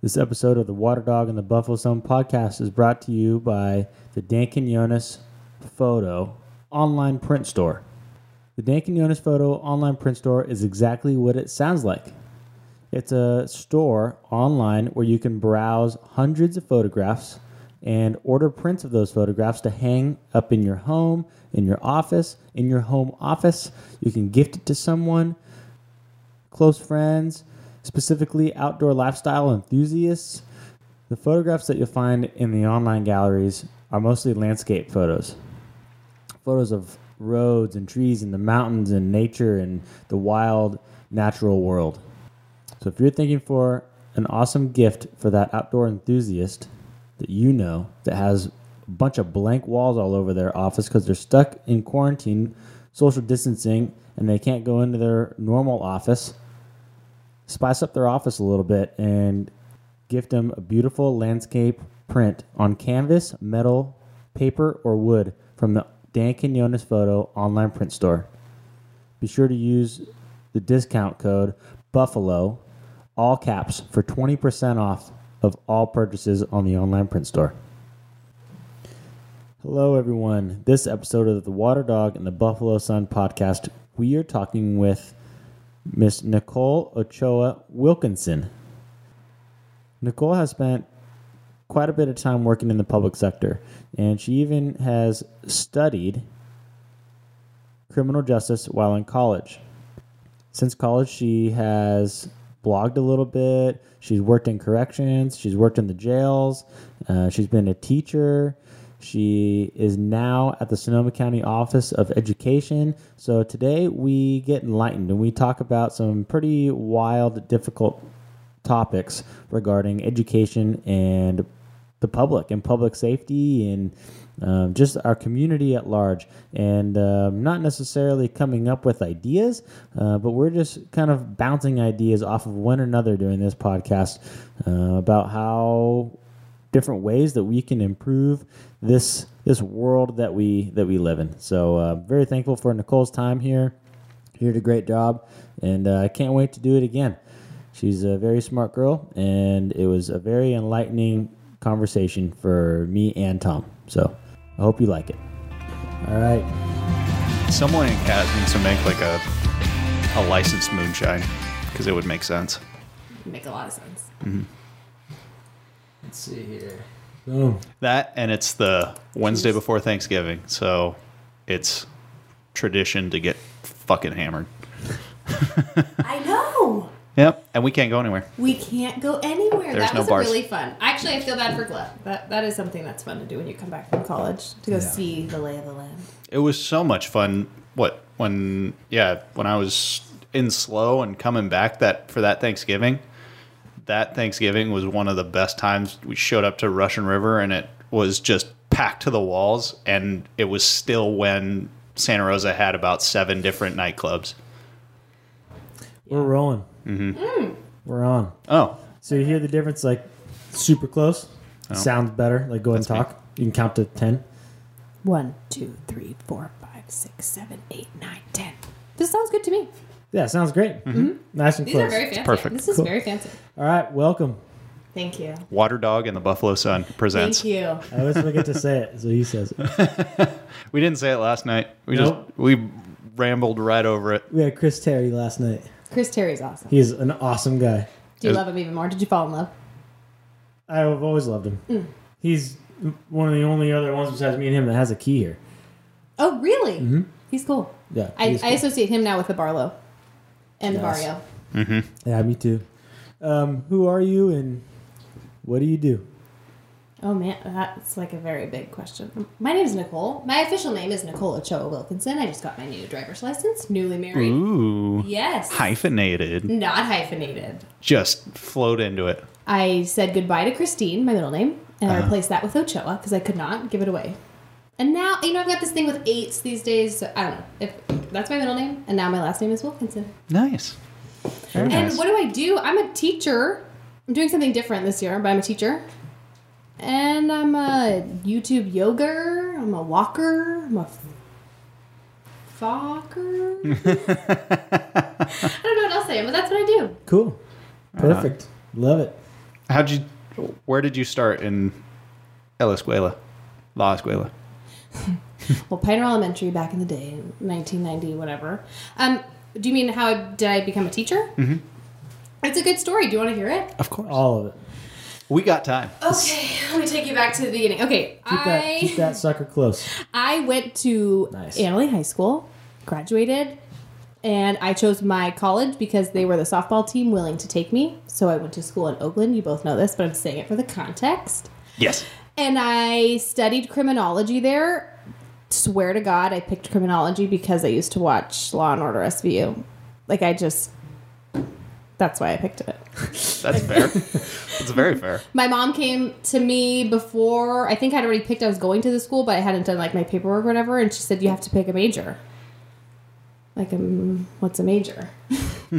This episode of the Water Dog and the Buffalo Sun podcast is brought to you by the Dan Quinones Photo online print store. The Dan Quinones Photo online print store is exactly what it sounds like. It's a store online where you can browse hundreds of photographs and order prints of those photographs to hang up in your home, in your office, in your home office. You can gift it to someone, close friends, specifically outdoor lifestyle enthusiasts. The photographs that you'll find in the online galleries are mostly landscape photos. Photos of roads and trees and the mountains and nature and the wild natural world. So if you're thinking for an awesome gift for that outdoor enthusiast that you know that has a bunch of blank walls all over their office because they're stuck in quarantine, social distancing, and they can't go into their normal office, spice up their office a little bit and gift them a beautiful landscape print on canvas, metal, paper, or wood from the Dan Quinones Photo online print store. Be sure to use the discount code BUFFALO, all caps, for 20% off of all purchases on the online print store. Hello, everyone. This episode of the Water Dog and the Buffalo Sun podcast, we are talking with Miss Nicole Ochoa Wilkinson. Nicole has spent quite a bit of time working in the public sector, and she even has studied criminal justice while in college. Since college, she has blogged a little bit. She's worked in corrections. She's worked in the jails. Uh, she's been a teacher. She is now at the Sonoma County Office of Education. So today we get enlightened and we talk about some pretty wild, difficult topics regarding education and the public and public safety and um, just our community at large. And um, not necessarily coming up with ideas, uh, but we're just kind of bouncing ideas off of one another during this podcast uh, about how different ways that we can improve this this world that we that we live in. So uh, very thankful for Nicole's time here. She did a great job, and uh, I can't wait to do it again. She's a very smart girl, and it was a very enlightening conversation for me and Tom. So I hope you like it. All right. Someone in Cat needs to make like a a licensed moonshine because it would make sense. Make a lot of sense. Let's see here. Boom. That and it's the Wednesday before Thanksgiving, so it's tradition to get fucking hammered. I know. Yep, and we can't go anywhere. We can't go anywhere. There's that no was bars. really fun. Actually, I feel bad for Glenn. That that is something that's fun to do when you come back from college to go see the lay of the land. It was so much fun. What when yeah when I was in SLO and coming back that for that Thanksgiving, that Thanksgiving was one of the best times. We showed up to Russian River and it was just packed to the walls, and it was still when Santa Rosa had about seven different nightclubs. We're rolling. Mm-hmm. We're on. Oh, So you hear the difference? Like super close. Oh. Sounds better. Like go ahead and That's me. talk. You can count to ten. One, two, three, four, five, six, seven, eight, nine, ten. This sounds good to me. Yeah, sounds great. Mm-hmm. Mm-hmm. Nice and These close. are very fancy. perfect. This is Cool. very fancy. All right, welcome. Thank you. Water Dog and the Buffalo Sun presents. Thank you. I always forget to say it, so he says it. We didn't say it last night. We Nope. just we rambled right over it. We had Chris Terry last night. Chris Terry's awesome. He's an awesome guy. Do you Is- love him even more? Did you fall in love? I've always loved him. Mm. He's one of the only other ones besides me and him that has a key here. Oh, really? Mm-hmm. He's cool. Yeah, I, he's I cool. associate him now with the Barlow and the Nice. Barrio. yeah, me too. Um, who are you and what do you do? Oh man, that's like a very big question. My name is Nicole. My official name is Nicole Ochoa Wilkinson. I just got my new driver's license, newly married. Ooh, Yes. hyphenated. Not hyphenated. Just float into it. I said goodbye to Christine, my middle name, and Uh-huh. I replaced that with Ochoa because I could not give it away. And now, you know, I've got this thing with eights these days. So I don't know if that's my middle name, and now my last name is Wilkinson. Nice. Very And nice. what do I do? I'm a teacher. I'm doing something different this year, but I'm a teacher. And I'm a YouTube yoga. I'm a walker. I'm a f- fucker. I don't know what else I am, but that's what I do. Cool. Perfect. Love it. How'd you? Where did you start in La Escuela? La Escuela. Well, Pioneer Elementary back in the day, 1990, whatever. Um, do you mean how did I become a teacher? Mm-hmm. It's a good story. Do you want to hear it? Of course. All of it. We got time. Okay, let me take you back to the beginning. Okay, Keep that, I keep that sucker close. I went to Nice. Analy High School, graduated, and I chose my college because they were the softball team willing to take me. So I went to school in Oakland. You both know this, but I'm saying it for the context. Yes. And I studied criminology there. Swear to God, I picked criminology because I used to watch Law and Order SVU. Like I just, that's why I picked it. That's fair. It's very fair. My mom came to me before I think I'd already picked I was going to the school, but I hadn't done like my paperwork or whatever, and she said you have to pick a major. Like, um, what's a major?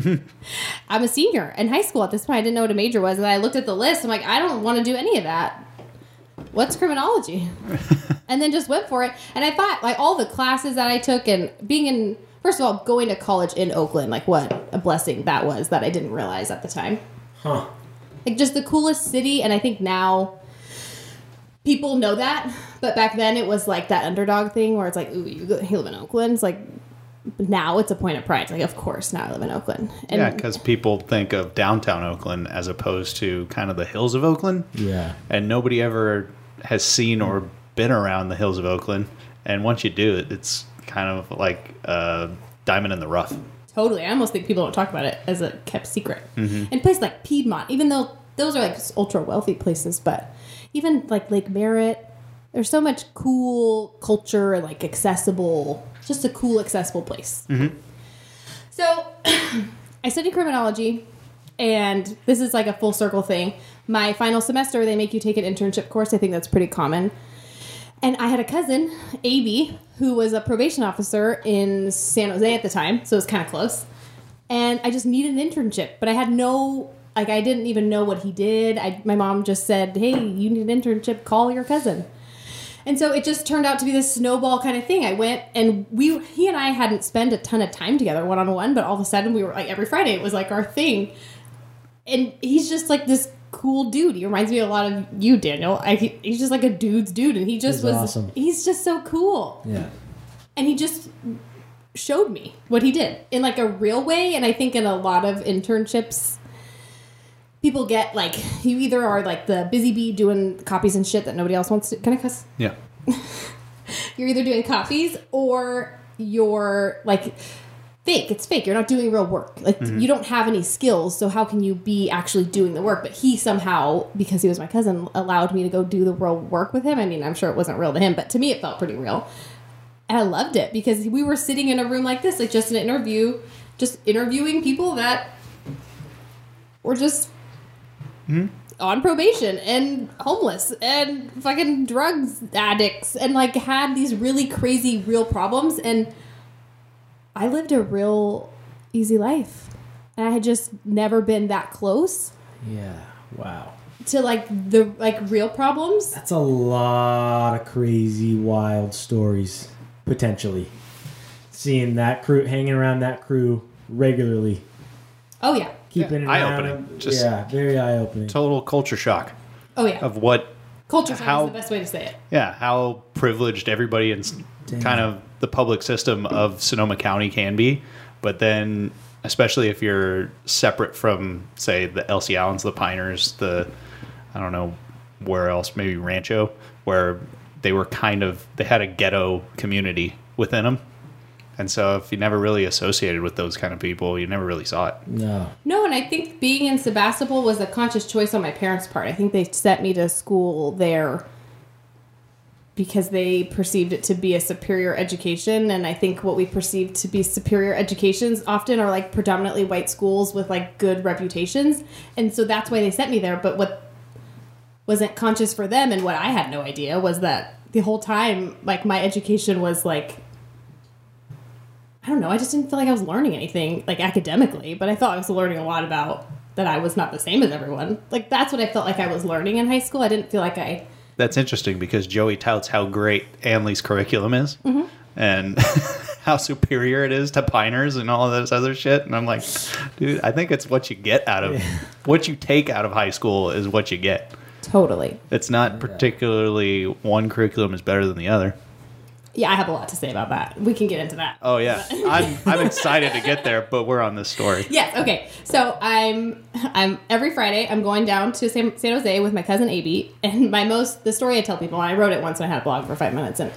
I'm a senior in high school at this point. I didn't know what a major was, and I looked at the list. I'm like, I don't want to do any of that. What's criminology? and then just went for it. And I thought, like, all the classes that I took, and being in, first of all, going to college in Oakland, like, what a blessing that was that I didn't realize at the time Huh. like just the coolest city and i think now people know that but back then it was like that underdog thing where it's like ooh you, go- you live in oakland it's like now it's a point of pride it's like of course now i live in oakland and yeah, because people think of downtown Oakland as opposed to kind of the hills of Oakland. Yeah. and nobody ever has seen or been around the hills of Oakland. And once you do it, it's kind of like a diamond in the rough. totally i almost think people don't talk about it as a kept secret Mm-hmm. and places like piedmont even though those are like ultra wealthy places but even like lake merritt there's so much cool culture and like accessible just a cool accessible place So I studied criminology, and this is like a full circle thing. My final semester, they make you take an internship course. I think that's pretty common. And I had a cousin, Abby, who was a probation officer in San Jose at the time, so it was kind of close. And I just needed an internship, but I had no, like, I didn't even know what he did. I, my mom just said, "Hey, you need an internship. Call your cousin." And so it just turned out to be this snowball kind of thing. I went and we, he and I hadn't spent a ton of time together one on one, but all of a sudden we were like every Friday it was like our thing. And he's just like this cool dude. He reminds me a lot of you, Daniel. I, he- he's just like a dude's dude, and he just He's was. awesome. He's just so cool, Yeah. and he just showed me what he did in like a real way. And I think in a lot of internships, people get like you either are like the busy bee doing copies and shit that nobody else wants to. Can I cuss? Yeah. you're either doing copies or you're like fake. It's fake. You're not doing real work. Like mm-hmm. you don't have any skills so how can you be actually doing the work? But he somehow because he was my cousin allowed me to go do the real work with him. I mean i'm sure it wasn't real to him but to me it felt pretty real. And i loved it because we were sitting in a room like this like just an interview just interviewing people that were just hmm? on probation and homeless and fucking drugs addicts and like had these really crazy real problems. And I lived a real easy life. And I had just never been that close Yeah. Wow. to like the like real problems. That's a lot of crazy, wild stories, potentially. Seeing that crew, hanging around that crew regularly, Oh yeah. keeping Yeah, it eye-opening. Just- yeah, very eye opening. Total culture shock Oh yeah. of what, Culture shock how- is the best way to say it. yeah, how privileged everybody in s- Damn. kind of the public system of Sonoma County can be. But then, especially if you're separate from, say, the Elsie Allens, the Piners, the, I don't know where else, maybe Rancho, where they were kind of, they had a ghetto community within them. And so if you never really associated with those kind of people, you never really saw it. No. No, and I think being in Sebastopol was a conscious choice on my parents' part. I think they sent me to school there because they perceived it to be a superior education. And I think what we perceive to be superior educations often are like predominantly white schools with like good reputations. And so that's why they sent me there. But what wasn't conscious for them and what I had no idea was that the whole time, like my education was like I don't know. I just didn't feel like I was learning anything like academically, but I thought I was learning a lot about that I was not the same as everyone. Like that's what I felt like I was learning in high school. I didn't feel like I That's interesting because Joey touts how great Analy's curriculum is Mm-hmm. and how superior it is to Piners and all of this other shit. And I'm like, dude, I think it's what you get out of what you take out of high school is what you get. Totally. It's not particularly one curriculum is better than the other. Yeah, I have a lot to say about that. We can get into that. Oh yeah, I'm I'm excited to get there, but we're on this story. Yes. Okay. So I'm I'm every Friday I'm going down to San, San Jose with my cousin AB, and my most the story I tell people. And I wrote it once. And I had a blog for five minutes, and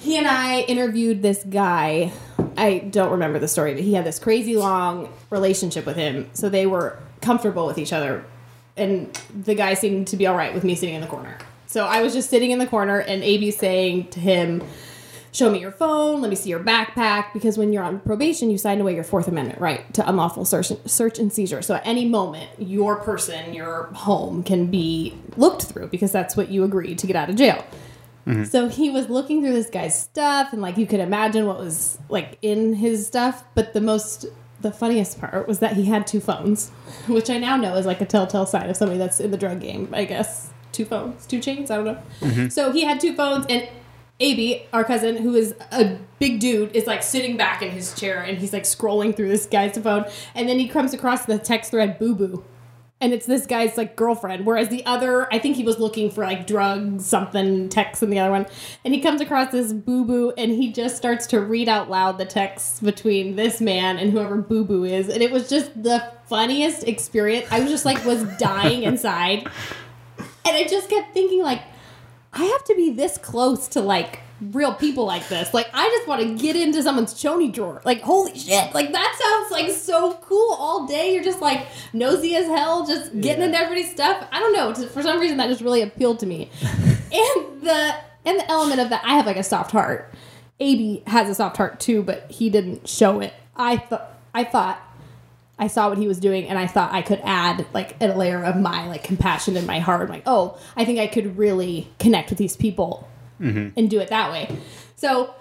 he and I interviewed this guy. I don't remember the story, but he had this crazy long relationship with him. So they were comfortable with each other, and the guy seemed to be all right with me sitting in the corner. So I was just sitting in the corner, and AB saying to him show me your phone, let me see your backpack, because when you're on probation, you signed away your Fourth Amendment right to unlawful search, search and seizure. So at any moment, your person, your home can be looked through because that's what you agreed to get out of jail. Mm-hmm. So he was looking through this guy's stuff, and like you could imagine what was like in his stuff. But the most, the funniest part was that he had two phones, which I now know is like a telltale sign of somebody that's in the drug game. I guess two phones, two chains. I don't know. Mm-hmm. So he had two phones, and AB, our cousin, who is a big dude, is like sitting back in his chair, and he's like scrolling through this guy's phone, and then he comes across the text thread "boo boo." And it's this guy's like girlfriend, whereas the other, I think he was looking for like drug something text in the other one, and he comes across this boo boo, and he just starts to read out loud the text between this man and whoever boo boo is, and it was just the funniest experience. I was just like was dying inside, and I just kept thinking like, I have to be this close to like real people like this. Like I just want to get into someone's choni drawer. Like holy shit! Like that sounds like so cool. All day you're just like nosy as hell, just getting Yeah. into everybody's stuff. I don't know. For some reason that just really appealed to me. and the and the element of that I have like a soft heart. AB has a soft heart too, but he didn't show it. I thought I thought I saw what he was doing and I thought I could add like a layer of my like compassion in my heart. I'm Like, oh, I think I could really connect with these people mm-hmm. and do it that way. So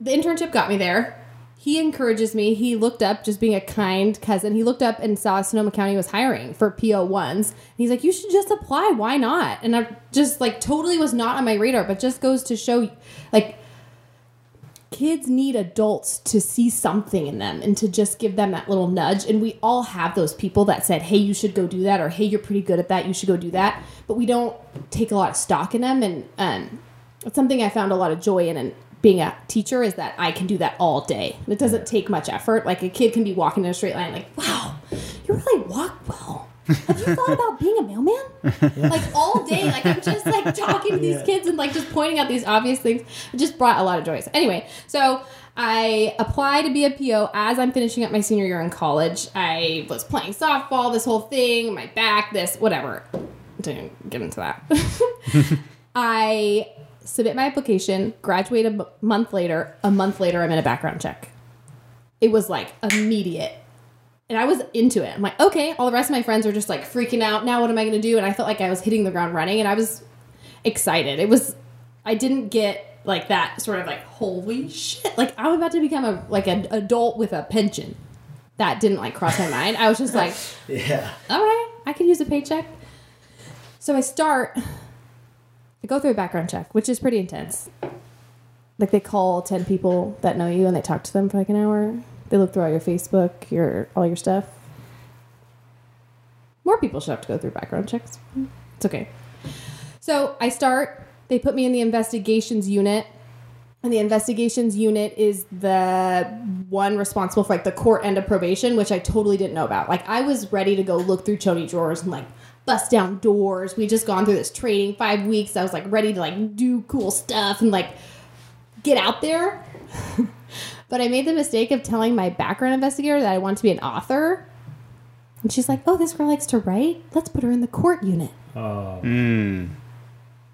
the internship got me there. He encourages me. He looked up, just being a kind cousin, he looked up and saw Sonoma County was hiring for PO ones. He's like, you should just apply. Why not? And I just like totally was not on my radar, but just goes to show like kids need adults to see something in them and to just give them that little nudge. And we all have those people that said, hey, you should go do that, or hey, you're pretty good at that, you should go do that. But we don't take a lot of stock in them. And um, it's something I found a lot of joy in. And being a teacher is that I can do that all day. It doesn't take much effort. Like a kid can be walking in a straight line, like, wow, you really walk well. Have you thought about being a mailman? like all day, like I'm just like talking to these Yeah. kids and like just pointing out these obvious things. It just brought a lot of joy. So anyway, so I apply to be a PO as I'm finishing up my senior year in college. I was playing softball, this whole thing, my back, this, whatever. Didn't get into that. I submit my application, graduate a month later. A month later, I'm in a background check. It was like immediate. And I was into it. I'm like, okay, all the rest of my friends are just like freaking out. Now, what am I going to do? And I felt like I was hitting the ground running and I was excited. It was, I didn't get like that sort of like, holy shit. Like, I'm about to become a, like an adult with a pension. That didn't like cross my mind. I was just like, Yeah. all right, I could use a paycheck. So I start, I go through a background check, which is pretty intense. Like they call 10 people that know you and they talk to them for like an hour. They look through all your Facebook, your all your stuff. More people should have to go through background checks. It's okay. So I start, they put me in the investigations unit. And the investigations unit is the one responsible for like the court end of probation, which I totally didn't know about. Like I was ready to go look through Chody drawers and like bust down doors. We just gone through this training five weeks. I was like ready to like do cool stuff and like get out there. but I made the mistake of telling my background investigator that I want to be an author. And she's like, "Oh, this girl likes to write. Let's put her in the court unit." Oh. Mm.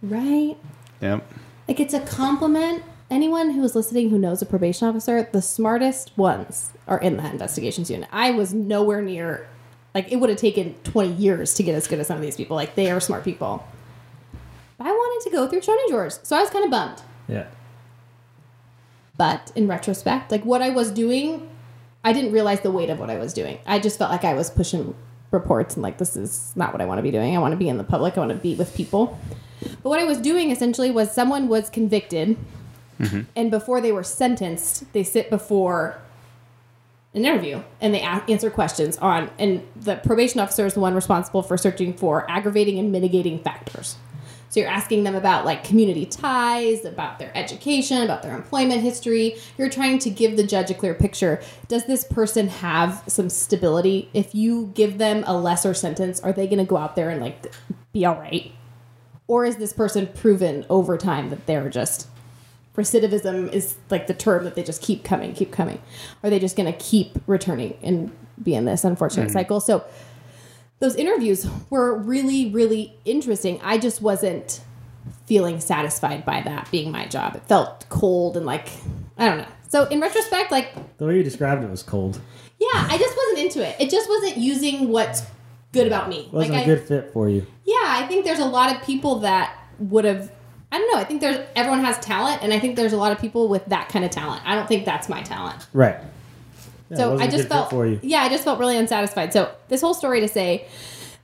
Right? Yep. Like it's a compliment. Anyone who is listening who knows a probation officer, the smartest ones are in that investigations unit. I was nowhere near like it would have taken 20 years to get as good as some of these people. Like they are smart people. But I wanted to go through Choni drawers. So I was kind of bummed. Yeah. But in retrospect, like what I was doing, I didn't realize the weight of what I was doing. I just felt like I was pushing reports and like this is not what I want to be doing. I want to be in the public. I want to be with people. But what I was doing essentially was someone was convicted mm-hmm. And before they were sentenced, they sit before an interview and they answer questions on and the probation officer is the one responsible for searching for aggravating and mitigating factors so you're asking them about like community ties about their education about their employment history. You're trying to give the judge a clear picture. Does this person have some stability? If you give them a lesser sentence are they going to go out there and like be all right? Or is this person proven over time that they're just recidivism is like the term that they just keep coming, keep coming. Are they just going to keep returning and be in this unfortunate hmm. cycle? So those interviews were really, really interesting. I just wasn't feeling satisfied by that being my job. It felt cold and like, I don't know. So in retrospect, like, The way you described it was cold. yeah, I just wasn't into it. It just wasn't using what's good about me. Wasn't like a I, good fit for you. yeah, I think there's a lot of people that would have. I don't know. I think there's everyone has talent, and I think there's a lot of people with that kind of talent. I don't think that's my talent. Right. Yeah, it so wasn't I a just good fit felt for you. yeah, I just felt really unsatisfied. So this whole story to say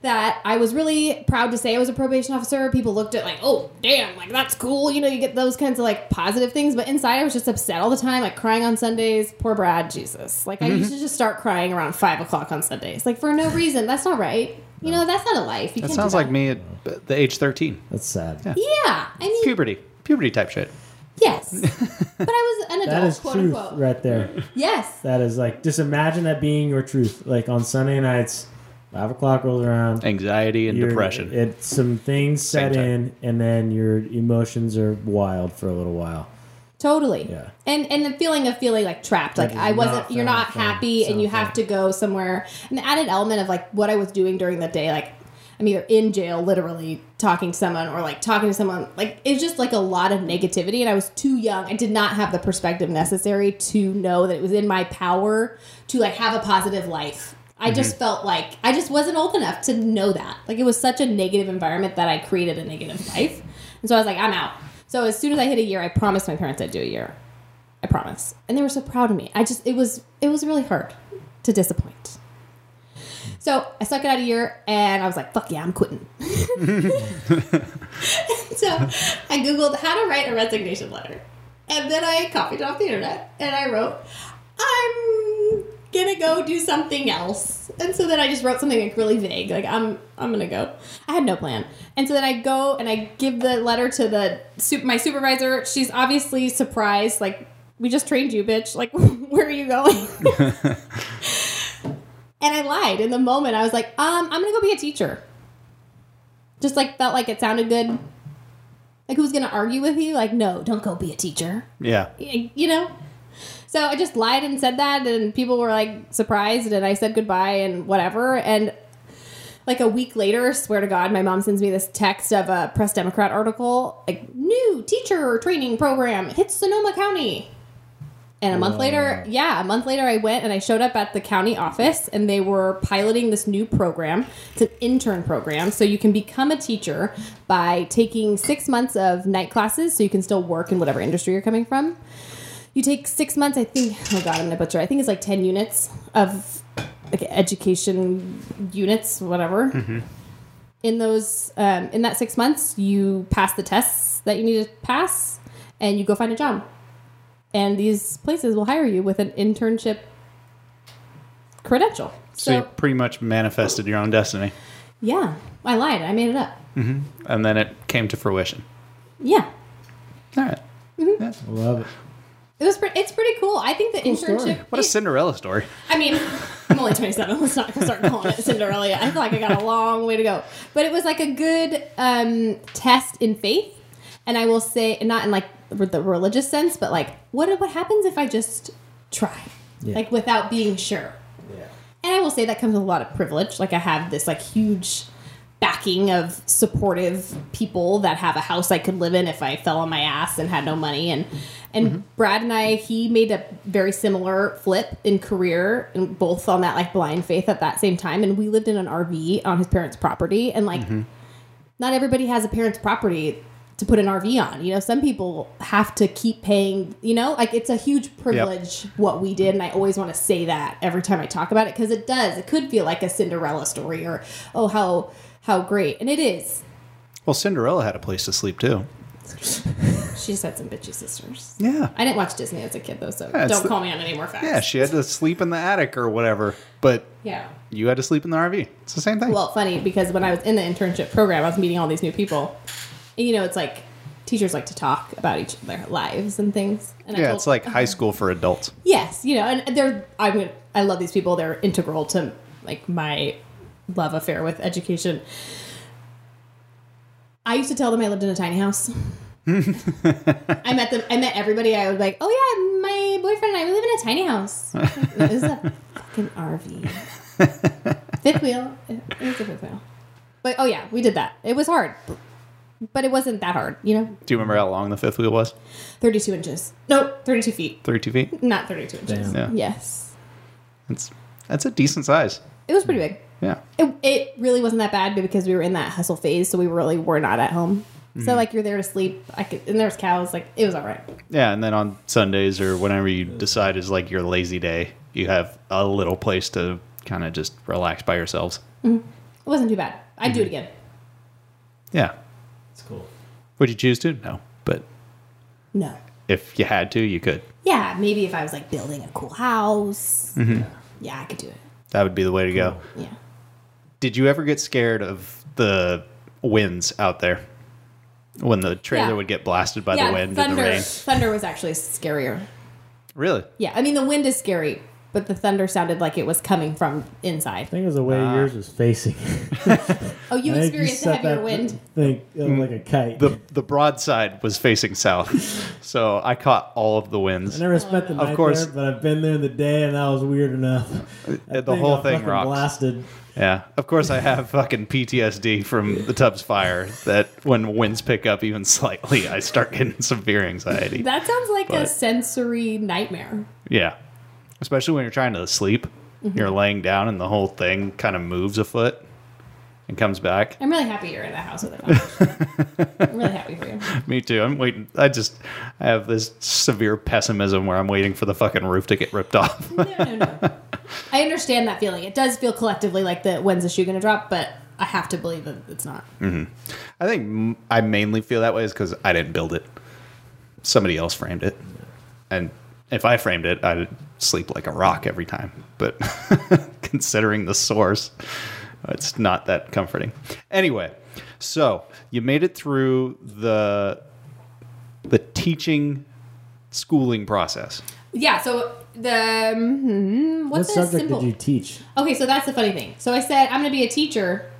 that I was really proud to say I was a probation officer. People looked at like, oh damn, like that's cool. You know, you get those kinds of like positive things. But inside, I was just upset all the time, like crying on Sundays. Poor Brad, Jesus. Like I used mm-hmm. to just start crying around five o'clock on Sundays, like for no reason. That's not right. You know, that's not a life. You That can't sounds like me at the age 13. That's sad. Yeah, I mean, Puberty. Puberty type shit. Yes, but I was an adult, is quote truth unquote. right there. Yes, That is like just imagine that being your truth. Like on Sunday nights, five o'clock rolls around. Anxiety and you're- depression. It some things Same set time. in, and then your emotions are wild for a little while. totally. Yeah. And and the feeling of feeling like trapped, like does I wasn't. not you're not fun. happy, and you Sound have to go somewhere. And the added element of like what I was doing during the day, like I'm either in jail, literally talking to someone, or like talking to someone. Like it's just like a lot of negativity, and I was too young. I did not have the perspective necessary to know that it was in my power to like have a positive life. I just mm-hmm. felt like I just wasn't old enough to know that. Like it was such a negative environment that I created a negative life. And so I was like, I'm out. So as soon as I hit a year, I promised my parents I'd do a year. I promise. And they were so proud of me. I just it was it was really hard to disappoint. So I stuck it out a year and I was like, fuck yeah, I'm quitting. so I Googled how to write a resignation letter. And then I copied it off the internet and I wrote, I'm gonna go do something else. And so then I just wrote something like really vague, like I'm I'm gonna go. I had no plan. And so then I go and I give the letter to the my supervisor. She's obviously surprised, like we just trained you, bitch. Like where are you going? and I lied in the moment. I was like, um, I'm gonna go be a teacher. Just like felt like it sounded good. Like who's gonna argue with you? Like no, don't go be a teacher yeah. you know so i just lied and said that and people were like surprised and i said goodbye and whatever and like a week later swear to god my mom sends me this text of a press democrat article like new teacher training program hits sonoma county and a month later yeah a month later i went and i showed up at the county office and they were piloting this new program. It's an intern program. So you can become a teacher by taking six months of night classes so you can still work in whatever industry you're coming from. You take six months i think oh god i'm gonna butcher i think it's like 10 units of like education units whatever. In those um, in that six months you pass the tests that you need to pass and you go find a job and these places will hire you with an internship credential So, so, you pretty much manifested your own destiny. yeah i lied i made it up And then it came to fruition. yeah All right. Love it. it was pre- it's pretty cool i think the Cool story. internship What a it- Cinderella story. I mean, I'm only 27. Let's not start calling it Cinderella yet. I feel like I got a long way to go. But it was like a good um, test in faith. And I will say, not in like the religious sense, but like, what what happens if I just try, Yeah. like without being sure? Yeah. And I will say that comes with a lot of privilege. Like I have this like huge backing of supportive people that have a house I could live in if I fell on my ass and had no money. And and mm-hmm. Brad and I, he made a very similar flip in career, and both on that like blind faith at that same time. And we lived in an RV on his parents' property, and like mm-hmm. not everybody has a parent's property to put an RV on. You know, some people have to keep paying, you know, like it's a huge privilege what we did. And I always want to say that every time I talk about it because it does. It could feel like a Cinderella story or, oh, how, how great. And it is. Well, Cinderella had a place to sleep too. She just had some bitchy sisters. Yeah. I didn't watch Disney as a kid though, so Yeah, don't the- call me on any more facts. Yeah, she had to sleep in the attic or whatever, but yeah. you had to sleep in the RV. It's the same thing. Well, funny because when I was in the internship program, I was meeting all these new people. You know, it's like teachers like to talk about each their lives and things. And I yeah, told- it's like high uh-huh. school for adults. yes, you know, and they're I mean, I love these people. They're integral to like my love affair with education. I used to tell them I lived in a tiny house. I met them. I met everybody. I was like, "Oh yeah, my boyfriend and I we live in a tiny house." It was a fucking RV. fifth wheel. It was a fifth wheel. But oh yeah, we did that. It was hard, but it wasn't that hard. You know, Do you remember how long the fifth wheel was? thirty-two inches. No, thirty-two feet. 32 feet? Not thirty-two inches. Damn. Yeah. Yes, It's, that's a decent size. it was pretty big. Yeah. It, it really wasn't that bad because we were in that hustle phase, so we really were not at home. So mm-hmm. like you're there to sleep. I could, and there's cows. Like it was all right. Yeah, and then on Sundays or whenever you decide is like your lazy day, you have a little place to kind of just relax by yourselves. Mm-hmm. It wasn't too bad. I'd do it mm-hmm. again. Yeah. Would you choose to? No. But No. if you had to, you could. Yeah, maybe if I was like building a cool house. Mm-hmm. Yeah, I could do it. That would be the way to go. Yeah. Did you ever get scared of the winds out there? When the trailer Yeah. would get blasted by yeah, the wind thunder. and the rain? Thunder was actually scarier. Really? Yeah, I mean the wind is scary, but the thunder sounded like it was coming from inside. I think it was the way Ah. yours was facing. Oh, you I think experienced a heavier that wind. Thing uh, like a kite. The the broadside was facing south, so I caught all of the winds. I winds. never spent the night Of course. there, but I've been there in the day, and that was weird enough. The That whole got thing fucking rocks. Blasted. Yeah, of course I have fucking PTSD from the Tubbs fire. That when winds pick up even slightly, I start getting severe anxiety. That sounds like a sensory nightmare. Yeah, especially when you're trying to sleep. Mm-hmm. You're laying down and the whole thing kind of moves a foot and comes back. I'm really happy you're in a house with a dog. I'm really happy for you. Me too. I'm waiting. I just I have this severe pessimism where I'm waiting for the fucking roof to get ripped off. No, no, no. I understand that feeling. It does feel collectively like the when's the shoe gonna drop, but I have to believe that it's not. I think m- I mainly feel that way is because I didn't build it. Somebody else framed it, and if I framed it, I'd sleep like a rock every time. But considering the source, it's not that comforting. Anyway, so you made it through the the teaching schooling process. Yeah. So the hmm, What what's a subject simple? did you teach? Okay, so that's the funny thing. So I said I'm gonna be a teacher.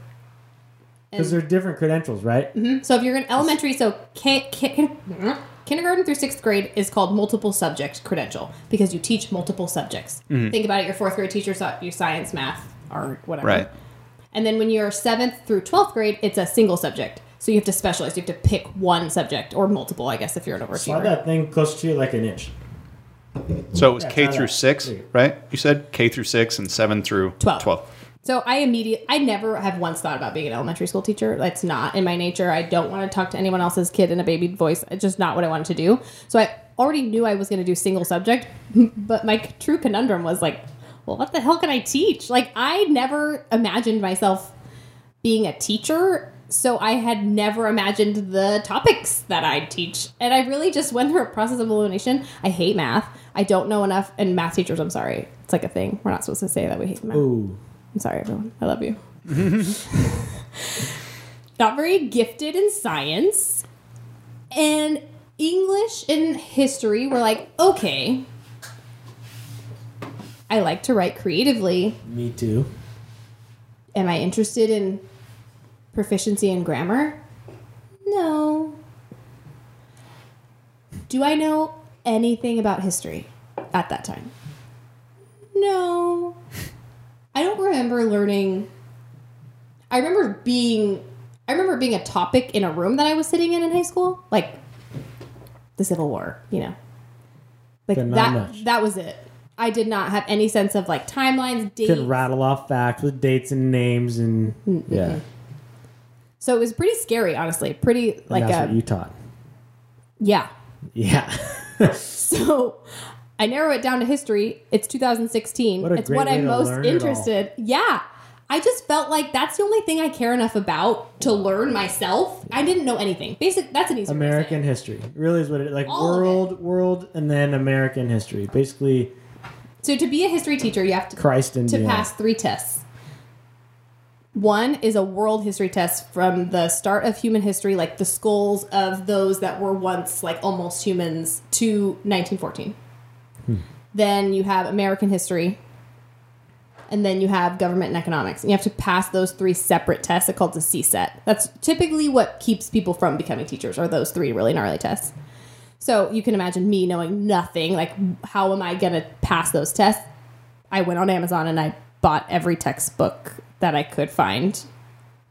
Because they're different credentials, right? So if you're in elementary, so ki- ki- kindergarten through sixth grade is called multiple subject credential because you teach multiple subjects. Mm-hmm. Think about it. Your fourth grade teacher taught you science, math, or whatever. Right. And then when you're seventh through twelfth grade, it's a single subject. So you have to specialize. You have to pick one subject or multiple, I guess, if you're an Slide overachiever. that thing close to you like an inch. So it was Yeah, K through that. six, There you go. right? You said K through six and seven through Twelve. twelve. So I immediately, I never have once thought about being an elementary school teacher. That's not in my nature. I don't want to talk to anyone else's kid in a baby voice. It's just not what I wanted to do. So I already knew I was going to do single subject, but my true conundrum was like, well, what the hell can I teach? Like I never imagined myself being a teacher. So I had never imagined the topics that I'd teach. And I really just went through a process of elimination. I hate math. I don't know enough. And math teachers, I'm sorry. It's like a thing. We're not supposed to say that we hate math. Ooh. I'm sorry, everyone. I love you. Not very gifted in science. And English and history were like, okay. I like to write creatively. Me too. Am I interested in proficiency in grammar? No. Do I know anything about history at that time? No. I don't remember learning. I remember being. I remember being a topic in a room that I was sitting in in high school, like the Civil War. You know, like not that. much. That was it. I did not have any sense of like timelines, dates. Can rattle off facts with dates and names and yeah. So it was pretty scary, honestly. Pretty And like that's a what you taught. yeah. Yeah. So I narrow it down to history. It's 2016. What it's what I'm most interested. Yeah. I just felt like that's the only thing I care enough about to learn myself. I didn't know anything. Basic. That's an easy way to say American history really is what it like. All world, world, and then American history. Basically, So to be a history teacher, you have to Christ and to beyond. pass three tests. One is a world history test from the start of human history, like the skulls of those that were once like almost humans, to 1914. Then you have American history, and then you have government and economics. And you have to pass those three separate tests. They're called the CSET. That's typically what keeps people from becoming teachers, are those three really gnarly tests. So you can imagine me knowing nothing. Like, how am I going to pass those tests? I went on Amazon and I bought every textbook that I could find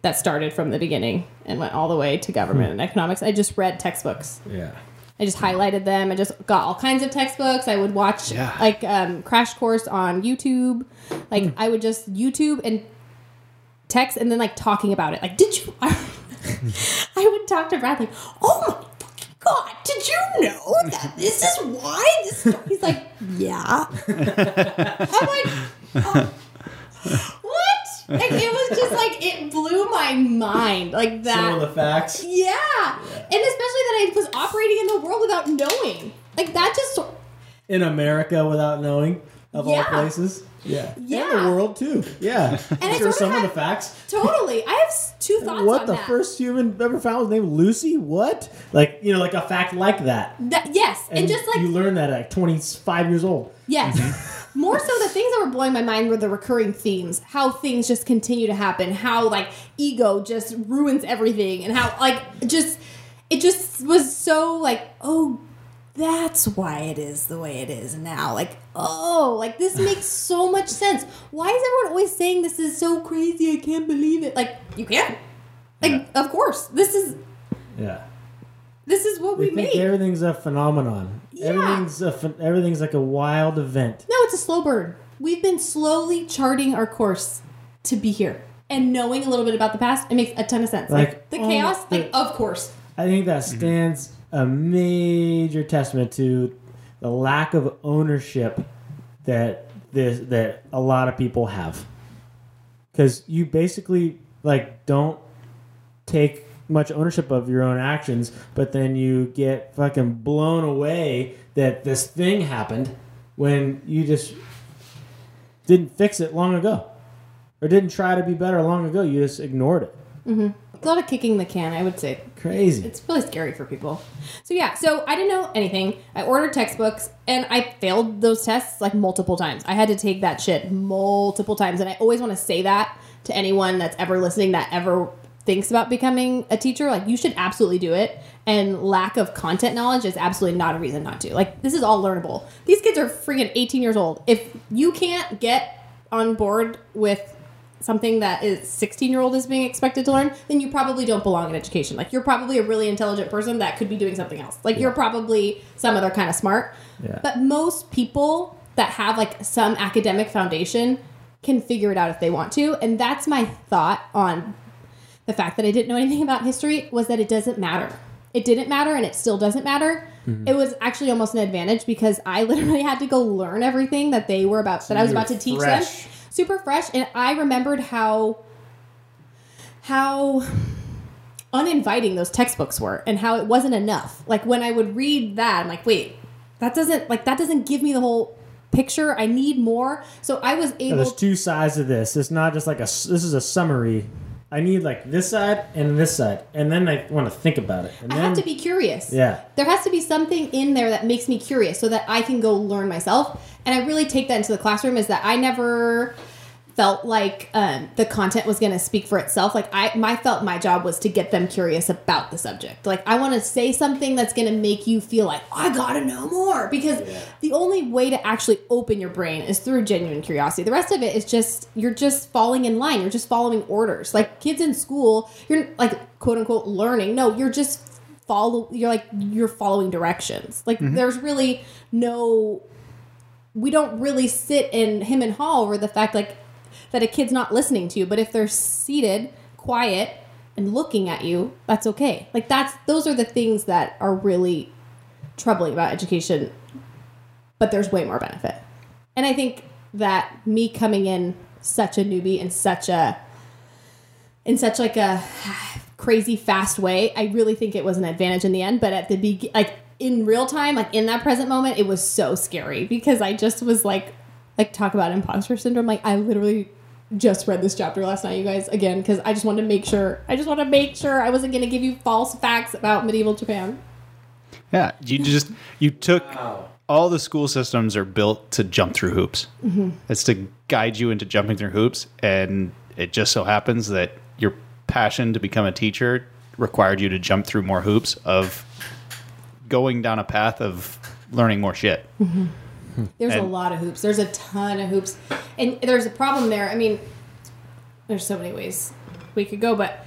that started from the beginning and went all the way to government hmm. and economics. I just read textbooks. yeah. I just highlighted them. I just got all kinds of textbooks. I would watch Yeah. like um, crash course on YouTube. Like I would just YouTube and text and then like talking about it. Like, did you? I would talk to Brad like, oh my fucking god, did you know that this is why this? He's like, yeah. I'm like, "Oh, what? Like it was just like it blew my mind like that. Some of the facts. Yeah. And especially that I was operating in the world without knowing. Like that just in America without knowing of Yeah. all places. Yeah. Yeah. And the world too. Yeah. I sure some of the facts. totally. I have two thoughts What on the that. first human ever found was named Lucy? What? Like you know, like a fact like that. That- yes, and, just like you learn that at like 25 years old. yes. Mm-hmm. More so, the things that were blowing my mind were the recurring themes. How things just continue to happen. How like ego just ruins everything, and how like just it just was so like oh that's why it is the way it is now. Like, oh, like this makes so much sense. Why is everyone always saying this is so crazy? I can't believe it. Like, you can't. Like, of course. This is Yeah. this is what They we think made. everything's a phenomenon. Yeah. Everything's a everything's like a wild event. No, it's a slow burn. We've been slowly charting our course to be here. And knowing a little bit about the past, it makes a ton of sense. Like, Like, the oh, chaos, the- like of course. I think that mm-hmm. stands a major testament to the lack of ownership that this that a lot of people have. Cuz you basically like don't take much ownership of your own actions, but then you get fucking blown away that this thing happened when you just didn't fix it long ago or didn't try to be better long ago. You just ignored it. Mhm. It's a lot of kicking the can, I would say. Crazy. It's really scary for people. So yeah, so I didn't know anything. I ordered textbooks and I failed those tests like multiple times. I had to take that shit multiple times and I always want to say that to anyone that's ever listening that ever thinks about becoming a teacher, like you should absolutely do it. And lack of content knowledge is absolutely not a reason not to. Like this is all learnable. These kids are freaking 18 years old. If you can't get on board with something that is 16 year old is being expected to learn then you probably don't belong in education like you're probably a really intelligent person that could be doing something else like you're probably some other kind of smart Yeah. but most people that have like some academic foundation can figure it out if they want to and that's my thought on the fact that i didn't know anything about history was that it doesn't matter it didn't matter and it still doesn't matter mm-hmm. it was actually almost an advantage because i literally had to go learn everything that they were about that i was about to teach fresh. them super fresh and i remembered how how uninviting those textbooks were and how it wasn't enough like when i would read that i'm like wait that doesn't like that doesn't give me the whole picture i need more so i was able there's two sides of this. It's not just like a. This is a summary. I need like this side and this side, and then I want to think about it. And i then, have to be curious Yeah. there has to be something in there that makes me curious so that i can go learn myself and i really take that into the classroom is that i never felt like um, the content was going to speak for itself. Like i my felt my job was to get them curious about the subject. Like i want to say something that's going to make you feel like i gotta know more. Because the only way to actually open your brain is through genuine curiosity. The rest of it is just you're just falling in line. You're just following orders. Like kids in school you're like quote unquote learning. No you're just follow you're like you're following directions. Like there's really no we don't really sit in him and haw over the fact like that a kid's not listening to you but if they're seated quiet and looking at you that's okay like that's those are the things that are really troubling about education but there's way more benefit and i think that me coming in such a newbie and such a in such like a crazy fast way. I really think it was an advantage in the end, but at the be like in real time, like in that present moment, it was so scary because I just was like like talk about imposter syndrome. Like I literally just read this chapter last night, you guys, again, because I just wanted to make sure I just want to make sure I wasn't gonna give you false facts about medieval Japan. Yeah, you just you took all the school systems are built to jump through hoops. Mm-hmm. It's to guide you into jumping through hoops, and it just so happens that your passion to become a teacher required you to jump through more hoops of going down a path of learning more shit. Mm-hmm. There's a lot of hoops. There's a ton of hoops. And there's a problem there. I mean, there's so many ways we could go, but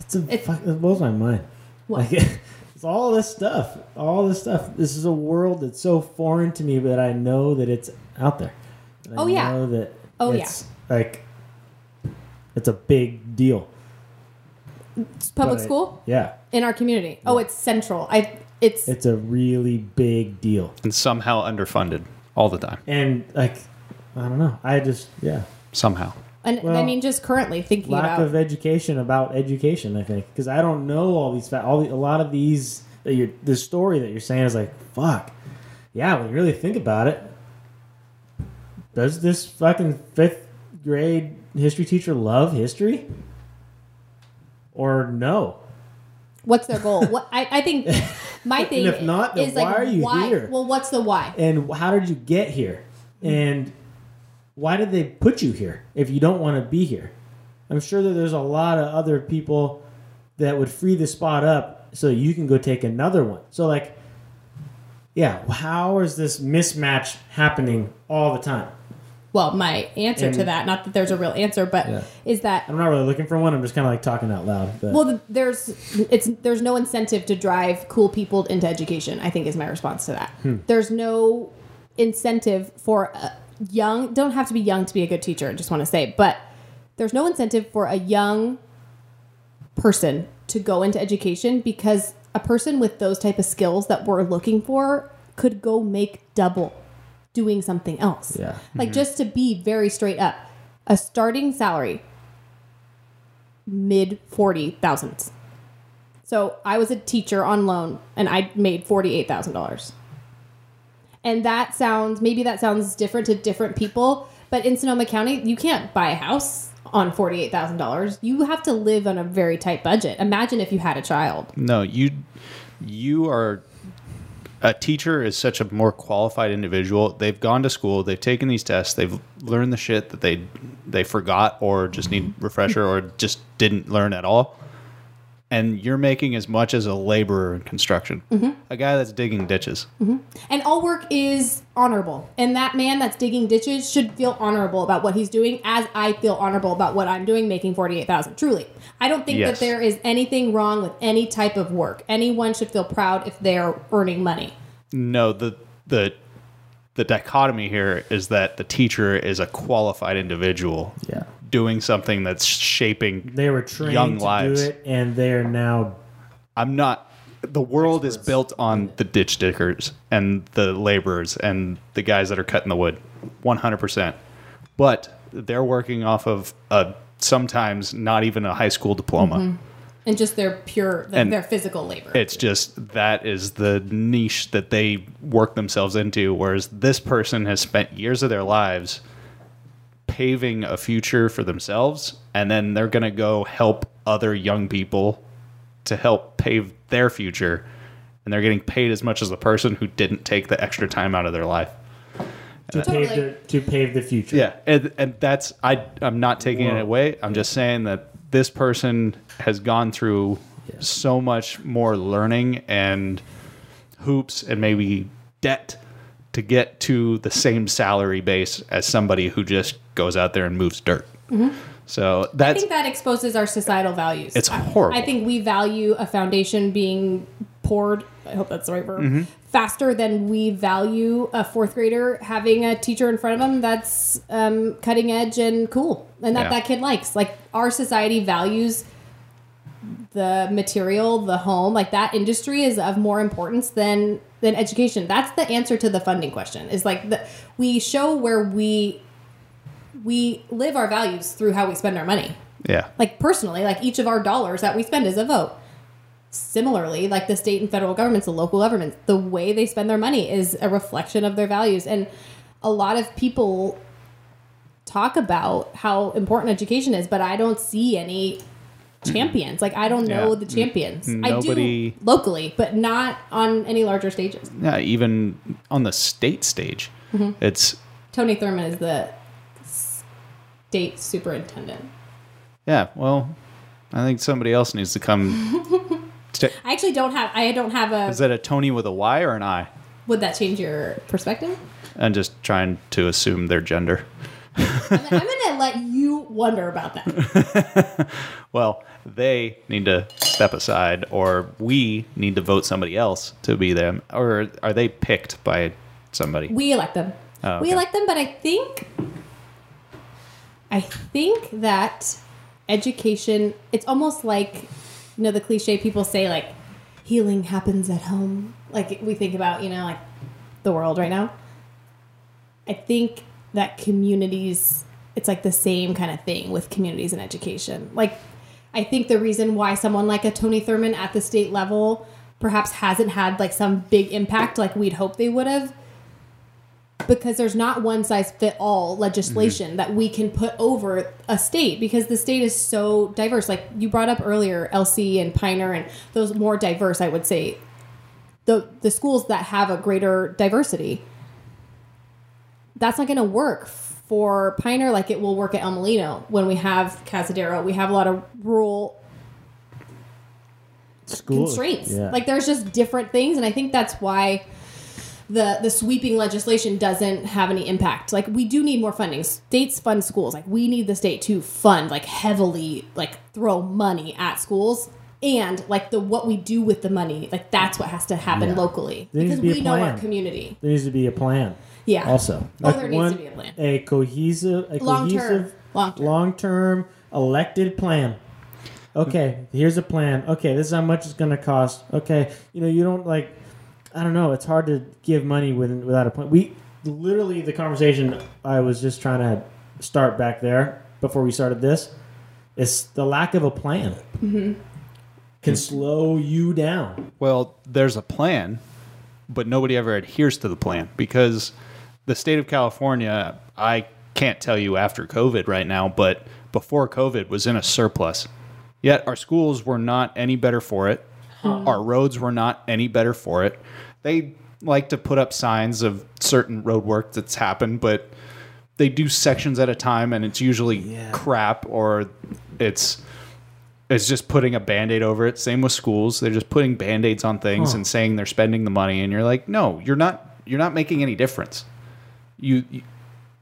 It's a, It- fuck, it blows my mind. What? Like, it's all this stuff. All this stuff. This is a world that's so foreign to me, but I know that it's out there. Oh, I Oh, yeah. know that Oh, yeah. like it's a big deal. it's public But it- school Yeah, in our community. Oh, it's central. I it's it's a really big deal. And somehow underfunded all the time. And like, I don't know. I just yeah. Somehow. and I mean just currently thinking lack about of education about education. I think because I don't know all these fa- all the, a lot of these that you're the story that you're saying is like fuck. Yeah, when you really think about it, does this fucking fifth grade history teacher love history? Or no? What's their goal. what I, I think my thing if not, is like why are you why here? well what's the why? And how did you get here? Mm-hmm. And why did they put you here if you don't want to be here? I'm sure that there's a lot of other people that would free the spot up so you can go take another one. So like yeah, how is this mismatch happening all the time? Well, my answer to that, not that there's a real answer, but Yeah. is that I'm not really looking for one. I'm just kind of like talking out loud. But Well, there's it's there's no incentive to drive cool people into education. I think is my response to that. Hmm. There's no incentive for a young. Don't have to be young to be a good teacher. I just want to say, but there's no incentive for a young person to go into education because a person with those type of skills that we're looking for could go make double doing something else. Yeah. Like mm-hmm. just to be very straight up, a starting salary mid forty thousands. So I was a teacher on loan and I made forty eight thousand dollars. And that sounds maybe that sounds different to different people, but in Sonoma County, you can't buy a house on forty eight thousand dollars. You have to live on a very tight budget. Imagine if you had a child. No, you you are a teacher is such a more qualified individual. They've gone to school, they've taken these tests, they've learned the shit that they they forgot or just need refresher or just didn't learn at all. And you're making as much as a laborer in construction. Mm-hmm. A guy that's digging ditches. Mm-hmm. And all work is honorable. And that man that's digging ditches should feel honorable about what he's doing as I feel honorable about what I'm doing making 48,000. Truly. I don't think Yes. that there is anything wrong with any type of work. Anyone should feel proud if they're earning money. No, the the the dichotomy here is that the teacher is a qualified individual yeah. doing something that's shaping They were trained Young to lives. do it and they're now I'm not. The world is built on the ditch diggers and the laborers and the guys that are cutting the wood, 100%. But they're working off of a sometimes not even a high school diploma. Mm-hmm. And just their pure, And- their physical labor. It's just that is the niche that they work themselves into. Whereas this person has spent years of their lives paving a future for themselves, and then they're going to go help other young people to help pave their future. And they're getting paid as much as the person who didn't take the extra time out of their life. To Totally. pave the to pave the future. Yeah, and, and that's I. I'm not taking it away. I'm just saying that this person has gone through so much more learning and hoops and maybe debt to get to the same salary base as somebody who just goes out there and moves dirt. So I think that exposes our societal values. It's horrible. I think we value a foundation being poured. I hope that's the right verb. Mm-hmm. Faster than we value a fourth grader having a teacher in front of them that's um, cutting edge and cool, and that Yeah. that kid likes. Like our society values the material, the home, like that industry is of more importance than than education. That's the answer to the funding question. Is like the we show where we we live our values through how we spend our money. Yeah. Like personally, like each of our dollars that we spend is a vote. Similarly, like the state and federal governments, the local governments, the way they spend their money is a reflection of their values. And a lot of people talk about how important education is, but I don't see any champions. Like I don't know Yeah. the champions. I Nobody- do locally, but not on any larger stages. Yeah, even on the state stage, Mm-hmm. it's Tony Thurmond is the state superintendent. yeah. Well, I think somebody else needs to come. I actually don't have. I don't have a. is that a Tony with a Y or an I? Would that change your perspective? I'm just trying to assume their gender. I'm, I'm gonna let you wonder about that. Well, they need to step aside, or we need to vote somebody else to be them, or are they picked by somebody? We elect them. Oh, We elect them, but I think, I think that education. It's almost like, you know, the cliche people say like, healing happens at home. Like we think about, you know, like the world right now. I think that communities, it's like the same kind of thing with communities and education. Like, I think the reason why someone like a Tony Thurmond at the state level perhaps hasn't had like some big impact like we'd hope they would have because there's not one size fit all legislation mm-hmm. that we can put over a state because the state is so diverse. Like you brought up earlier, LC and Piner and those more diverse, I would say, the the schools that have a greater diversity. That's not going to work for Piner like it will work at El Molino when we have Cazadero. We have a lot of rural School. constraints. Yeah. Like there's just different things, and I think that's why the the sweeping legislation doesn't have any impact. Like we do need more funding. States fund schools. Like we need the state to fund like heavily, like throw money at schools. And like the what we do with the money, like that's what has to happen Yeah. locally There because be we know our community. there needs to be a plan. Yeah. Also, Oh, there needs to be a plan. A cohesive, a Long-term. cohesive, Long-term. long-term elected plan. Okay, here's a plan. Okay, this is how much it's going to cost. Okay, you know, you don't like. I don't know. It's hard to give money with, without a plan. We literally the conversation I was just trying to start back there before we started this is the lack of a plan Mm-hmm. can slow you down. Well, there's a plan, but nobody ever adheres to the plan because the state of California, I can't tell you after COVID right now, but before COVID was in a surplus. Yet our schools were not any better for it. Hmm. Our roads were not any better for it. They like to put up signs of certain road work that's happened, but they do sections at a time and it's usually crap or it's it's just putting a band-aid over it. Same with schools. They're just putting band-aids on things Huh. and saying they're spending the money and you're like no you're not you're not making any difference. You you-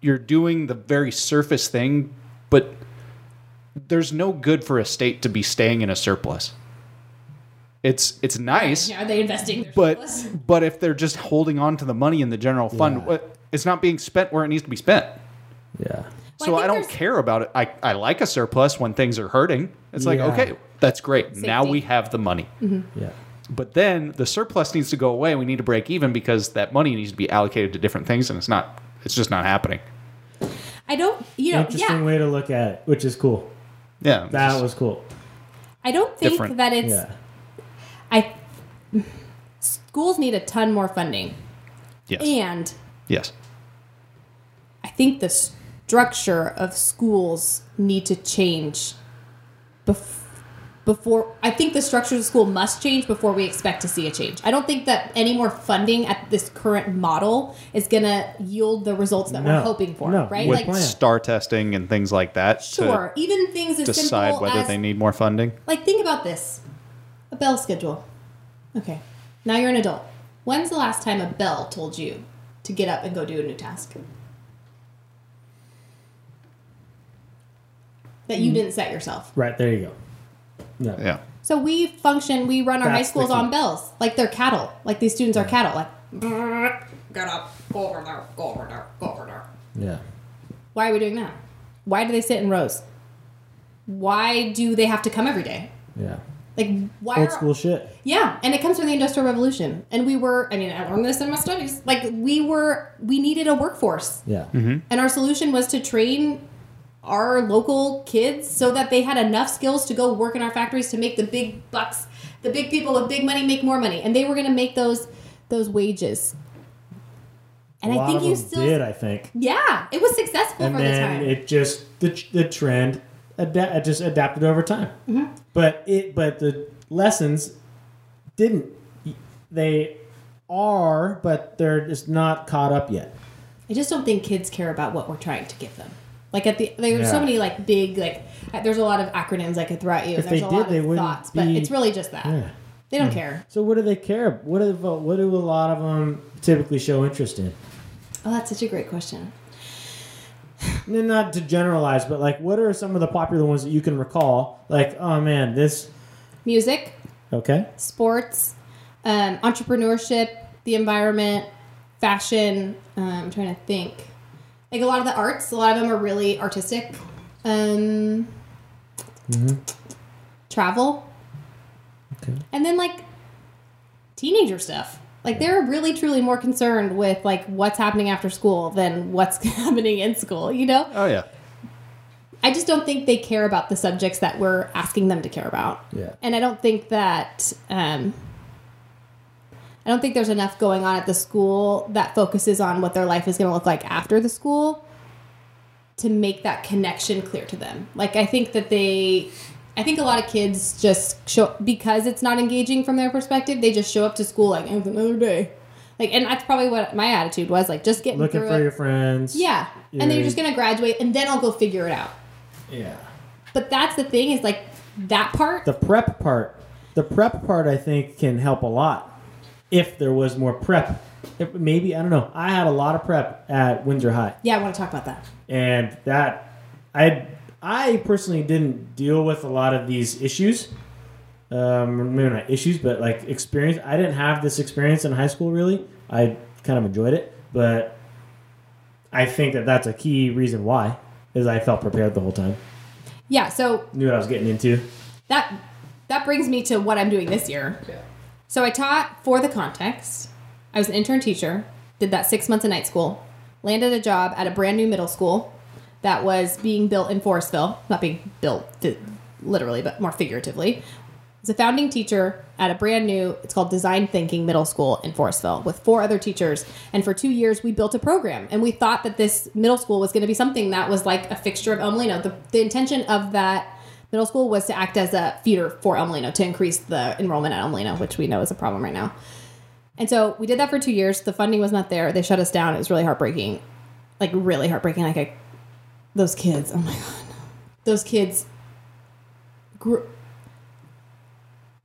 you're doing the very surface thing but there's no good for a state to be staying in a surplus it's it's nice Yeah, Are they investing? Their but surplus? but if they're just holding on to the money in the general fund Yeah. it's not being spent where it needs to be spent Yeah. so Well, I I, don't care about it. I, I like a surplus when things are hurting. It's like, okay, that's great. Now we have the money. Mm-hmm. Yeah. But then the surplus needs to go away. We need to break even because that money needs to be allocated to different things and it's not it's just not happening. I don't. You know, Interesting yeah. way to look at it, which is cool. Yeah. That was cool. I don't think different. that it's. Yeah. I schools need a ton more funding, yes. and yes. I think the structure of schools need to change bef- before I think the structure of the school must change before we expect to see a change. I don't think that any more funding at this current model is going to yield the results that No. we're hoping for, No. right? With like star testing and things like that sure, even things to as decide simple whether as they need more funding. like think about this. A bell schedule. Okay. Now you're an adult. When's the last time a bell told you to get up and go do a new task? That Mm. you didn't set yourself. Right there you go. No. Yeah. So we function, we run our high That's the schools key. on bells. Like they're cattle. Like these students are cattle. Like, get up, go over there, go over there, go over there. Yeah. Why are we doing that? Why do they sit in rows? Why do they have to come every day? Yeah. Like why Old are school shit. yeah, and it comes from the Industrial Revolution. And we were, I mean, I learned this in my studies. Like, we were, we needed a workforce. Yeah. Mm-hmm. And our solution was to train our local kids so that they had enough skills to go work in our factories to make the big bucks. The big people with big money make more money. And they were going to make those those wages. And a I lot think of you still. did, I think. Yeah, it was successful And for the then time. it just the the trend ada- just adapted over time. Mm-hmm. But it but the lessons didn't. They are, but they're just not caught up yet. I just don't think kids care about what we're trying to give them. Like at the there's Yeah. so many like big like there's a lot of acronyms I could throw at you. If there's they a did, lot they of wouldn't thoughts, but it's really just that Yeah. they don't care. So what do they care? What do what do a lot of them typically show interest in? Oh, that's such a great question. Not to generalize, but like, what are some of the popular ones that you can recall? Like, oh man, this Music, okay, sports, um, entrepreneurship, the environment, fashion. Um, I'm trying to think. Like a lot of the arts, a lot of them are really artistic. Um, Travel, okay, and then like teenager stuff. Like they're really truly more concerned with like what's happening after school than what's happening in school. You know. Oh yeah. I just don't think they care about the subjects that we're asking them to care about. yeah, And I don't think that um, I don't think there's enough going on at the school that focuses on what their life is going to look like after the school to make that connection clear to them. Like I think that they I think a lot of kids just show because it's not engaging from their perspective, they just show up to school like it's another day. Like and that's probably what my attitude was like just getting looking for it. your friends. yeah. And then you're just going to graduate and then I'll go figure it out. yeah. But that's the thing is like that part The prep part, the prep part, I think can help a lot if there was more prep. If, maybe I don't know. I had a lot of prep at Windsor High. Yeah, I want to talk about that. and that I I personally didn't deal with a lot of these issues. Um, maybe not issues, but like experience. I didn't have this experience in high school. Really, I kind of enjoyed it, but I think that that's a key reason why is I felt prepared the whole time, Yeah, so knew what I was getting into. that that brings me to what I'm doing this year. Yeah. So I taught for the context. I was an intern teacher, did that six months of night school, landed a job at a brand new middle school that was being built in Forestville, not being built literally, but more figuratively. As a founding teacher at a brand new, it's called Design Thinking Middle School in Forestville with four other teachers. And for two years, we built a program. And we thought that this middle school was going to be something that was like a fixture of El Molino. The, the intention of that middle school was to act as a feeder for El Molino to increase the enrollment at El Molino, which we know is a problem right now. And so we did that for two years. The funding was not there. They shut us down. It was really heartbreaking. Like, really heartbreaking. Like, I, those kids, oh my God. Those kids grew,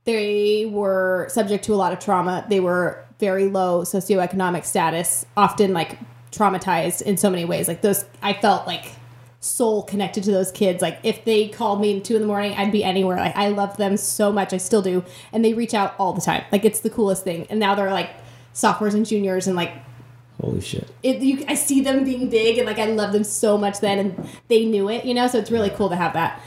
they were subject to a lot of trauma. They were very low socioeconomic status, often like traumatized in so many ways. Like those, I felt like soul connected to those kids. Like if they called me at two in the morning, I'd be anywhere. Like I loved them so much. I still do. And they reach out all the time. Like it's the coolest thing. And now they're like sophomores and juniors and like Holy shit! it, you, I see them being big and like I love them so much then and they knew it, you know, so it's really cool to have that.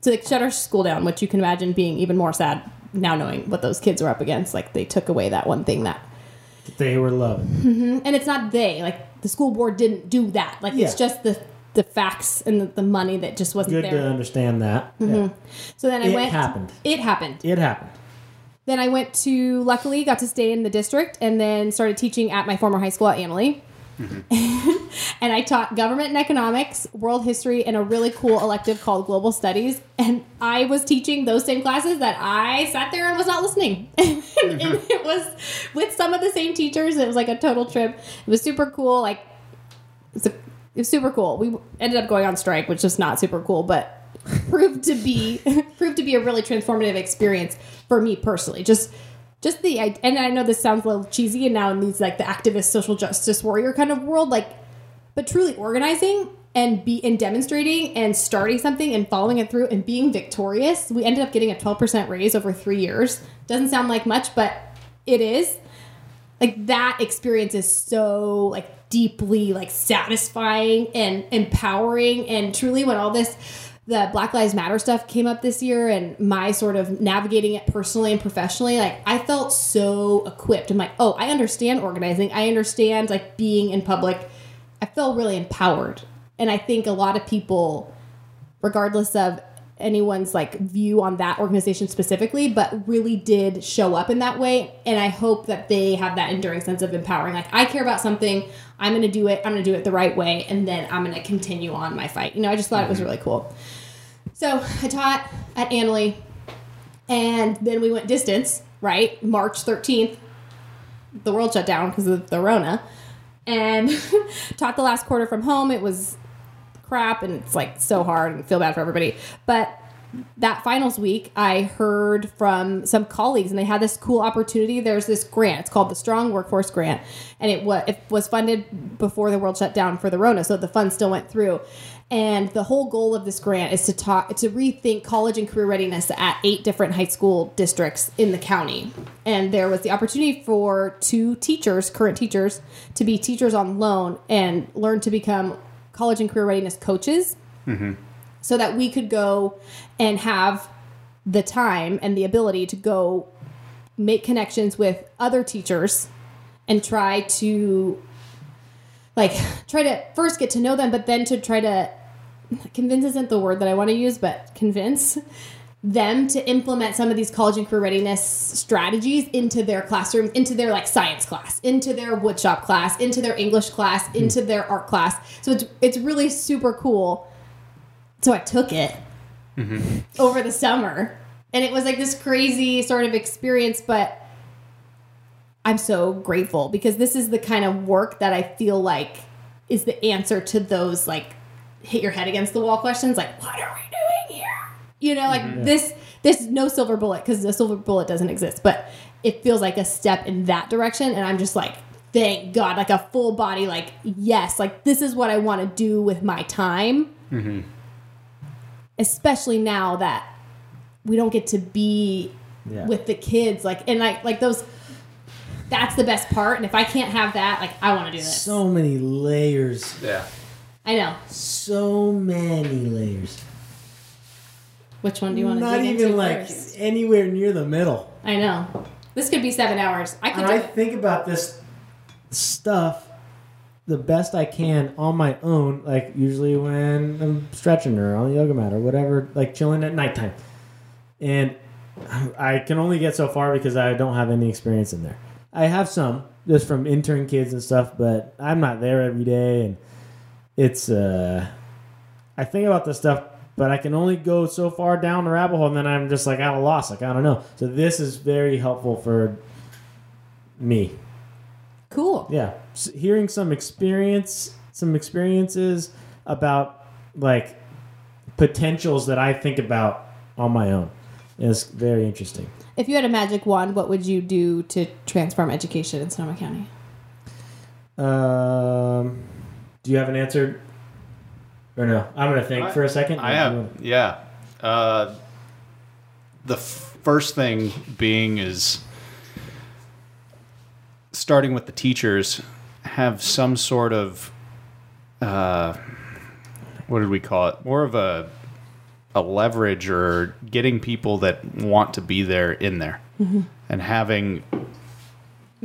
So they shut our school down, which you can imagine being even more sad now knowing what those kids were up against. Like they took away that one thing that They were loving. Mm-hmm. and it's not they, like the school board didn't do that. Like it's just the the facts and the, the money that just wasn't Good there. to understand that. Mm-hmm. Yeah. So then I It went It happened. It happened. It happened. Then I went to luckily got to stay in the district and then started teaching at my former high school at Analy. Mm-hmm. and I taught government and economics, world history, and a really cool elective called global studies. And I was teaching those same classes that I sat there and was not listening. and mm-hmm. it was with some of the same teachers. It was like a total trip. It was super cool. Like it's a, it was super cool. We ended up going on strike, which is not super cool, but proved to be proved to be a really transformative experience for me personally. Just just the and I know this sounds a little cheesy, and now in these like the activist social justice warrior kind of world, like but truly organizing and be and demonstrating and starting something and following it through and being victorious. We ended up getting a 12% raise over three years. Doesn't sound like much, but it is. Like that experience is so like deeply like satisfying and empowering and truly when all this the Black Lives Matter stuff came up this year and my sort of navigating it personally and professionally, like I felt so equipped. I'm like, oh, I understand organizing. I understand like being in public. I feel really empowered. And I think a lot of people, regardless of anyone's like view on that organization specifically, but really did show up in that way. And I hope that they have that enduring sense of empowering. Like, I care about something, I'm to do it, I'm to do it the right way, and then I'm to continue on my fight. You know, I just thought it was mm-hmm. really cool. So I taught at Analy, and then we went distance, right? March 13th, the world shut down because of the Rona. And taught the last quarter from home. It was crap and it's like so hard and feel bad for everybody. But that finals week, I heard from some colleagues and they had this cool opportunity. There's this grant. It's called the Strong Workforce Grant, and it was it was funded before the world shut down for the Rona, so the funds still went through. And the whole goal of this grant is to talk to rethink college and career readiness at eight different high school districts in the county. And there was the opportunity for two teachers, current teachers, to be teachers on loan and learn to become college and career readiness coaches mm-hmm. so that we could go and have the time and the ability to go make connections with other teachers and try to like try to first get to know them but then to try to convince isn't the word that I want to use but convince them to implement some of these college and career readiness strategies into their classrooms, into their like science class, into their woodshop class, into their English class, hmm. into their art class. So it's it's really super cool. So I took it mm-hmm. over the summer, and it was like this crazy sort of experience, but I'm so grateful because this is the kind of work that I feel like is the answer to those like hit your head against the wall questions like what are we? You know, like this this is no silver bullet because the silver bullet doesn't exist, but it feels like a step in that direction and I'm just like thank God, like a full body like yes, like this is what I want to do with my time. Mm-hmm. Especially now that we don't get to be Yeah. with the kids like and like like those that's the best part and if i can't have that like i want to do this So many layers. Yeah. i know So many layers. Which one do you want to Not dig even into like first? anywhere near the middle. i know this could be seven hours i could And do I think about this stuff the best I can on my own, like usually when I'm stretching or on the yoga mat or whatever, like chilling at nighttime. And I can only get so far because I don't have any experience in there. I have some just from intern kids and stuff, but I'm not there every day and it's uh I think about this stuff, but I can only go so far down the rabbit hole and then I'm just like at a loss, like I don't know. So this is very helpful for me. cool Yeah, S- hearing some experience, some experiences about like potentials that I think about on my own is very interesting. if you had a magic wand what would you do to transform education in sonoma county Um, do you have an answer? Or no? I'm gonna think I- for a second. I have, yeah. Uh, the f- first thing being is starting with the teachers, have some sort of, uh, what did we call it? More of a, a leverage or getting people that want to be there in there and having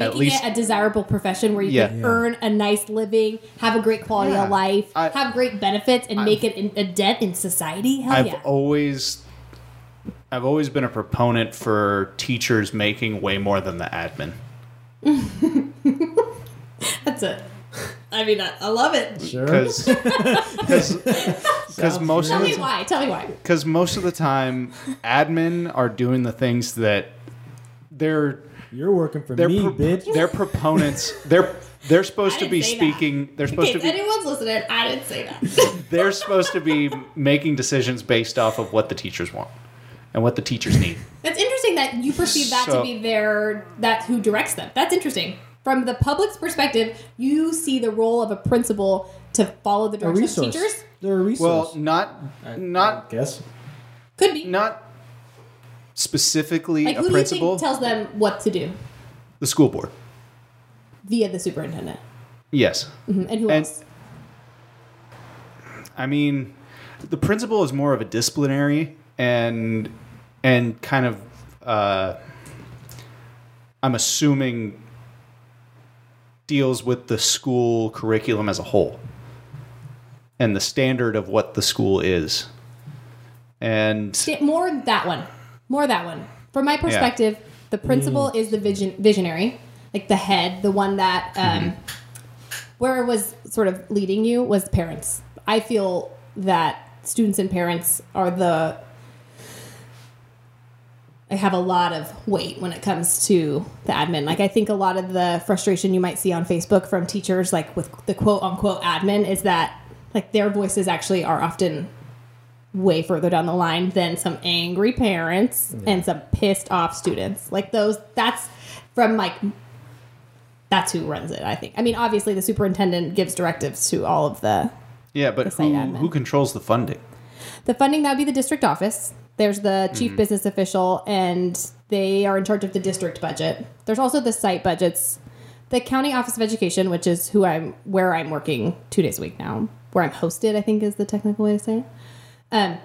making least- it a desirable profession where you Yeah. can Yeah. earn a nice living have a great quality Yeah. of life I- have great benefits and make it a dent in society hell I've yeah always I've always been a proponent for teachers making way more than the admin. that's it i mean i, I love it Sure. because because most tell of me the why tell me why because most of the time admin are doing the things that they're You're working for they're me, pro- bitch. they're proponents they're they're supposed to be say that. speaking they're supposed in to case be anyone's listening i didn't say that they're supposed to be making decisions based off of what the teachers want and what the teachers need It's interesting that you perceive that to be their that who directs them. That's interesting. From the public's perspective, you see the role of a principal to follow the a direction of teachers. They're a resource. well not not guess. Could be. not specifically like a who do principal tells them what to do the school board via the superintendent? yes Mhm. And who And- else? I mean, the principal is more of a disciplinary and and kind of uh, I'm assuming deals with the school curriculum as a whole and the standard of what the school is. And Sta- More that one. More that one. From my perspective, the principal is the vision visionary, like the head, the one that um, where it was sort of leading you was parents. I feel that students and parents are the I have a lot of weight when it comes to the admin. Like I think a lot of the frustration you might see on Facebook from teachers like with the quote unquote admin is that like their voices actually are often way further down the line than some angry parents mm. and some pissed off students. Like those that's from like that's who runs it, I think. I mean, obviously the superintendent gives directives to all of the yeah, but The who, who controls the funding? the funding that would be the district office. There's the chief mm-hmm. business official, and they are in charge of the district budget. There's also the site budgets, the county office of education, which is who I'm where I'm working two days a week now, where I'm hosted. I think is the technical way to say it. Um,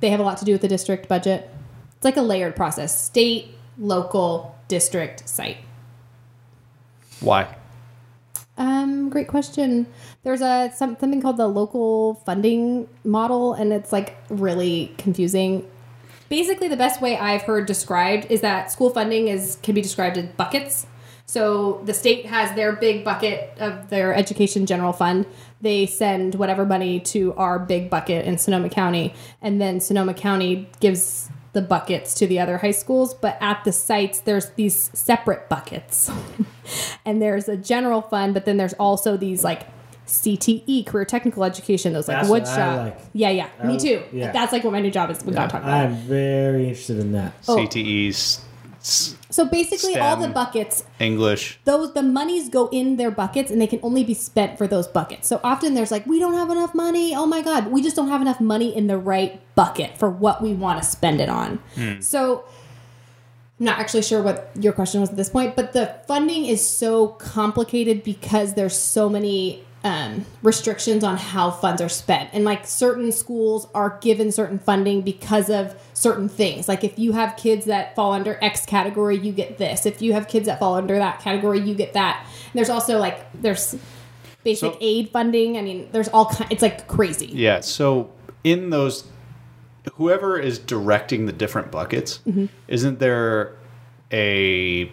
they have a lot to do with the district budget. It's like a layered process: state, local, district, site. Why? Um, great question. There's a some, something called the local funding model, and it's like really confusing. Basically, the best way I've heard described is that school funding is can be described as buckets. So the state has their big bucket of their education general fund. They send whatever money to our big bucket in Sonoma County, and then Sonoma County gives the buckets to the other high schools. But at the sites, there's these separate buckets, and there's a general fund, but then there's also these like CTE, career technical education, those like That's wood shop. like. Yeah, yeah, me too. yeah. That's like what my new job is. We gotta talk about. I'm very interested in that. Oh. CTEs, s- So basically, all the buckets English. those the monies go in their buckets and they can only be spent for those buckets. So often there's like we don't have enough money. Oh my god, we just don't have enough money in the right bucket for what we want to spend it on. Hmm. So I'm not actually sure what your question was at this point, but the funding is so complicated because there's so many um, restrictions on how funds are spent. And like certain schools are given certain funding because of certain things. Like if you have kids that fall under X category, you get this. If you have kids that fall under that category, you get that. And there's also like there's basic So- aid funding. I mean, there's all kind. It's like crazy. Yeah. So in those, whoever is directing the different buckets, Mm-hmm. isn't there a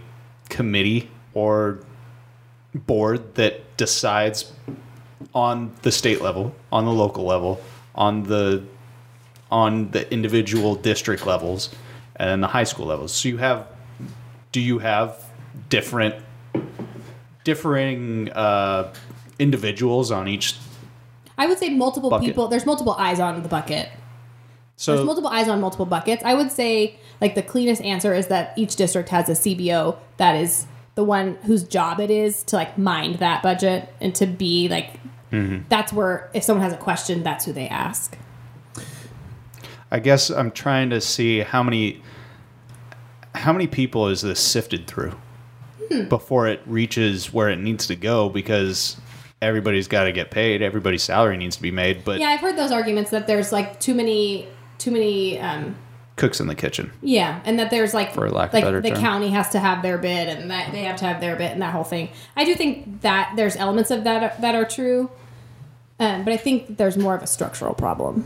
committee or board that decides on the state level, on the local level, on the on the individual district levels, and the high school levels? So you have, do you have different differing uh, individuals on each? I would say multiple Bucket. people. There's multiple eyes on the bucket. So There's multiple eyes on multiple buckets. I would say like the cleanest answer is that each district has a CBO that is the one whose job it is to like mind that budget and to be like that's where if someone has a question, that's who they ask. I guess I'm trying to see how many how many people is this sifted through Hmm. before it reaches where it needs to go because everybody's got to get paid, everybody's salary needs to be made, but Yeah, I've heard those arguments that there's like too many too many um cooks in the kitchen. Yeah, and that there's like For lack of like better the term. county has to have their bid, and that they have to have their bid, and that whole thing. I do think that there's elements of that that are true, um, but I think there's more of a structural problem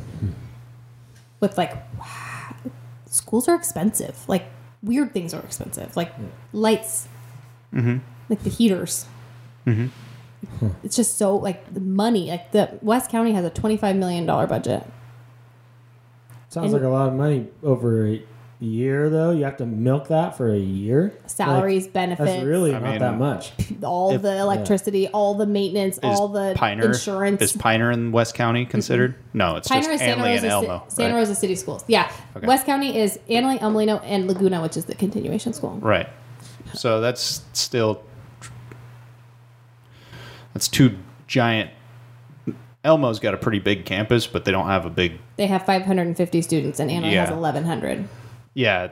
with like wow, schools are expensive. Like weird things are expensive, like lights, like the heaters. It's just so like the money. Like the West County has a twenty five million dollar budget. Sounds And- like a lot of money over a year, though. You have to milk that for a year. Salaries, Like, benefits. That's really I not mean, that much. all If- the electricity, all the maintenance, Is all the Piner insurance. is Piner in West County considered? No, it's Piner just is Santa Anley Rosa, and Ci- Elmo. Santa right? Rosa City Schools. Yeah, Okay. West County is Analy, Umlino, and Laguna, which is the continuation school. Right. So that's still that's two giant. Elmo's got a pretty big campus, but they don't have a big. They have 550 students, and Analy Yeah. has 1,100. Yeah,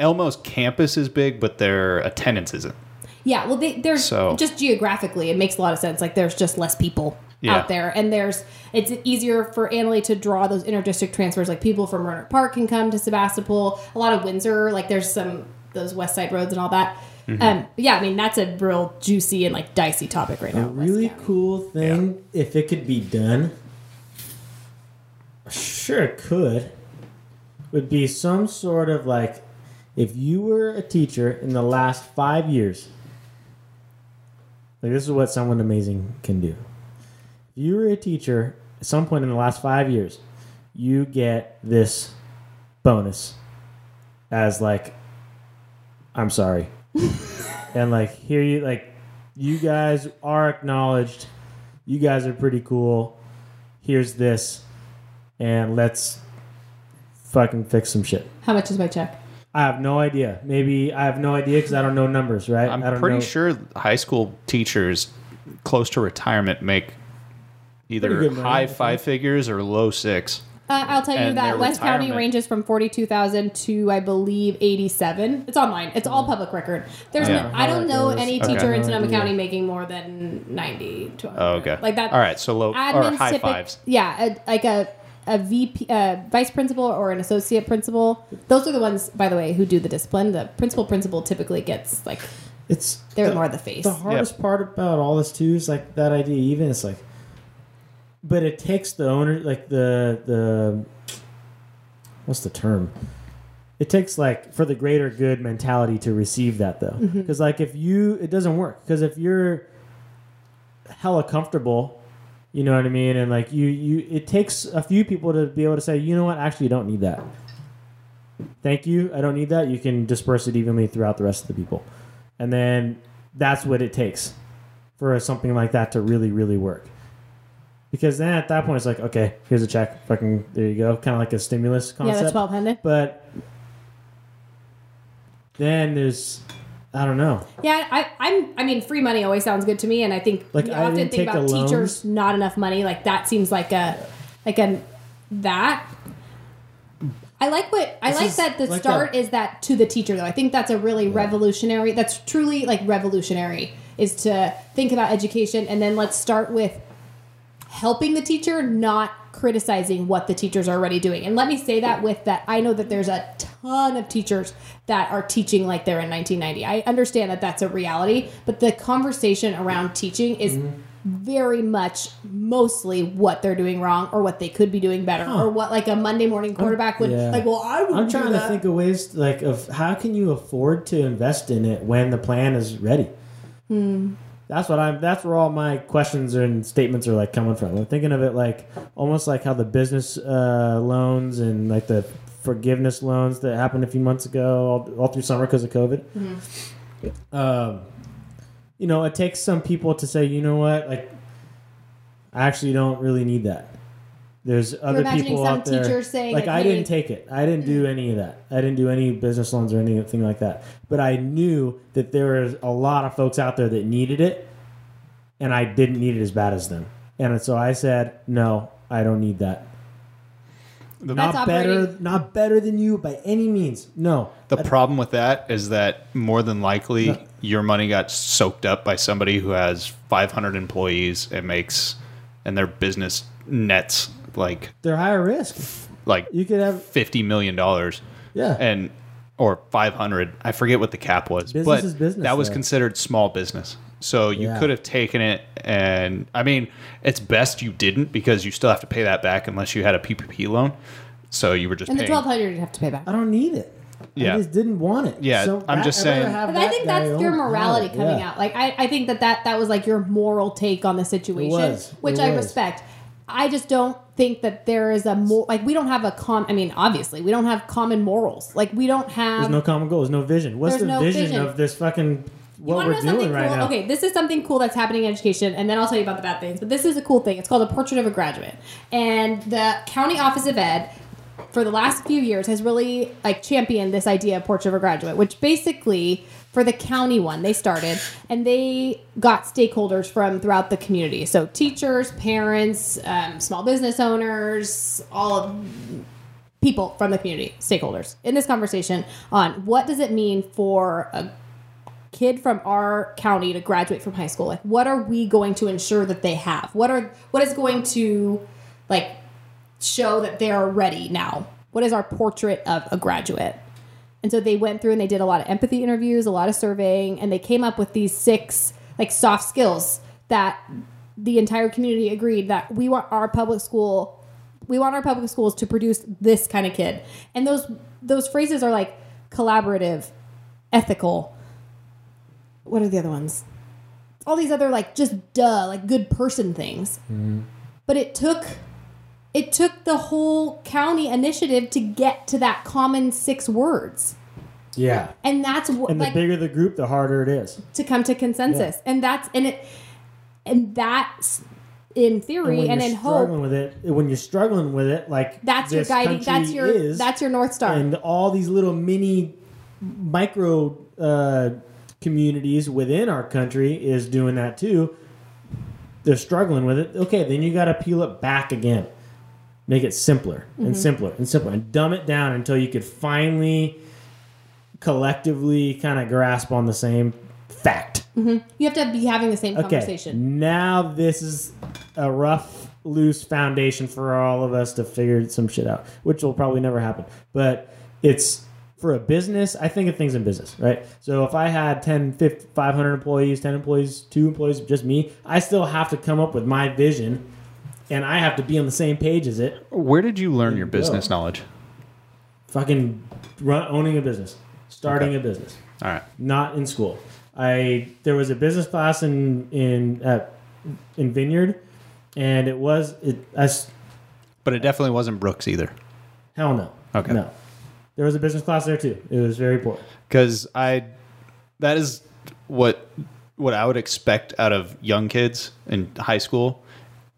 Elmo's campus is big, but their attendance isn't. Yeah, well, they, there's So- just geographically, it makes a lot of sense. Like, there's just less people Yeah. out there, and there's it's easier for Analy to draw those interdistrict transfers. Like people from Rohnert Park can come to Sebastopol. A lot of Windsor, like there's some those West Side roads and all that. Mm-hmm. Um, yeah, I mean that's a real juicy and like dicey topic right now. in West really cool thing, if it could be done, sure it could, would be some sort of like if you were a teacher in the last five years. Like this is what someone amazing can do. If you were a teacher at some point in the last five years, you get this bonus as like, I'm sorry, and like here you like you guys are acknowledged. You guys are pretty cool. Here's this, and let's fucking fix some shit. How much is my check? I have no idea. Maybe I have no idea because I don't know numbers, right? I'm I don't pretty know. sure high school teachers close to retirement make either Pretty good money, high five figures or low six. Uh, I'll tell you And that their West County ranges from forty-two thousand to I believe eighty-seven. It's online. It's all public record. There's Yeah. no, I don't know any teacher Okay. in Sonoma No. County making more than ninety. To Oh, okay. Like that. All right, so low or high civic- fives. Yeah, a, like a a VP, uh, vice principal or an associate principal. Those are the ones, by the way, who do the discipline. The principal principal typically gets like It's they're the- more the face. The hardest part about all this too is like that idea. Even it's like, but it takes the owner, like the the what's the term? It takes like for the greater good mentality to receive that though, Mm-hmm. because like if you, it doesn't work. Because if you're hella comfortable, you know what I mean, and like you you, it takes a few people to be able to say, you know what, actually, you don't need that. Thank you. I don't need that. You can disperse it evenly throughout the rest of the people. And then that's what it takes for something like that to really, really work. Because then at that point, it's like, okay, here's a check. Fucking, there you go. Kind of like a stimulus concept. yeah, the twelve hundred. But then there's, I don't know. Yeah, I, I'm. I mean, free money always sounds good to me, and I think Like, we I often think about teachers not enough money. Like that seems like a, like a, that. I like what I This like that the like start is that to the teacher though. I think that's a really revolutionary. That's truly like revolutionary is to think about education and then let's start with helping the teacher, not criticizing what the teachers are already doing. And let me say that with that, I know that there's a ton of teachers that are teaching like they're in 1990. I understand that that's a reality, but the conversation around teaching is very much mostly what they're doing wrong or what they could be doing better or what like a Monday morning quarterback would yeah. like. Well, I would. I'm trying to think of ways like of how can you afford to invest in it when the plan is ready. That's what I'm. That's where all my questions and statements are like coming from. I'm thinking of it like almost like how the business uh, loans and like the forgiveness loans that happened a few months ago, all, all through summer because of COVID. Um, you know, it takes some people to say, you know what, like I actually don't really need that. There's other people out there. saying, like, like, I didn't take it. I didn't do any of that. I didn't do any business loans or anything like that. But I knew that there was a lot of folks out there that needed it, and I didn't need it as bad as them. And so I said, no, I don't need that. The, That's not better, not better than you by any means. No. the problem with that is that more than likely No. your money got soaked up by somebody who has 500 employees and makes and their business nets like They're higher risk. like You could have, 50 million dollars yeah. and or 500 i forget what the cap was Business but is business, that was though. considered small business so you Yeah. could have taken it and i mean it's best you didn't because you still have to pay that back unless you had a ppp loan so you were just And the 1200 you have to pay back. I don't need it. Yeah. I just didn't want it. Yeah, So I'm that- just saying- have But I think that's your morality coming yeah. out. Like I, I think that, that that was like your moral take on the situation, was. which It I respect. I just don't think that there is a more like we don't have a com. I mean, obviously we don't have common morals. Like we don't have. There's no common goal. There's no vision. What's the no vision, vision. of this fucking You what we're know something doing right cool? now? Okay, this is something cool that's happening in education, and then I'll tell you about the bad things. But this is a cool thing. It's called a portrait of a graduate, and the county office of ed for the last few years has really like championed this idea of portrait of a graduate, which basically for the county one they started and they got stakeholders from throughout the community so teachers parents um, small business owners all of people from the community stakeholders in this conversation on what does it mean for a kid from our county to graduate from high school, like what are we going to ensure that they have? What are what is going to like show that they're ready now? What is our portrait of a graduate? And so they went through and they did a lot of empathy interviews, a lot of surveying, and they came up with these six like soft skills that the entire community agreed that we want our public school we want our public schools to produce this kind of kid. And those those phrases are like collaborative, ethical. What are the other ones? All these other like just duh, like good person things. But it took it took the whole county initiative to get to that common six words. Yeah. And that's what And the like bigger the group, the harder it is. to come to consensus. And that's and it and that's in And theory when and, you're in struggling hope with it, when you're struggling with it, like that's your guiding that's your is, that's your north star. and all these little mini micro uh, communities within our country is doing that too. They're struggling with it. Okay, then you got to peel it back again, make it simpler Mm-hmm. and simpler and simpler, and dumb it down until you could finally collectively kind of grasp on the same fact. you have to be having the same Okay, conversation. now this is a rough, loose foundation for all of us to figure some shit out, which will probably never happen. But it's for a business. I think of things in business, right? So if I had 10, 50, 500 employees, 10 employees, two employees, just me, I still have to come up with my vision and I have to be on the same page as it. Where did you learn your go. business knowledge? Fucking run, owning a business, starting a business. All right. not in school. I there was a business class in in at in Vineyard, and it was it. I But it definitely wasn't Brooks either. hell no. Okay. No, there was a business class there too. It was very poor. because I that is what what I would expect out of young kids in high school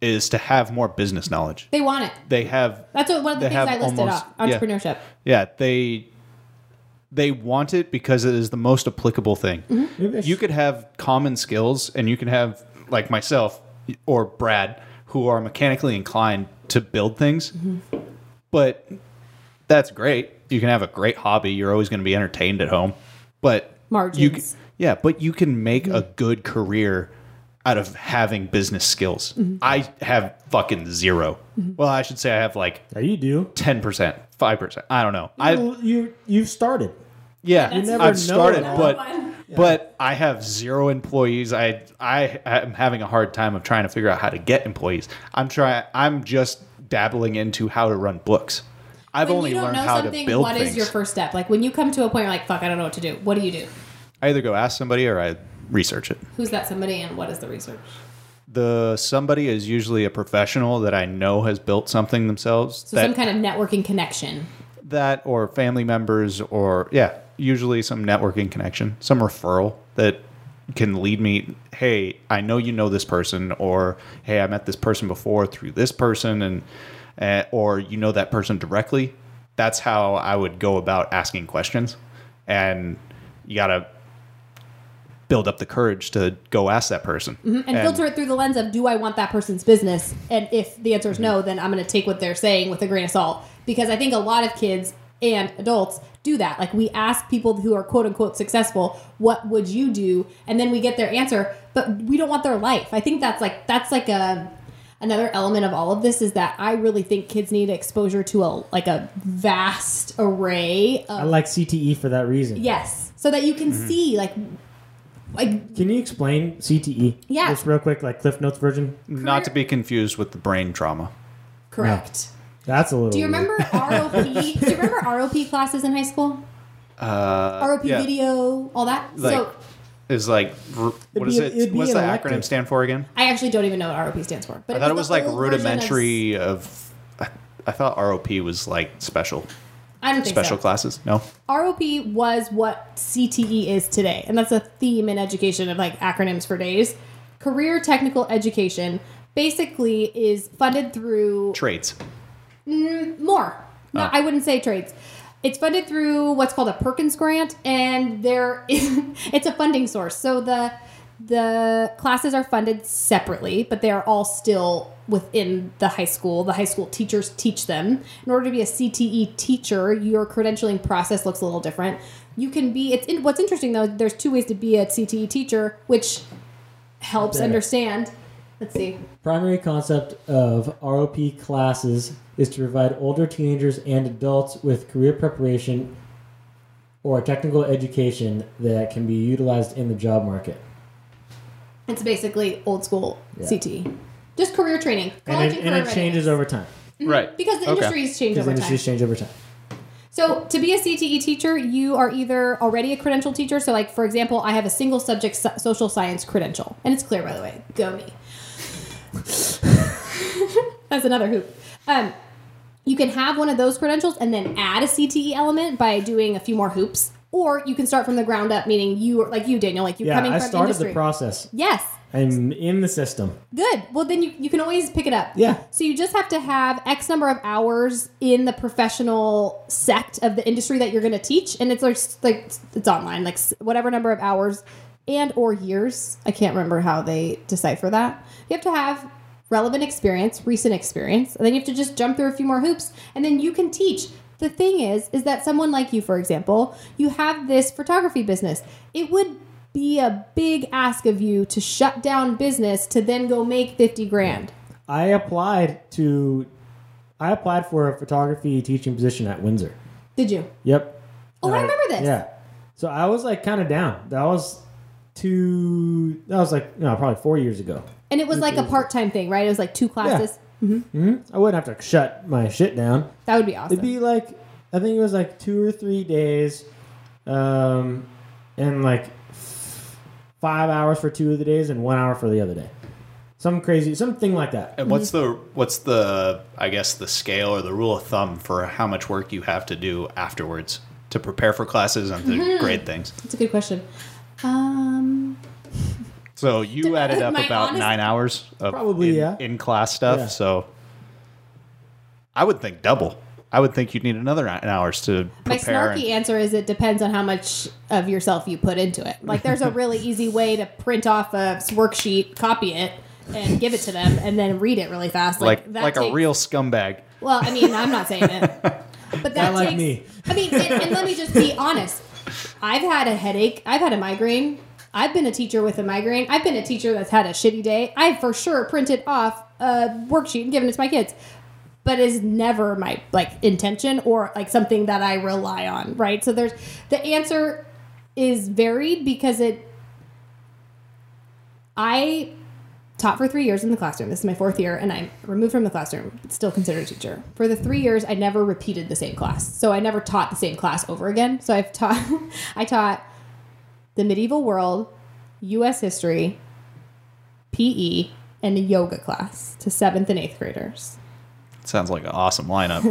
is to have more business knowledge. They want it. They have That's what one of the things I listed almost- off. Entrepreneurship. yeah they they want it because it is the most applicable thing. Mm-hmm. You could have common skills and you can have like myself or Brad who are mechanically inclined to build things. Mm-hmm. But that's great. You can have a great hobby. You're always going to be entertained at home. But Margins. You, yeah, but you can make a mm-hmm. good career out of having business skills. Mm-hmm. I have fucking 0 mm-hmm. Well, I should say I have like Yeah, you do. 10%, 5%. I don't know. I you, you you've started. yeah, You never I've started, it but One. but I have zero employees. I I am having a hard time of trying to figure out how to get employees. I'm trying. I'm just dabbling into how to run books. I've When only learned how to build what is things. your first step? Like when you come to a point, you're like, "Fuck, I don't know what to do." What do you do? I either go ask somebody or I research it. Who's that somebody, and what is the research? The somebody is usually a professional that I know has built something themselves. So that, some kind of networking connection. that or family members or yeah, usually some networking connection, some referral that can lead me, hey, I know you know this person or hey, I met this person before through this person and uh, or you know that person directly. That's how I would go about asking questions. And you got to build up the courage to go ask that person. and, filter it through the lens of do I want that person's business? And if the answer is no, then I'm going to take what they're saying with a grain of salt. Because I think a lot of kids and adults do that. Like we ask people who are quote unquote successful, what would you do? And then we get their answer, but we don't want their life. I think that's like that's like a another element of all of this is that I really think kids need exposure to a like a vast array Of, I like CTE for that reason. yes, so that you can Mm-hmm. see like like Can you explain CTE? Yeah. Just real quick, like Cliff Notes version. Not to be confused with the brain trauma. correct. That's a little. Do you remember ROP? do you remember ROP classes in high school? Uh, ROP yeah. video, all that. Like, so is like r- what be a- it? it'd be What's the elective. acronym stand for again? I actually don't even know what ROP stands for. But I thought it the was like old version of- rudimentary of. I, I thought ROP was like special I don't think special so. classes. No, ROP was what CTE is today, and that's a theme in education of like acronyms for days. Career technical education basically is funded through trades. Mm, more. No, Oh. I wouldn't say trades. It's funded through what's called a Perkins grant, and there is it's a funding source. So the the classes are funded separately, but they are all still within the high school. The high school teachers teach them. In order to be a CTE teacher, your credentialing process looks a little different. you can be. It's in, what's interesting though. There's two ways to be a CTE teacher, which helps There. understand. Let's see. Primary concept of ROP classes is to provide older teenagers and adults with career preparation or technical education that can be utilized in the job market. It's basically old school Yeah. CTE, just career training. And it, and career it changes over time. Right. because the Okay. industries change Because over time. industries change over time. So, to be a CTE teacher, you are either already a credential teacher. So, like for example, I have a single subject so- social science credential, and it's clear by the way. Go me. That's another hoop. Um, you can have one of those credentials and then add a CTE element by doing a few more hoops, or you can start from the ground up, meaning you, like you, Daniel, like you're Yeah, coming I from started industry. the process. Yes, I'm in the system. Good. Well, then you, you can always pick it up. Yeah. So you just have to have X number of hours in the professional sect of the industry that you're going to teach, and it's like like it's online, like whatever number of hours and or years. I can't remember how they decipher that. You have to have relevant experience, recent experience, and then you have to just jump through a few more hoops, and then you can teach. The thing is, is that someone like you, for example, you have this photography business. It would be a big ask of you to shut down business to then go make 50 grand. I applied to I applied for a photography teaching position at Windsor. Did you? Yep. Oh, I remember this. Yeah. So I was like kind of down. That was two that was like no, probably 4 years ago. And it was like a part time thing, right? It was like two classes. I wouldn't have to shut my shit down. That would be awesome. It'd be like I think it was like 2 or 3 days um and like 5 hours for two of the days and 1 hour for the other day. Some crazy something like that. And what's the what's the I guess the scale or the rule of thumb for how much work you have to do afterwards to prepare for classes and to Mm-hmm. grade things? That's a good question. Um, So you To- added up my about honest- nine hours of Probably, in, yeah. in class stuff. Yeah. So I would think double. I would think you'd need another nine hours to my prepare. snarky and- answer is it depends on how much of yourself you put into it. Like, there's a really easy way to print off a worksheet, copy it, and give it to them, and then read it really fast. like Like, that like a takes- real scumbag. Well, I mean, I'm not saying it, but that Not like takes. me. I mean, and, and let me just be honest. I've had a headache. I've had a migraine. I've been a teacher with a migraine. I've been a teacher that's had a shitty day. I've for sure printed off a worksheet and given it to my kids, but is never my like intention or like something that I rely on. Right. So there's the answer is varied because it. I taught for three years in the classroom. This is my fourth year, and I'm removed from the classroom, but still considered a teacher. For the three years, I never repeated the same class. So I never taught the same class over again. So I've taught, I taught the medieval world, U.S. history, PE, and a yoga class to seventh and eighth graders. Sounds like an awesome lineup.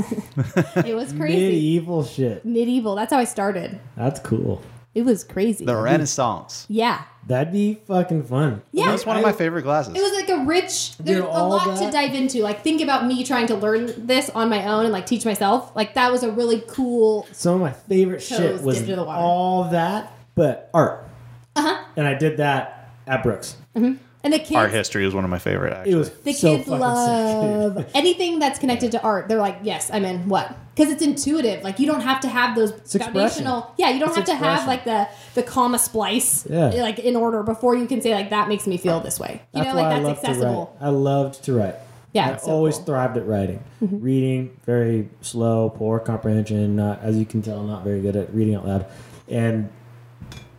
It was crazy. Medieval shit. medieval. That's how I started. That's cool. It was crazy. the Renaissance. yeah. That'd be fucking fun. Yeah. That's one of my favorite classes. It was like a rich. There's a all lot to dive into. Like think about me trying to learn this on my own and like teach myself. Like that was a really cool. Some of my favorite shit was dipped the water. all that, but art. Uh huh. And I did that at Brooks. And the kids. Art history is one of my favorite. Actually. It was The so kids fucking love sick. anything that's connected to art. They're like, yes, I'm in. What? Because it's intuitive. Like you don't have to have those expression. foundational. Yeah, you don't It's have to have like the the comma splice. Yeah. Like in order before you can say like that makes me feel this way. You That's know, why like I that's accessible. to write. I loved to write. Yeah, I so always cool. thrived at writing. Reading, very slow, poor comprehension. Not, as you can tell, not very good at reading out loud. And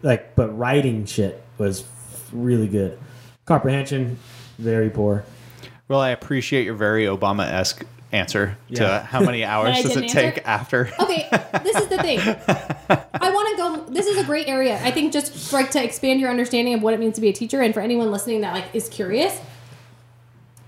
like, but writing shit was really good. Comprehension, very poor. Well, I appreciate your very Obama esque answer Yeah. to how many hours does it didn't take after. okay, this is the thing. I want to go. This is a great area. I think just for, like to expand your understanding of what it means to be a teacher, and for anyone listening that like is curious.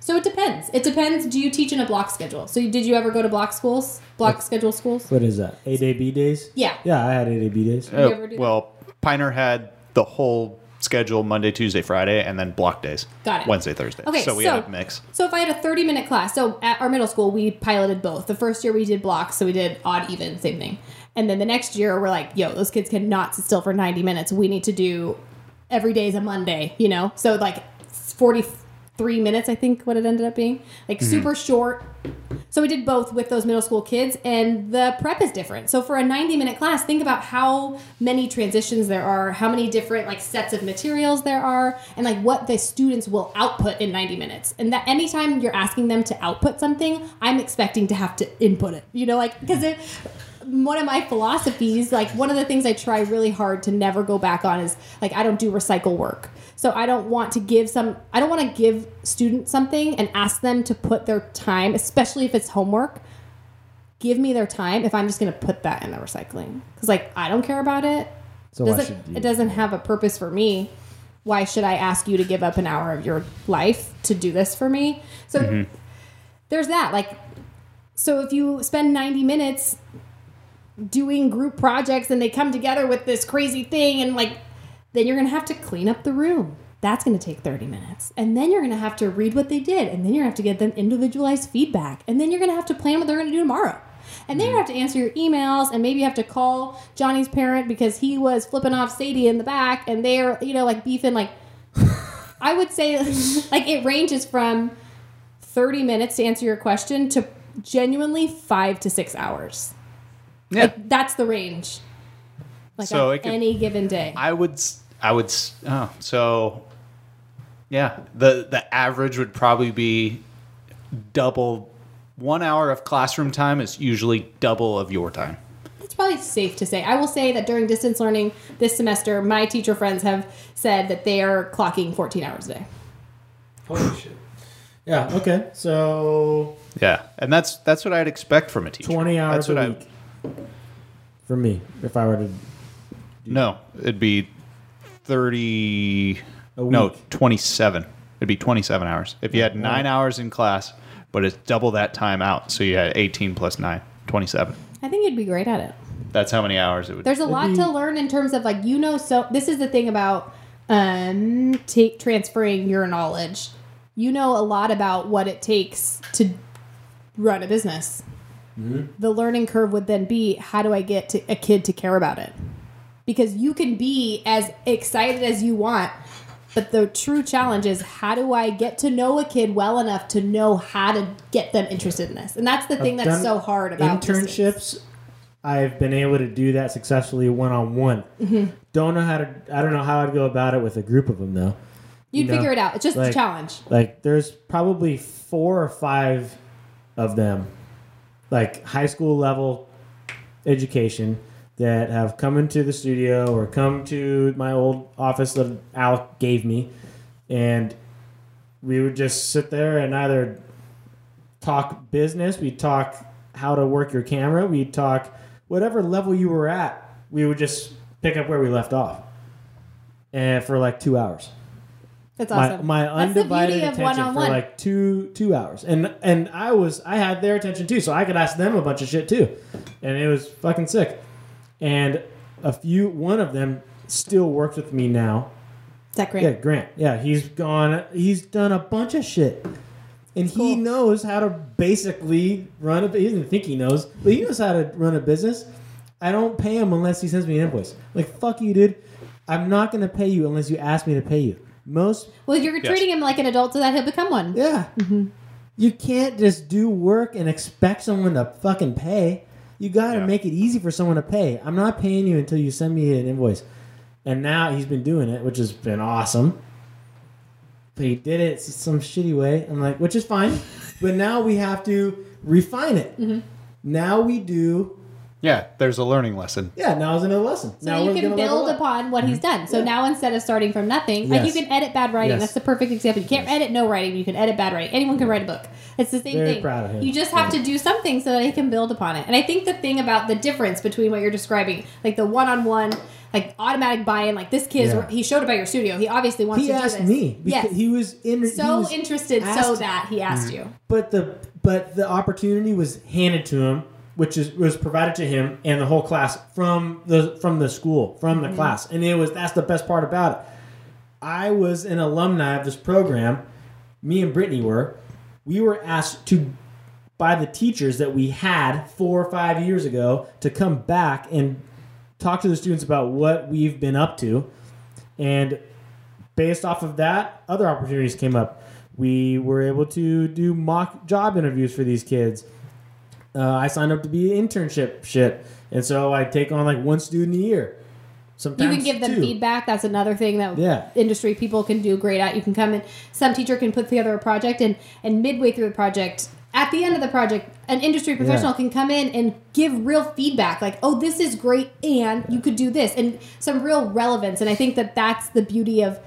So it depends. It depends. Do you teach in a block schedule? So did you ever go to block schools, block schedule schools? What is that? A day, B days? Yeah. Yeah, I had A day, B days. Did you ever do that? Uh, well, Piner had the whole schedule Monday, Tuesday, Friday, and then block days. Got it. Wednesday, Thursday. Okay, so we so- had a mix. So if I had a 30 minute class, so at our middle school, we piloted both. The first year we did blocks, so we did odd, even, same thing. And then the next year, we're like, yo, those kids cannot sit still for 90 minutes. We need to do every day is a Monday, you know? So like 43 minutes, I think, what it ended up being. Like mm-hmm. super short So we did both with those middle school kids, and the prep is different. So for a 90 minute class, think about how many transitions there are, how many different like sets of materials there are, and like what the students will output in 90 minutes. And that anytime you're asking them to output something, I'm expecting to have to input it. You know, like because one of my philosophies, like one of the things I try really hard to never go back on is like I don't do recycle work. So I don't want to give some I don't want to give students something and ask them to put their time, especially if it's homework. Give me their time if I'm just going to put that in the recycling. Cuz like I don't care about it. So doesn't, you? it doesn't have a purpose for me. Why should I ask you to give up an hour of your life to do this for me? So mm-hmm. there's that. Like, so if you spend 90 minutes doing group projects and they come together with this crazy thing and like, then you're going to have to clean up the room. That's going to take 30 minutes. And then you're going to have to read what they did. And then you're going to have to get them individualized feedback. And then you're going to have to plan what they're going to do tomorrow. And then you have to answer your emails, and maybe you have to call Johnny's parent because he was flipping off Sadie in the back, and they're, you know, like beefing. Like, I would say, like, it ranges from 30 minutes to answer your question to genuinely five to six hours. Yeah. Like, that's the range. Like, So on could- any given day. I would. S- I would. Oh, so yeah, the the average would probably be double. One hour of classroom time is usually double of your time. It's probably safe to say. I will say that during distance learning this semester, my teacher friends have said that they are clocking 14 hours a day. Holy shit. Yeah. Okay. So Yeah, and that's that's what I'd expect from a teacher. twenty hours That's what a I- week for me, if I were to. No, it'd be thirty. A No, twenty-seven. It'd be twenty-seven hours if you had nine hours in class, but it's double that time out. So you had eighteen plus nine, 27. I think you'd be great at it. That's how many hours it would. There's a lot be- to learn in terms of like you know so this is the thing about um take transferring your knowledge. You know a lot about what it takes to run a business. The learning curve would then be how do I get to a kid to care about it? Because you can be as excited as you want, but the true challenge is how do I get to know a kid well enough to know how to get them interested in this? And that's the thing I've that's so hard about internships. I've been able to do that successfully one on one. Don't know how to. I don't know how I'd go about it with a group of them though. You'd you know, figure it out. It's just a challenge. Like there's probably four or five of them, like high school level education, that have come into the studio or come to my old office that Al gave me, and we would just sit there and either talk business, we'd talk how to work your camera, we'd talk whatever level you were at, we would just pick up where we left off. And for like two hours. That's my, awesome. my That's the undivided attention for like two two hours. And and i was i had their attention too so i could ask them a bunch of shit too. And it was fucking sick and a few one of them still works with me now. Is that great? yeah grant. Yeah he's gone he's done a bunch of shit. And he knows how to basically run a he doesn't think he knows but he knows how to run a business. I don't pay him unless he sends me an invoice. Like fuck you dude. I'm not going to pay you unless you ask me to pay you. Most Well, you're treating him like an adult so that he'll become one. yeah. Mm-hmm. You can't just do work and expect someone to fucking pay. You got to Yeah. make it easy for someone to pay. I'm not paying you until you send me an invoice. And now he's been doing it, which has been awesome. But he did it some shitty way. I'm like, which is fine. but now we have to refine it. Mm-hmm. Now we do. Yeah, there's a learning lesson. Yeah, now is another lesson. So now you can build upon what he's done. So Yeah. now instead of starting from nothing, like you can edit bad writing. Yes. That's the perfect example. You can't edit no writing. You can edit bad writing. Anyone can write a book. It's the same Very thing. proud of him. You just have Yeah. to do something so that he can build upon it. And I think the thing about the difference between what you're describing, like the one-on-one, like automatic buy-in, like this kid, Yeah. he showed up at your studio. He obviously wants He to asked do this. me yes. he was in. he so was interested, so that he asked mm. you. but the but the opportunity was handed to him which is was provided to him and the whole class from the from the school from the mm-hmm. class. And it was that's the best part about it. I was an alumni of this program. Me and brittany were. We were asked to by the teachers that we had four or five years ago to come back and talk to the students about what we've been up to. And based off of that, other opportunities came up. We were able to do mock job interviews for these kids. Uh, I signed up to be an internship shit, and so I take on like one student a year. Sometimes you can give them two. feedback. That's another thing that Yeah. industry people can do great at. You can come in. Some teacher can put together a project, and and midway through the project, at the end of the project, an industry professional Yeah. can come in and give real feedback, like, "Oh, this is great, and you could do this," and some real relevance. And I think that that's the beauty of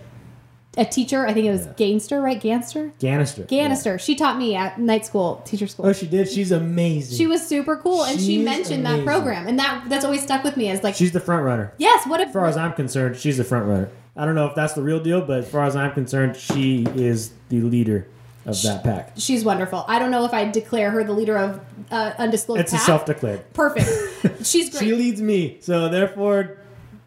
a teacher. I think it was Gainster, right? Ganster, Ganister. Ganister. She taught me at night school, teacher school. Oh, she did. She's amazing. she was super cool, and she She's mentioned amazing. that program, and that that's always stuck with me as like, She's the front runner. yes, what if As far as I'm concerned, she's the front runner. I don't know if that's the real deal, but as far as I'm concerned, she is the leader of that pack. She's wonderful. I don't know if I declare her the leader of uh, undisclosed. It's a self-declared. Perfect. She's great. She leads me, so therefore,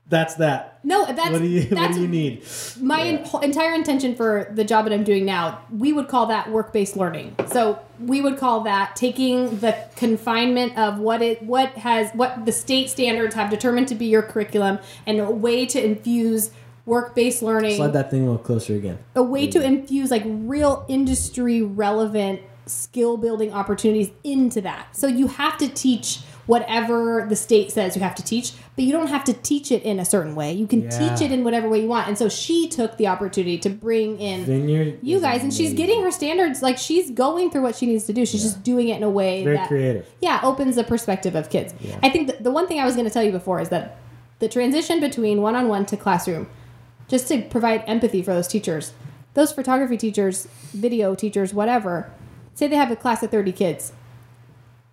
that's that. no, that's What do you What do you need? my whole- entire intention for the job that I'm doing now. We would call that work-based learning. So we would call that taking the confinement of what it what has what the state standards have determined to be your curriculum and a way to infuse work-based learning Slide that thing a little closer again. a way to infuse like real industry relevant skill building opportunities into that. So you have to teach whatever the state says you have to teach, but you don't have to teach it in a certain way. You can Yeah. teach it in whatever way you want. And so she took the opportunity to bring in Vineyard. you guys and she's getting her standards like she's going through what she needs to do. She's just doing it in a way very that creative. yeah, opens the perspective of kids. I think the one thing I was going to tell you before is that the transition between one-on-one to classroom, just to provide empathy for those teachers, those photography teachers, video teachers, whatever, say they have a class of 30 kids.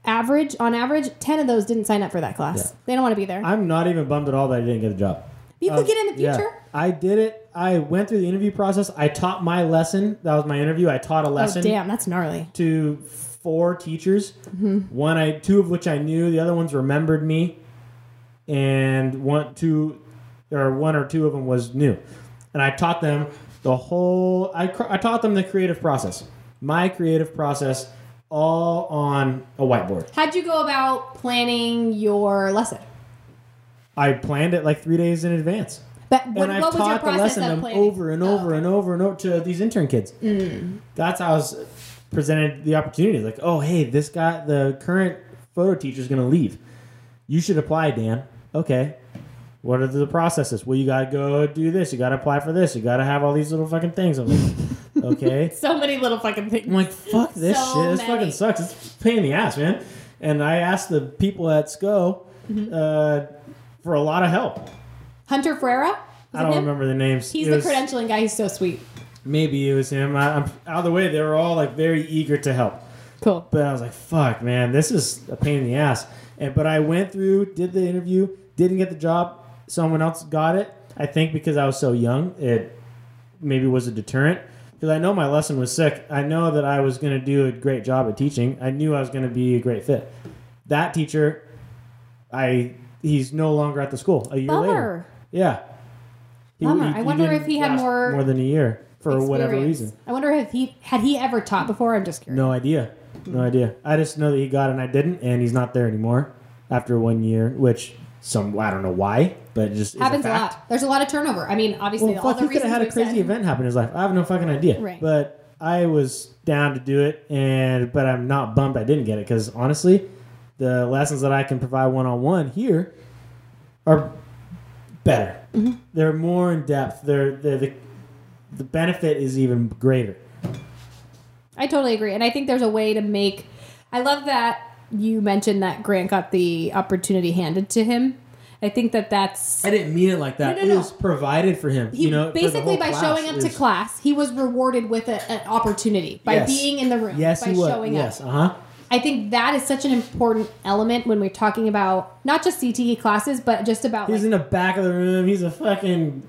Average, on average, 10 of those didn't sign up for that class. Yeah. They don't want to be there. I'm not even bummed at all that I didn't get a job. you could Um, get in the yeah. future. I did it. I went through the interview process. I taught my lesson. That was my interview. I taught a Oh, lesson damn, that's gnarly. to four teachers. Mm-hmm. One, I two of which I knew. The other ones remembered me, and one, two, or one or two of them was new. And I taught them the whole. I I taught them the creative process. My creative process, all on a whiteboard. How'd you go about planning your lesson? I planned it like three days in advance. But what, and I've what taught the lesson over and Oh, over okay. and over and over to these intern kids. Mm. That's how I was presented the opportunity. Like, oh, hey, this guy, the current photo teacher is going to leave. You should apply, Dan. Okay. What are the processes? Well, you got to go do this. You got to apply for this. You got to have all these little fucking things. I'm like, okay. So many little fucking things. I'm like, fuck this So shit. This many. fucking sucks. It's a pain in the ass, man. And I asked the people at SCOE Mm-hmm. uh, for a lot of help. Hunter Ferreira? I don't him? remember the names. He's It the was- credentialing guy. He's so sweet. Maybe it was him. I, I'm out of the way. They were all like very eager to help, Cool. but I was like, "Fuck, man, this is a pain in the ass." And but I went through, did the interview, didn't get the job. Someone else got it. I think because I was so young, it maybe was a deterrent. Because I know my lesson was sick. I know that I was going to do a great job at teaching. I knew I was going to be a great fit. That teacher, I he's no longer at the school. A year later, yeah. He- Bummer. he- I wonder if he had more more than a year for whatever reason. I wonder if he had he ever taught before. I'm just curious. No idea. No hmm. idea. I just know that he got and I didn't, and he's not there anymore after one year, which some I don't know why, but it just Happens a a, lot. There's a lot of turnover. I mean, obviously, Well, all fuck, the he could have had a crazy said. event happen in his life. I have no fucking idea. Right. But I was down to do it, and but I'm not bummed I didn't get it because honestly, the lessons that I can provide one on one here are better. Mm-hmm. They're more in depth. They're, they're the the benefit is even greater. I totally agree, and I think there's a way to make. I love that you mentioned that Grant got the opportunity handed to him. I think that that's I didn't mean it like that. No, no, it was provided for him. he you know, basically by class. showing up to class, he was rewarded with a, an opportunity by Yes. being in the room. Yes, by he was. showing Yes, up. uh huh. I think that is such an important element when we're talking about not just CTE classes, but just about He's like, in the back of the room. He's a fucking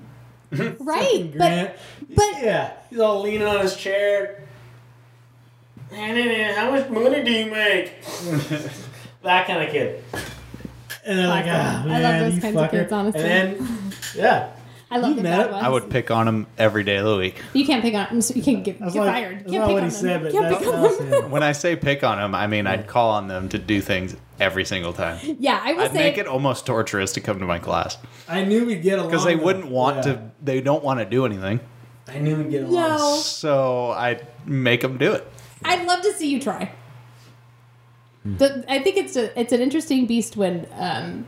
right. But but yeah, he's all leaning on his chair. How much money do you make? that kind of kid. And they're like, Awesome. ah, I love those you kinds of kids, honestly. And then, yeah, I love You the met him? I would pick on him every day of the week. You can't pick on. You can't get. that's Get not, fired. That's Can't not pick what on he them. said, but Can't pick on was them. When I say pick on him, I mean I'd call on them to do things every single time. Yeah, I would I'd say make it almost torturous to come to my class I knew we'd get along because they wouldn't want Yeah. to. They don't want to do anything. I knew we'd get along. No. So I'd make them do it. I'd love to see you try. The, I think it's a it's an interesting beast when, um,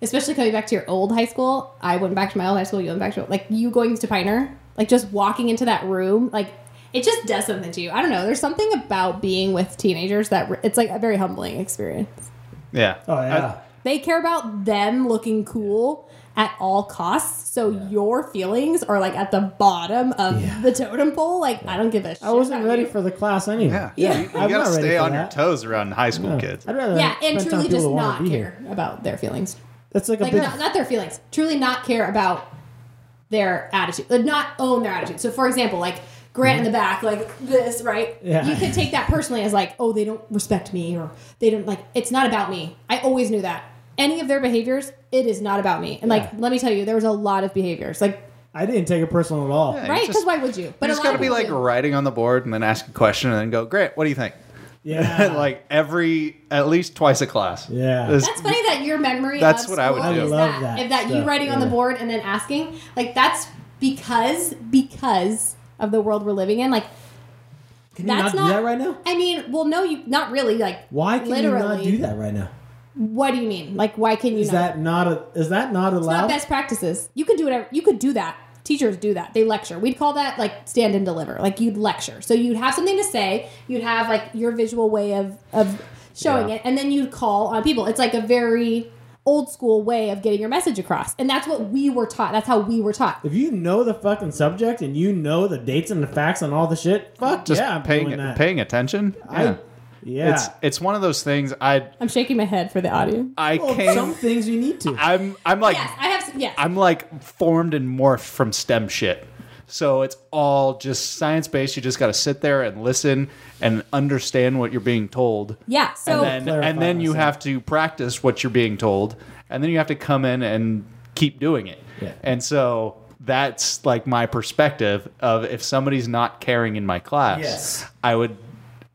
especially coming back to your old high school. I went back to my old high school. You went back to like you going to Pioneer, like just walking into that room, like it just does something to you. I don't know. There's something about being with teenagers that it's like a very humbling experience. Yeah. Oh yeah. They care about them looking cool at all costs. So your feelings are like at the bottom of Yeah. the totem pole. Like I don't give a shit. I wasn't ready you. for the class anyway. Yeah. Yeah. You, you gotta stay for on your toes around high school No. kids. I'd rather Yeah, and truly just not care here. about their feelings. That's like a Like big. not, not their feelings. Truly not care about their attitude. Uh, Not own their attitude. So for example, like Grant in the back, like this, right? Yeah. You could take that personally as like, oh, they don't respect me or they don't like it's not about me. I always knew that. Any of their behaviors, it is not about me. And like, Yeah. let me tell you, there was a lot of behaviors. Like, I didn't take it personal at all. Yeah. right? Because why would you? But a you just got to be like do. writing on the board and then ask a question and then go, great, what do you think? Yeah. like every, at least twice a class. Yeah. This- That's funny that your memory. That's of what I would school do. I love that, that If that you stuff, writing on the board and then asking, like that's because because of the world we're living in. Like Can you that's not, do that right now? I mean, well, no, you not really. Like Why can literally. you not do that right now? What do you mean? Like why can you Is not? that not a? Is that not allowed? it's not best practices. You could do whatever. You could do that. Teachers do that. They lecture. We'd call that like stand and deliver. Like you'd lecture. So you'd have something to say. You'd have like your visual way of of showing Yeah. it, and then you'd call on people. It's like a very old school way of getting your message across, and that's what we were taught. That's how we were taught. if you know the fucking subject and you know the dates and the facts and all the shit, fuck Just yeah, I'm paying, doing that. paying attention. I, Yeah. yeah. It's, it's one of those things I, I'm shaking my head for the audience. I Well, came, some things you need to. I'm, I'm like, yes, I have. some- Yes, I'm like formed and morphed from STEM shit. So it's all just science based. You just got to sit there and listen and understand what you're being told. yeah. So and then and then you have to practice what you're being told, and then you have to come in and keep doing it. Yeah. And so that's like my perspective of if somebody's not caring in my class, Yes. I would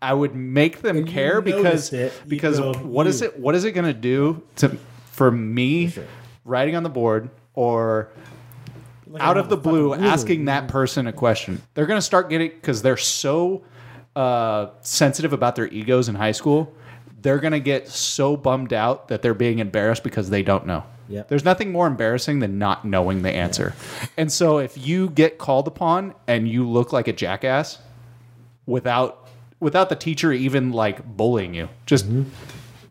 I would make them When you care because noticed it, you because go, what is you. it what is it going to do to for me sure. writing on the board or Like, out of the a fucking blue asking that person a question. They're going to start getting because they're so uh, sensitive about their egos in high school. They're going to get so bummed out that they're being embarrassed because they don't know. Yep. There's nothing more embarrassing than not knowing the answer. And so if you get called upon and you look like a jackass without without the teacher even like bullying you, just mm-hmm.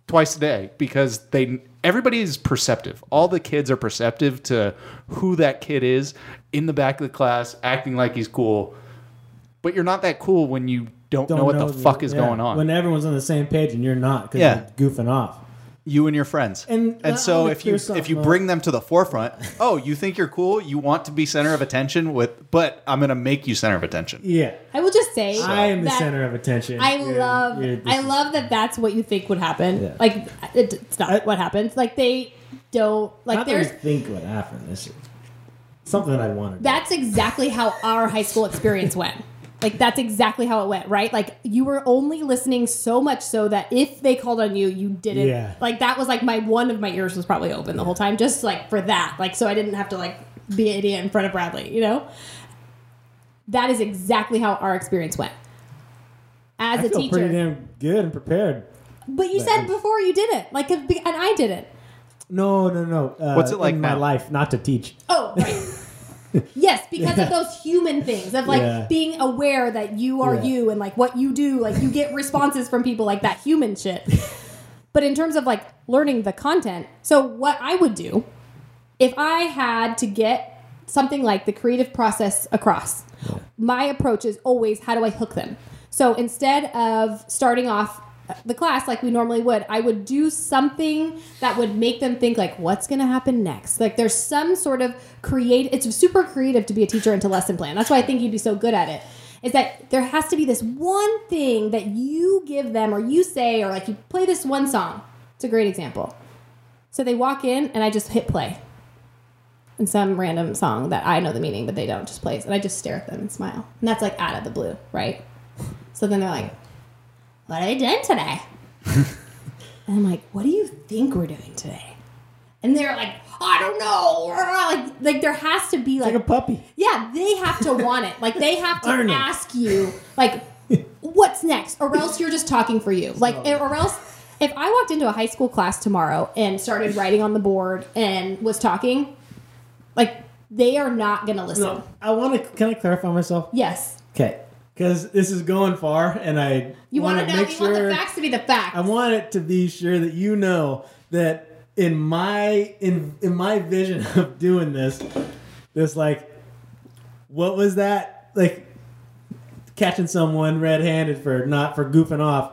twice a day because they everybody is perceptive. All the kids are perceptive to who that kid is in the back of the class, acting like he's cool. But you're not that cool when you don't, Don't know what the fuck is yeah, going on. When everyone's on the same page and you're not because Yeah. you're goofing off. You and your friends. And and so if you if you bring them to the forefront, oh, you think you're cool, you want to be center of attention with but I'm going to make you center of attention. Yeah. I will just say I am the center of attention. I You're- love you're- I love that that's what you think would happen. Yeah. Like it, it's not I- what happens. Like they don't like Not that we there's think what happened. This is something that I want to that's exactly how our high school experience went. Like that's exactly how it went, right? Like you were only listening so much so that if they called on you, you didn't. Yeah. Like that was like my one of my ears was probably open the whole time, just like for that. Like so I didn't have to like be an idiot in front of Bradley, you know. That is exactly how our experience went. As I a feel teacher, pretty damn good and prepared. but you said before you didn't, like, and I didn't. No, no, no. Uh, What's it like in my life? Not to teach. Oh, right. yes, because of those human things of like Yeah. being aware that you are Yeah. you and like what you do, like you get responses from people like that human shit. But in terms of like learning the content, so what I would do if I had to get something like the creative process across, my approach is always how do I hook them? So instead of starting off the class like we normally would, I would do something that would make them think like what's going to happen next. Like there's some sort of create it's super creative to be a teacher and to lesson plan. That's why I think you'd be so good at it. Is that there has to be this one thing that you give them or you say or like you play this one song. It's a great example. So they walk in and I just hit play and some random song that I know the meaning, but they don't just plays. And I just stare at them and smile. And that's like out of the blue, right? So then they're like, What are you doing today? and I'm like, What do you think we're doing today? and they're like, I don't know, like like there has to be like, like a puppy. yeah, they have to want it. Like they have to Arnold. ask you like, what's next, or else you're just talking for you. Like or else. If I walked into a high school class tomorrow and started writing on the board and was talking, like they are not gonna listen. No, I want to. Can I clarify myself? Yes, Okay, because this is going far, and I you want want to know. make You want sure. the facts to be the facts. I want it to be sure that you know that in my in in my vision of doing this, this like, what was that like? Catching someone red-handed for not for goofing off.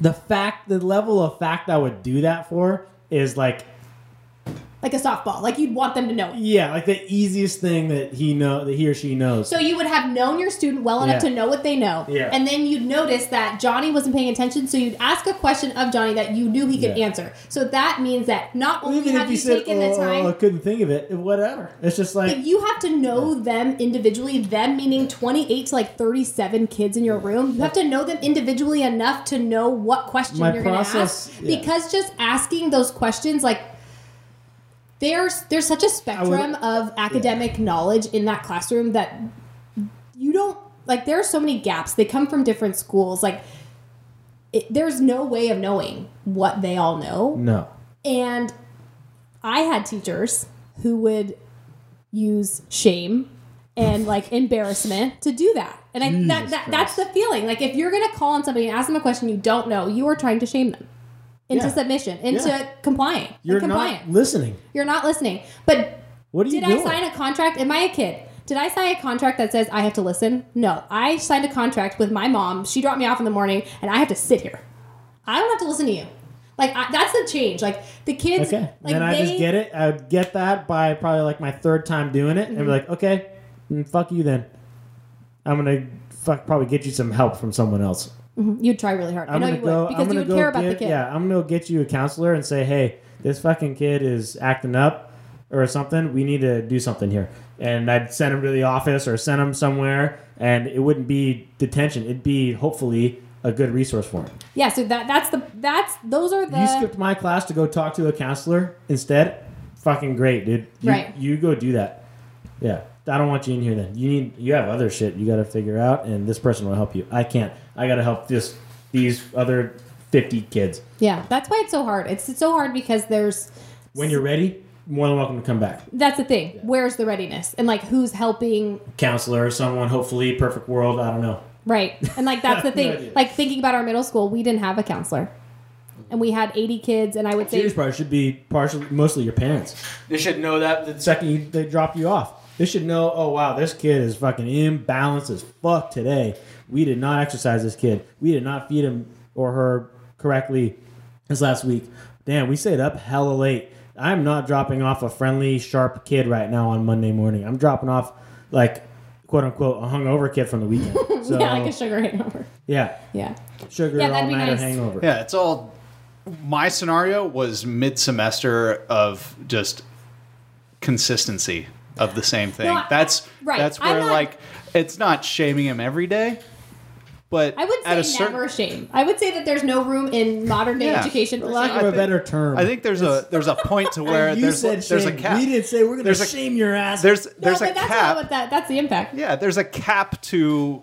The fact, the level of fact I would do that for is like like a softball. Like you'd want them to know it. Yeah, like the easiest thing that he know that he or she knows. So you would have known your student well enough Yeah. to know what they know. Yeah. And then you'd notice that Johnny wasn't paying attention, so you'd ask a question of Johnny that you knew he could Yeah. answer. So that means that not only Even have if you you said, taken oh, the time oh, I couldn't think of it, whatever. It's just like But you have to know them individually, them meaning 28 to like 37 kids in your room. You have to know them individually enough to know what question My you're going to ask. yeah. Because just asking those questions, like, there's there's such a spectrum of academic knowledge in that classroom that you don't like there are so many gaps they come from different schools like it, there's no way of knowing what they all know no. and I had teachers who would use shame and like embarrassment to do that. And I that, that that's the feeling. Like if you're gonna call on somebody and ask them a question you don't know, you are trying to shame them into Yeah. submission, into Yeah. complying. and You're compliance. not listening. You're not listening. But What are you did doing? I sign a contract? Am I a kid? Did I sign a contract that says I have to listen? No. I signed a contract with my mom. She dropped me off in the morning, and I have to sit here. I don't have to listen to you. Like I, that's the change. Like the kids. Okay. Like then I they, just get it. I get that by probably like my third time doing it, and Mm-hmm. be like, okay, mm, fuck you then. I'm gonna fuck probably get you some help from someone else. Mm-hmm. You'd try really hard. i I'm know gonna you go. would because I'm you would go care about the kid. Yeah, I'm gonna get you a counselor and say, hey, this fucking kid is acting up or something. We need to do something here. And I'd send him to the office or send him somewhere, and it wouldn't be detention. It'd be hopefully a good resource for him. Yeah. So that that's the that's those are the you skipped my class to go talk to a counselor instead. Fucking great, dude. You, Right. You go do that. Yeah. I don't want you in here then. You need you have other shit you got to figure out, and this person will help you. I can't. I got to help this these other fifty kids. yeah. That's why it's so hard. It's, it's so hard because there's When you're ready, more than welcome to come back. that's the thing. Where's the readiness and like who's helping Counselor, or someone, hopefully, perfect world. I don't know. Right. And like that's the thing. idea. like thinking about our middle school, we didn't have a counselor. And we had 80 kids and I would say Serious part should be partially, mostly your parents. They should know that the second you, they drop you off. They should know, oh wow, this kid is fucking imbalanced as fuck today. We did not exercise this kid. We did not feed him or her correctly this last week. Damn, we stayed up hella late. I'm not dropping off a friendly, sharp kid right now on Monday morning. I'm dropping off like quote unquote a hungover kid from the weekend. So yeah, like a sugar hangover. yeah, Yeah. sugar Yeah, all that'd nighter nice. hangover. Yeah, it's all. My scenario was mid semester of just consistency of the same thing. No, I- that's right. That's where not- like it's not shaming him every day, but I would at a say certain, never shame. I would say that there's no room in modern day Yeah. education for For lack shame. of a better term. I think there's a there's a point to where you there's said there's a shame. cap. We didn't say we're gonna There's a- shame your ass. There's no, there's but a that's cap. what that that's the impact. Yeah, there's a cap to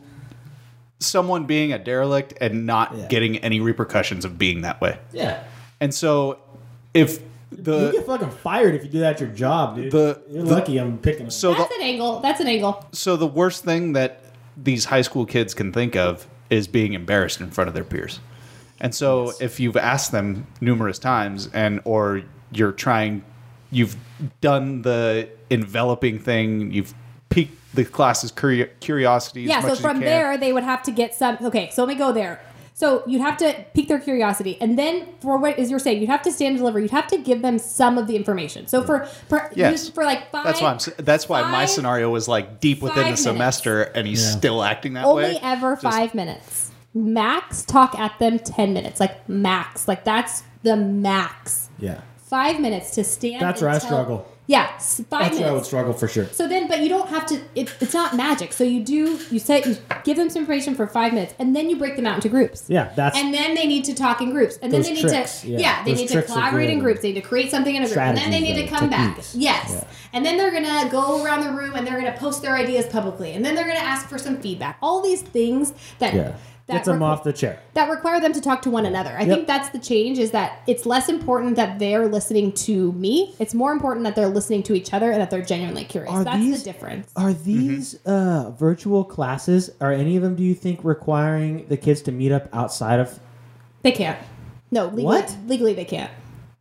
someone being a derelict and not Yeah. getting any repercussions of being that way. yeah. And so if the, you get fucking fired if you do that at your job, dude. The- You're the- lucky I'm picking. so That's the an angle. That's an angle. so the worst thing that these high school kids can think of is being embarrassed in front of their peers. And so if you've asked them numerous times and or you're trying you've done the enveloping thing, you've piqued the class's curi- curiosity as Yeah, so from there they would have to get some okay, so let me go there. So you'd have to pique their curiosity, and then for what is you're saying, you'd have to stand and deliver. You'd have to give them some of the information. So for for, Yes. you- for like five, That's why I'm. That's why my scenario was like deep within five the minutes. semester, and he's Yeah. still acting that only way. Only ever Just- five minutes. Max talk at them ten minutes, like max, like that's the max. yeah. Five minutes to stand. That's and where I struggle. Yeah, five That's where I would struggle for sure. So then, but you don't have to. It, it's not magic. So you do. You set. You give them some information for five minutes, and then you break them out into groups. Yeah, that's And then they need to talk in groups, and then they need tricks, to yeah. yeah, they need to collaborate in groups. They need to create something in a group, and then they need to come though, back. Yes, Yeah. and then they're gonna go around the room and they're gonna post their ideas publicly, and then they're gonna ask for some feedback. All these things that yeah. That Gets them requ- off the chair. that require them to talk to one another. I Yep. think that's the change is that it's less important that they're listening to me. It's more important that they're listening to each other and that they're genuinely curious. Are that's these- the difference. Are these uh, virtual classes? Are any of them? Do you think requiring the kids to meet up outside of? They can't. No, legally, What? legally they can't.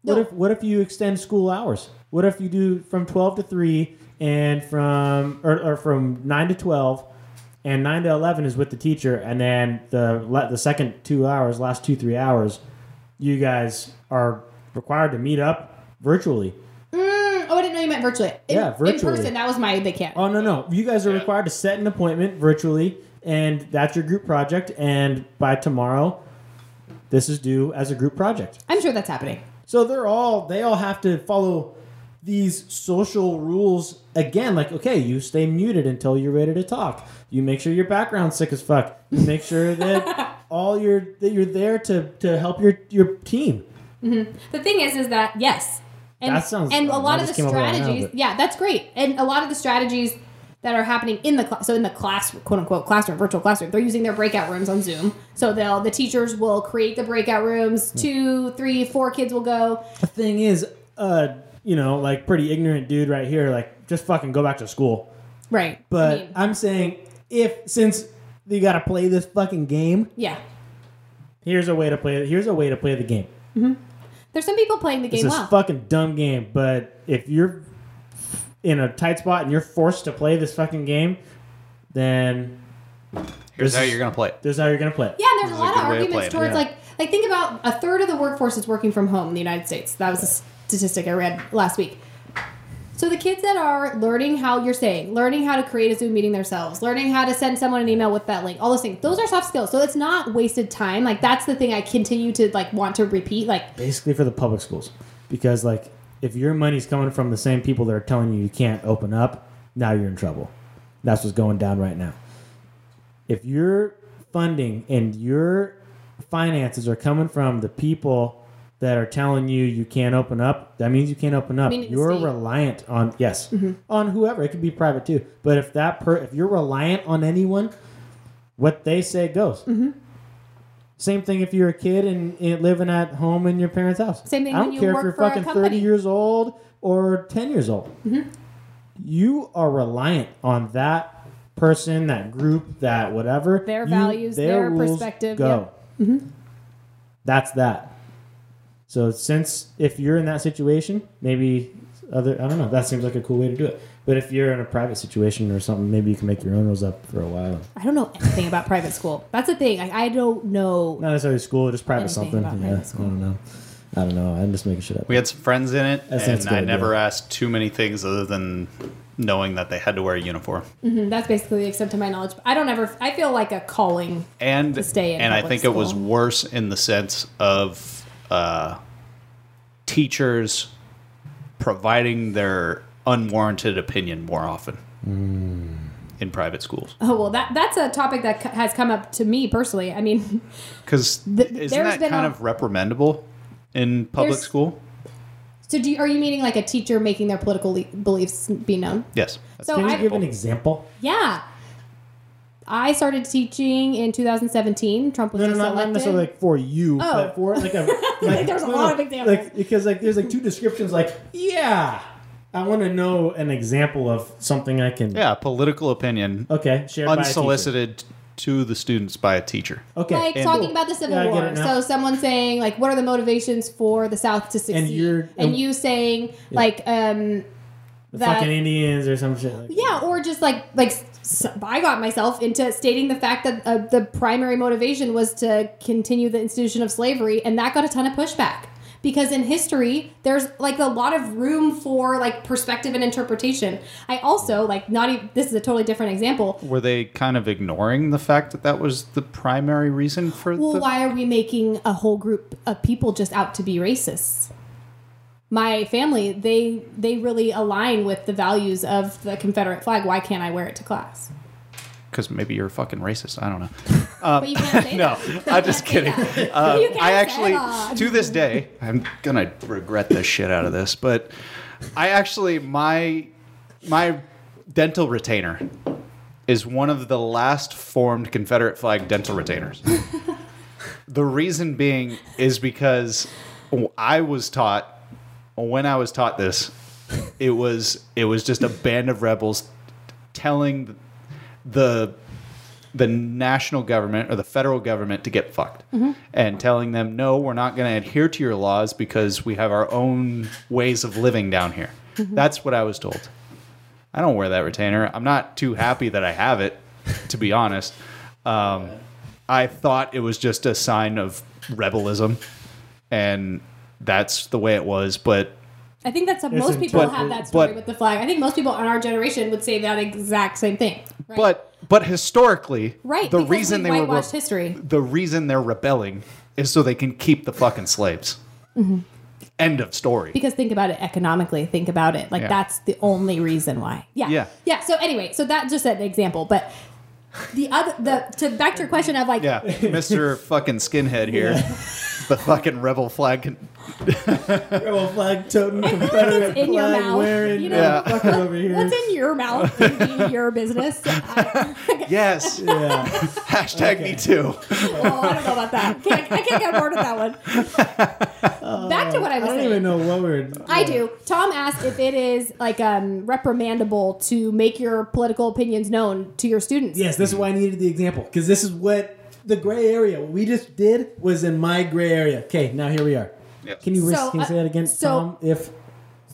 No. What if What if you extend school hours? What if you do from twelve to three and from or, or from nine to twelve, and nine to eleven is with the teacher, and then the the second two hours, last two three hours, you guys are required to meet up virtually. Mm, oh, I didn't know you meant virtually. In, Yeah, In person, that was my they can't. Oh no no! You guys are required to set an appointment virtually, and that's your group project. And by tomorrow, this is due as a group project. I'm sure that's happening. So they're all they all have to follow these social rules again. Like okay, you stay muted until you're ready to talk. You make sure your background's sick as fuck. You make sure that all your that you're there to to help your your team. The thing is, is that yes, and That sounds- and a I lot of the came up with that now, strategies. yeah, that's great. And a lot of the strategies that are happening in the class, so in the class, quote unquote classroom, virtual classroom, they're using their breakout rooms on Zoom. So they'll the teachers will create the breakout rooms. Two, three, four kids will go. The thing is, uh, you know, like pretty ignorant dude right here, like just fucking go back to school. Right. But I mean, I'm saying if since you got to play this fucking game, yeah. here's a way to play it. Here's a way to play the game. Hmm. There's some people playing the It's game this well. fucking dumb game, but if you're in a tight spot and you're forced to play this fucking game, then Here's This how is- you're gonna play it. there's how you're gonna play. it. Yeah, and there's a This a lot of good to arguments towards yeah. like like think about a third of the workforce is working from home in the United States. That was a statistic I read last week. So the kids that are learning how you're saying, learning how to create a Zoom meeting themselves, learning how to send someone an email with that link, all those things, those are soft skills. So it's not wasted time. Like that's the thing I continue to like want to repeat. Like Basically for the public schools, because like if your money's coming from the same people that are telling you you can't open up, now you're in trouble. That's what's going down right now. If your funding and your finances are coming from the people that are telling you you can't open up, that means you can't open up. Meaning You're reliant on yes, on whoever. It could be private too. But if that per if you're reliant on anyone, what they say goes. Same thing if you're a kid and, and living at home in your parents' house. Same thing I don't you care work if you're fucking. Mm-hmm. 30 years old or 10 years old. You are reliant on that person, that group, that whatever. Their You- values, their rules perspective, Go. Mm-hmm. That's that. So since if you're in that situation, maybe other I don't know. That seems like a cool way to do it. But if you're in a private situation or something, maybe you can make your own rules up for a while. I don't know anything about private school. That's the thing. Like, I don't know. Not necessarily school, just private something. about Yeah, private. I don't know. I don't know. I'm just making shit up. We had some friends in it, That and I good, never yeah. asked too many things other than knowing that they had to wear a uniform. Mhm, That's basically the extent of my knowledge. I don't ever. I feel like a calling. And To stay in and I public think it was worse in the sense of uh, teachers providing their unwarranted opinion more often in private schools. Oh well, that that's a topic that c- has come up to me personally. I mean, Because Th- isn't there's that kind a- of reprimandable in public school? so do you, are you meaning like a teacher making their political le- beliefs be known? Yes. So Can you I give an example? yeah, I started teaching in 2017. Trump was No, no, just not, not elected. necessarily like for you, Oh. but for like a like, There's a no, lot of examples. Like because like there's like two descriptions. Like yeah, I want to know an example of something I can. Yeah, political opinion Okay, shared by a unsolicited to the students by a teacher. Okay, like And- talking about the Civil Yeah, War. So someone saying like, "What are the motivations for the South to succeed?" you're- and and- you saying like, um, the that- fucking Indians or some shit. Like, Yeah, or just like like I got myself into stating the fact that uh, the primary motivation was to continue the institution of slavery, and that got a ton of pushback because in history there's like a lot of room for like perspective and interpretation. I also like not even this is a totally different example. Were they kind of ignoring the fact that that was the primary reason for Well, the why are we making a whole group of people just out to be racists? My family they they really align with the values of the Confederate flag. Why can't I wear it to class? Because maybe you're a fucking racist. I don't know. but you can't say No, that. I'm just kidding. Uh, I actually, to this day, I'm gonna regret the shit out of this, but I actually my my dental retainer is one of the last formed Confederate flag dental retainers. the reason being is because I was taught when I was taught this, it was it was just a band of rebels telling the the national government or the federal government to get fucked and telling them no we're not going to adhere to your laws because we have our own ways of living down here. That's what i was told. I don't wear that retainer. I'm not too happy that i have it to be honest. Um, i thought it was just a sign of rebelism and that's the way it was but I think that's most in- people but- have that story but- with the flag. I think most people in our generation would say that exact same thing. Right? but but historically right, the reason we they were whitewashed re- history. the reason they're rebelling is so they can keep the fucking slaves. Mm-hmm. End of story. Because think about it economically. Think about it. Like Yeah. that's the only reason why. Yeah. Yeah. Yeah. So anyway, so that just an example, but the other the to back to your question of like yeah, Mr. fucking skinhead here. The fucking rebel flag. Can, Rebel flag toting Confederate in your flag mouth, wearing you know? Yeah. fucker over here. what's in your mouth be your business. I, yes. yeah. Hashtag me too. well, I don't know about that. Can't, I can't get bored with that one. back to what I was. I don't saying. even know what we're. I do. Tom asked if it is like um, reprimandable to make your political opinions known to your students. Yes, this is why I needed the example because this is what the gray area. What we just did was in my gray area. Okay, now here we are. Yep. Can you, re- So, can you say uh, that again, so- Tom? If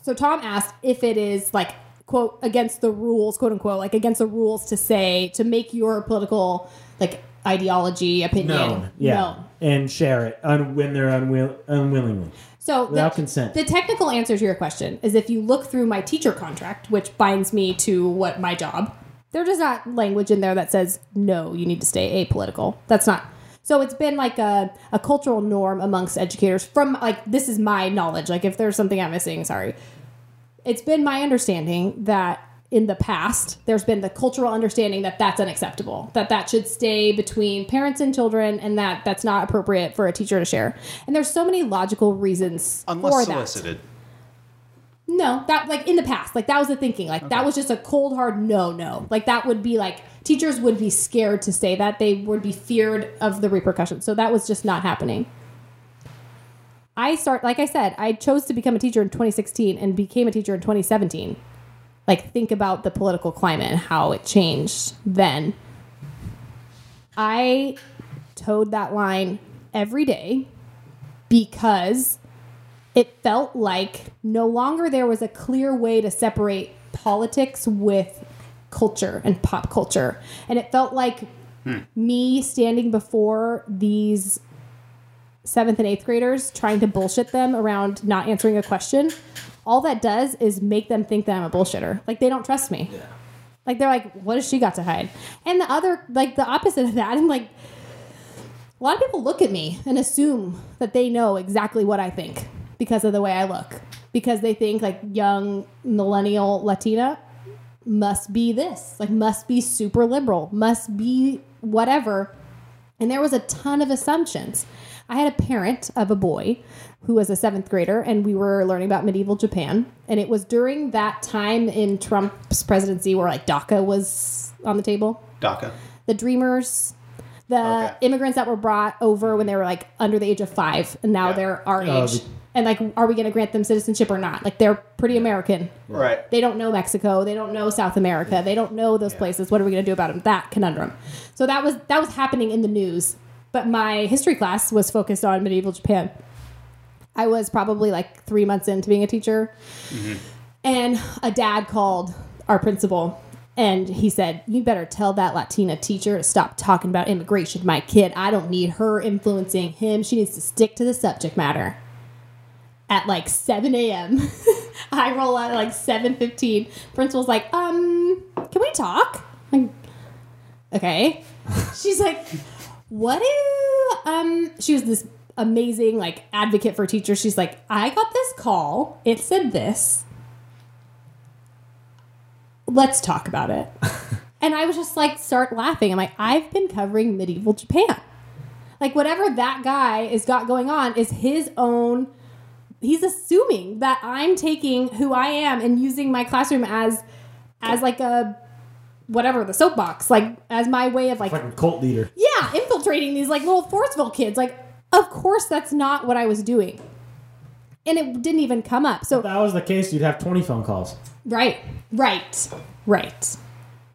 So Tom asked if it is like quote against the rules, quote unquote, like against the rules to say to make your political like ideology opinion known, yeah, known. and share it un- when they're unwill- unwillingly. So Without the, consent. The technical answer to your question is if you look through my teacher contract, which binds me to what my job, there just not language in there that says no, you need to stay apolitical. That's not. So it's been like a, a cultural norm amongst educators from like this is my knowledge. Like if there's something I'm missing, sorry. It's been my understanding that in the past there's been the cultural understanding that that's unacceptable that that should stay between parents and children and that that's not appropriate for a teacher to share and there's so many logical reasons Unless for solicited. that no that like in the past like that was the thinking like that was just a cold hard no no. Like that would be like teachers would be scared to say that. They would be feared of the repercussions. So that was just not happening. I start like i said i chose to become a teacher in 2016 and became a teacher in 2017 like think about the political climate and how it changed then. I toed that line every day because it felt like no longer there was a clear way to separate politics with culture and pop culture. And it felt like hmm. me standing before these seventh and eighth graders trying to bullshit them around not answering a question. All that does is make them think that I'm a bullshitter. Like they don't trust me. Like they're like, what has she got to hide? And the other, like the opposite of that, I'm like, a lot of people look at me and assume that they know exactly what I think because of the way I look. Because they think like young millennial Latina must be this, like must be super liberal, must be whatever. And there was a ton of assumptions. I had a parent of a boy who was a seventh grader, and we were learning about medieval Japan. And it was during that time in Trump's presidency where like DACA was on the table DACA. the dreamers the Okay. immigrants that were brought over when they were like under the age of five and now Yeah. they're our Oh, age the- and like are we going to grant them citizenship or not? Like they're pretty american. Right. they don't know mexico. They don't know south america. They don't know those places. What are we going to do about them that conundrum. So that was that was happening in the news. But my history class was focused on medieval japan. I was probably like three months into being a teacher. Mm-hmm. And a dad called our principal and he said, You better tell that Latina teacher to stop talking about immigration to my kid. I don't need her influencing him. She needs to stick to the subject matter. At like 7 a.m. I roll out at like 7.15. Principal's like, um, can we talk? Like, okay. She's like, what do um she was this amazing like advocate for teachers. She's like, I got this call. It said this. Let's talk about it. and I was just like, start laughing. I'm like, I've been covering medieval Japan. Like whatever that guy is got going on is his own. He's assuming that I'm taking who I am and using my classroom as, as like a, whatever the soapbox, like as my way of like Fucking cult leader. yeah, infiltrating these like little Forestville kids. Like, of course, that's not what I was doing. And it didn't even come up. So, If that was the case, you'd have 20 phone calls. right, right, right.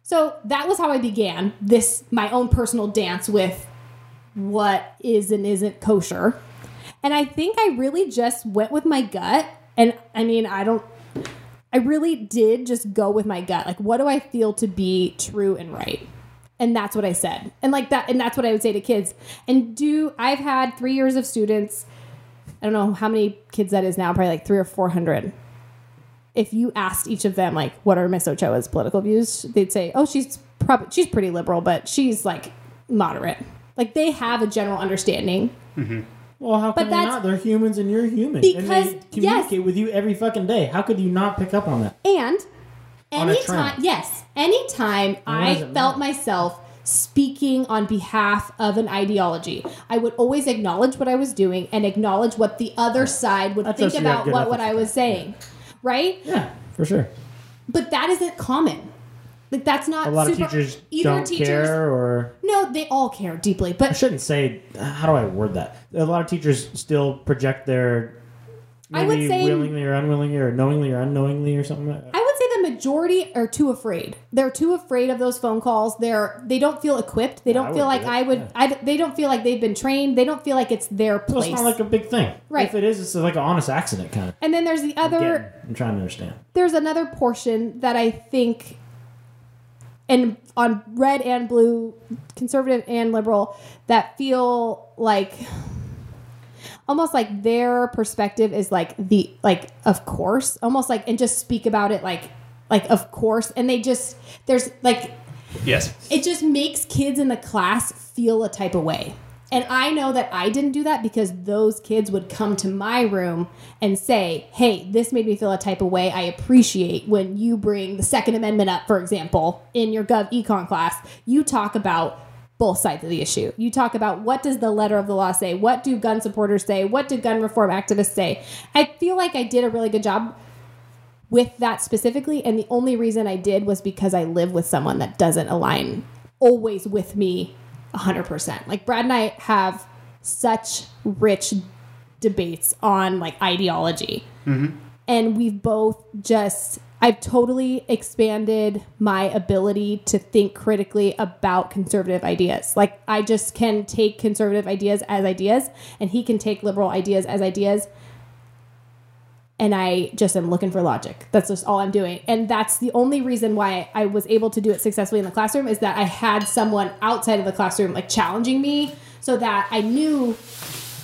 So that was how I began this, my own personal dance with what is and isn't kosher. And I think I really just went with my gut. And I mean, I don't, I really did just go with my gut. Like, what do I feel to be true and right? And that's what I said. And like that, and that's what I would say to kids. And do, I've had three years of students. I don't know how many kids that is now, probably like three or 400. If you asked each of them, like, what are Miss Ochoa's political views, they'd say, oh, she's probably, she's pretty liberal, but she's like moderate. Like, they have a general understanding. Mm-hmm. Well, how But can they that's- not? They're humans and you're human. Because- and they communicate yes. with you every fucking day. How could you not pick up on that? And anytime, yes, anytime I felt matter? myself speaking on behalf of an ideology, I would always acknowledge what I was doing and acknowledge what the other side would I think you about what, what I was saying. Right? Yeah, for sure. But that isn't common. Like that's not A lot super, of teachers either don't teachers, care, or No, they all care deeply. But I shouldn't say. Uh, how do I word that? A lot of teachers still project their I would maybe say- willingly or unwillingly, or knowingly or unknowingly, or something. Like that. I would say the majority are too afraid. They're too afraid of those phone calls. They're they don't feel equipped. They don't feel like do I would. yeah. I, they don't feel like they've been trained. They don't feel like it's their Well, place. it's not like a big thing. Right. If it is, it's like an honest accident kind of. and then there's the other. I'm trying to understand. There's another portion that I think, and on red and blue, conservative and liberal, that feel like almost like their perspective is like the like of course almost like and just speak about it like like of course and they just there's like Yes. it just makes kids in the class feel a type of way. And I know that I didn't do that because those kids would come to my room and say, Hey, this made me feel a type of way. I appreciate when you bring the Second Amendment up, for example, in your Gov Econ class. You talk about both sides of the issue. You talk about what does the letter of the law say? What do gun supporters say? What do gun reform activists say? I feel like I did a really good job with that specifically. And the only reason I did was because I live with someone that doesn't align always with me 100%. Like Brad and I have such rich debates on like ideology. Mm-hmm. And we've both just, I've totally expanded my ability to think critically about conservative ideas. Like, I just can take conservative ideas as ideas, and he can take liberal ideas as ideas and I just am looking for logic. That's just all I'm doing. And that's the only reason why I was able to do it successfully in the classroom is that I had someone outside of the classroom like challenging me so that I knew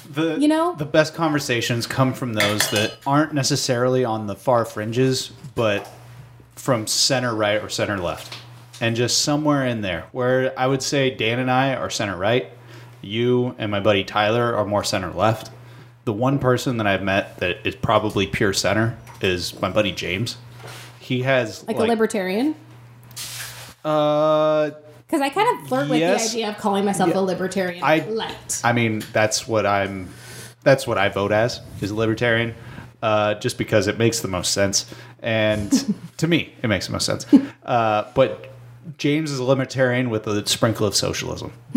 The You know? the best conversations come from those that aren't necessarily on the far fringes, but from center right or center left, and just somewhere in there. Where I would say Dan and I are center right, you and my buddy Tyler are more center left. The one person that I've met that is probably pure center is my buddy James. He has like, a libertarian. Uh, Because I kind of flirt with Yes. the idea of calling myself Yeah. a libertarian I- light. I mean, that's what I'm. That's what I vote as is libertarian, uh, just because it makes the most sense, and to me, it makes the most sense. Uh, but James is a libertarian with a sprinkle of socialism,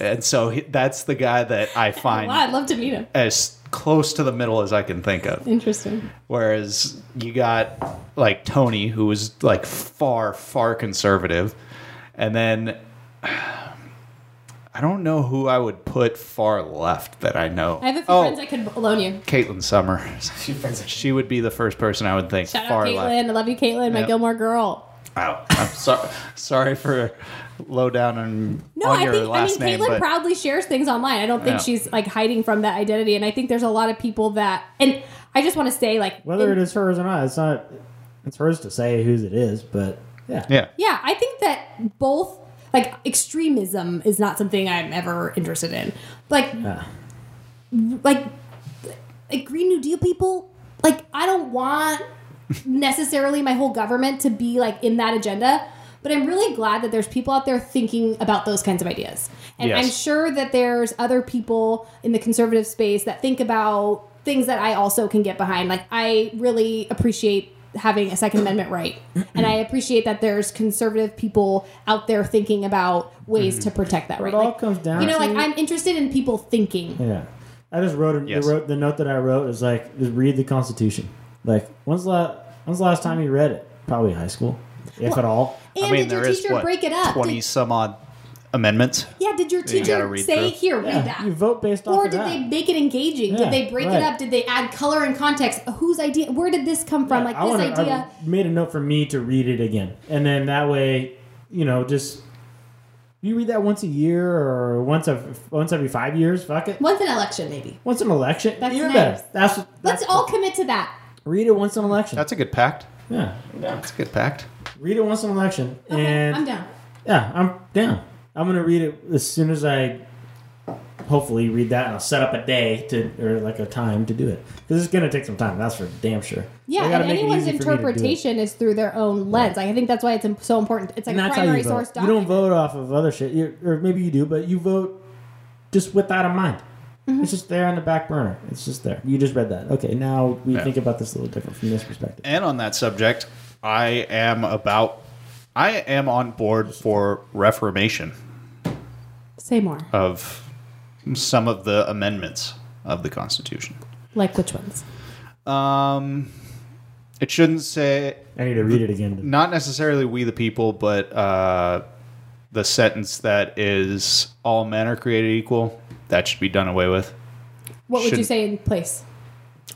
and so he, that's the guy that I find Wow, I'd love to meet him. as close to the middle as I can think of. Interesting. Whereas you got like Tony, who was like far, far conservative, and then I don't know who I would put far left that I know. I have a few oh, friends I could loan you. Caitlin Summer. She would be the first person I would think Shout far out Caitlin. left. I love you, Caitlin, my Yeah. Gilmore girl. Wow. I'm sorry. Sorry for low down on, No, on I your think I mean name, Caitlin but proudly shares things online. I don't think Yeah. she's like hiding from that identity, and I think there's a lot of people that. And I just want to say, like, Whether in- it is hers or not, it's not. It's hers to say whose it is, but yeah. yeah. yeah, I think that both like extremism is not something I'm ever interested in. Like Yeah. like like Green New Deal people. Like I don't want necessarily my whole government to be like in that agenda, but I'm really glad that there's people out there thinking about those kinds of ideas. And Yes. I'm sure that there's other people in the conservative space that think about things that I also can get behind. Like I really appreciate having a second amendment right. And I appreciate that there's conservative people out there thinking about ways to protect that right. it all Like, comes down you know, like to- I'm interested in people thinking. Yeah. I just wrote, a, Yes. the, wrote the note that I wrote is like, just read the Constitution. Like, when's the, la- when's the last time you read it? Probably high school, if at all. And I mean, did your there is teacher what break it up? twenty Did- some odd amendments. yeah, did your teacher read say, through. here, Yeah, read that? you vote based off or did that. they make it engaging? Yeah, did they break right. it up? Did they add color and context? Whose idea? Where did this come from? like I this wanna- idea. I made a note for me to read it again, and then that way, you know, just you read that once a year or once of once every five years. Fuck it. Once an election, maybe. Once an election, That's even nice. better. That's, that's Let's all commit to that. read it once an election. That's a good pact. Yeah, That's a good pact. read it once an election, Okay, and I'm down. yeah, I'm down. I'm gonna read it as soon as I hopefully read that, and I'll set up a day to or like a time to do it because it's gonna take some time. That's for damn sure. Yeah, and anyone's easy for me to do it. interpretation is through their own lens. Like, I think that's why it's so important. It's like And a that's how primary you vote. source You don't vote off of other shit, you or maybe you do, but you vote just with that in mind. Mm-hmm. It's just there on the back burner. It's just there. You just read that. Okay, now we Yeah. think about this a little different from this perspective. And on that subject, I am about. I am on board for reformation Say more. of some of the amendments of the Constitution. Like which ones? Um, it shouldn't say I need to read it again. not necessarily we the people, but uh, the sentence that is all men are created equal. That should be done away with. What would you Shouldn't- say in place?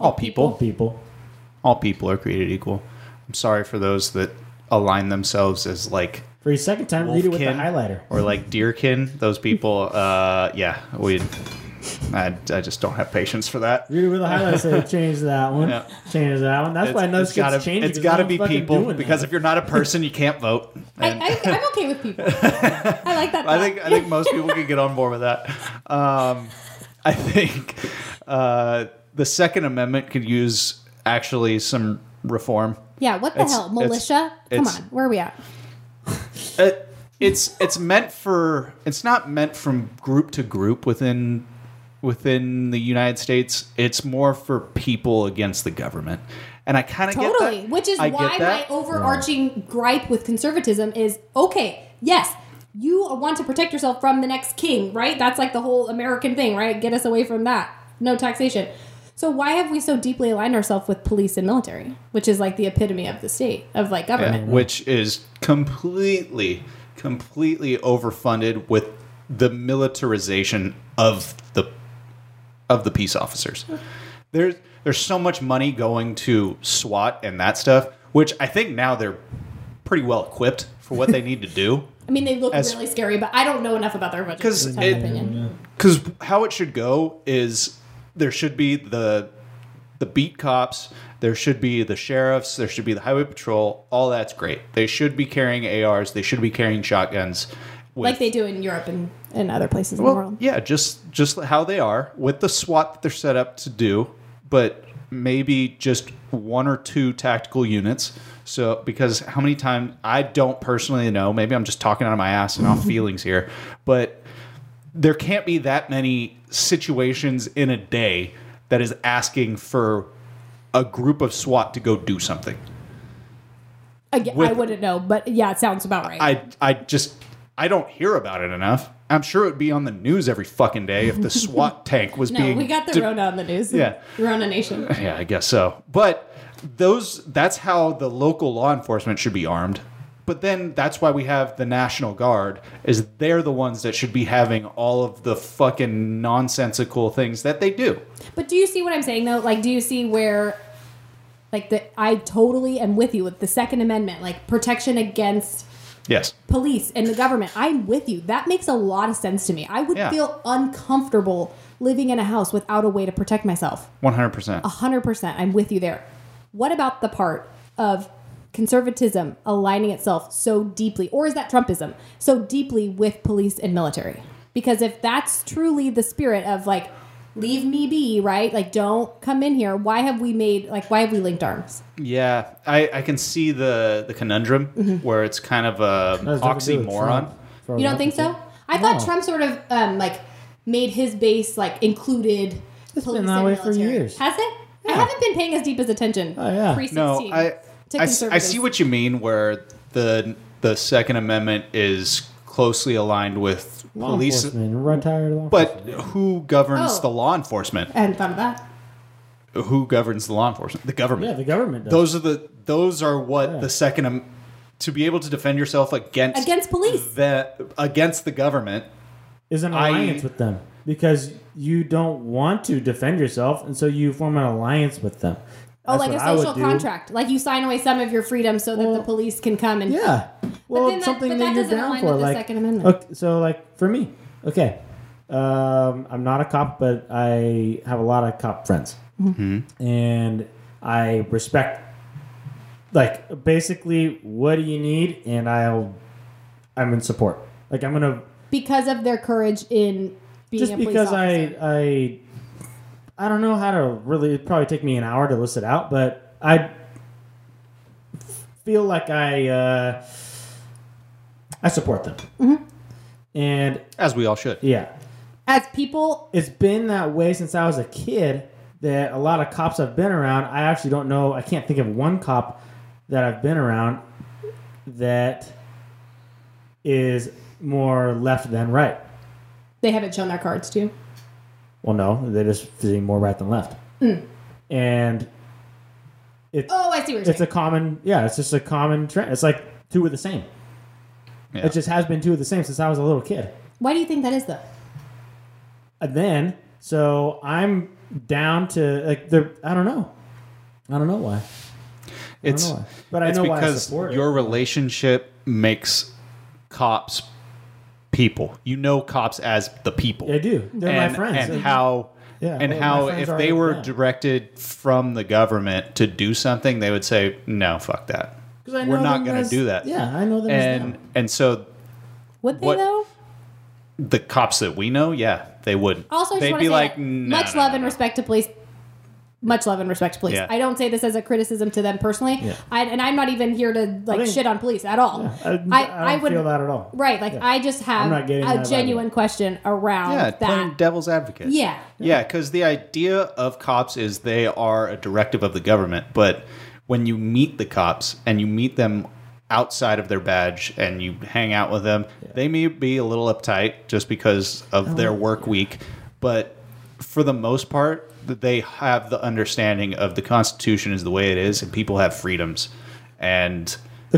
All people, All People. all people are created equal. I'm sorry for those that align themselves as like For your second time, read it with the highlighter. or like deerkin. Those people, uh, yeah, we. I, I just don't have patience for that. Read it with the highlighter. Say change that one. Yeah. Change that one. That's why It's- those it's gotta, gets changed. it's because gotta be people because that. if you're not a person, you can't vote. And- I, I, I'm okay with people. I like that. I think I think most people can get on board with that. Um, I think uh, the Second Amendment could use actually some reform. Yeah, what the It's- hell? Militia? Come on, where are we at? It, it's it's meant for it's not meant from group to group within within the United States. It's more for people against the government, and I kind of Totally. get that. Which is I why my overarching gripe with conservatism is okay, yes, you want to protect yourself from the next king, right? That's like the whole American thing, right? Get us away from that. No taxation. So why have we so deeply aligned ourselves with police and military, which is like the epitome of the state, of like Yeah, government? which is completely, completely overfunded with the militarization of the of the peace officers. There's there's so much money going to SWAT and that stuff, which I think now they're pretty well equipped for what they need to do. I mean, they look as- really scary, but I don't know enough about their budget 'Cause to have it- an opinion. Because how it should go is there should be the the beat cops, there should be the sheriffs, there should be the highway patrol. All that's great. They should be carrying ARs. They should be carrying shotguns. With, Like they do in Europe and, and other places in the world. yeah, just just how they are with the SWAT that they're set up to do, but maybe just one or two tactical units. So because how many times I don't personally know, maybe I'm just talking out of my ass and off feelings here, but there can't be that many situations in a day that is asking for a group of SWAT to go do something. Again, I with- wouldn't know, but yeah, it sounds about right. I I just I don't hear about it enough. I'm sure it would be on the news every fucking day if the SWAT tank was no, being. we got the de- Rona on the news. Yeah. Rona Nation. Yeah, I guess so. But those that's how the local law enforcement should be armed. But then that's why we have the National Guard is they're the ones that should be having all of the fucking nonsensical things that they do. But do you see what I'm saying though? Like, do you see where, like, the I totally am with you with the Second Amendment, like protection against Yes. police and the government. I'm with you. That makes a lot of sense to me. I would Yeah. feel uncomfortable living in a house without a way to protect myself. 100%. 100%. I'm with you there. What about the part of conservatism aligning itself so deeply, or is that Trumpism, so deeply with police and military? Because if that's truly the spirit of like leave me be, right? Like, don't come in here. Why have we made like why have we linked arms? Yeah, I, I can see the the conundrum where it's kind of a That has nothing to do with oxymoron. You don't think so? I thought Trump sort of um, like made his base like included. It's police been that and way for years. Has it? I haven't been paying as deep as attention. Oh, yeah. Pre No, I to I, s- I see what you mean where the the Second Amendment is closely aligned with Law police, enforcement, retired law but enforcement. who governs Oh. the law enforcement? I hadn't thought of that. Who governs the law enforcement? The government. yeah, the government does. those are the those are what Yeah. the Second Am- to be able to defend yourself against Against police. the against the government. is an I- alliance with them because you don't want to defend yourself, and so you form an alliance with them. Oh, That's like a what I social do. contract. Like you sign away some of your freedom so that the police can come and Yeah. Well, then that- something but that, that you're doesn't down align for, with the like Second Amendment. Okay, so like for me, okay, um, I'm not a cop, but I have a lot of cop friends, Mm-hmm. and I respect. Like basically, what do you need? And I'll, I'm in support. Like I'm gonna because of their courage in being just a police because officer. I I I don't know how to really it'd probably take me an hour to list it out, but I feel like I uh, I support them. Mm-hmm. And As we all should. yeah, as people it's been that way since I was a kid. That a lot of cops I've been around, I actually don't know. I can't think of one cop that I've been around that is more left than right. they haven't shown their cards to you. Well, no, they're just seeing more right than left. Hmm. And it's Oh, I see what you're it's a common, yeah, it's just a common trend. It's like two of the same. Yeah. It just has been two of the same since I was a little kid. Why do you think that is though? And then, so I'm down to like the I don't know, I don't know why. It's know why. But I it's know why I because support it. your relationship makes cops people. You know cops as the people. I do. They're and, my friends. And how Yeah, and well, how if they were that. directed from the government to do something, they would say, "No, fuck that. I We're not going to do that." Yeah, I know them as And them. and so Would they What- though? the cops that we know, yeah, they would. Also, I just they'd be say like, that "No, much no, love no, and respect to police. Much love and respect to police. Yeah. I don't say this as a criticism to them personally. Yeah. I, and I'm not even here to like think- shit on police at all. I, I, don't would feel that at all. right. Like Yeah. I just have not a genuine question around Yeah, that. playing devil's advocate. yeah. Yeah, because the idea of cops is they are a directive of the government, but when you meet the cops and you meet them outside of their badge and you hang out with them, they may be a little uptight just because of oh, their work week, but for the most part, that they have the understanding of the Constitution is the way it is, and people have freedoms, and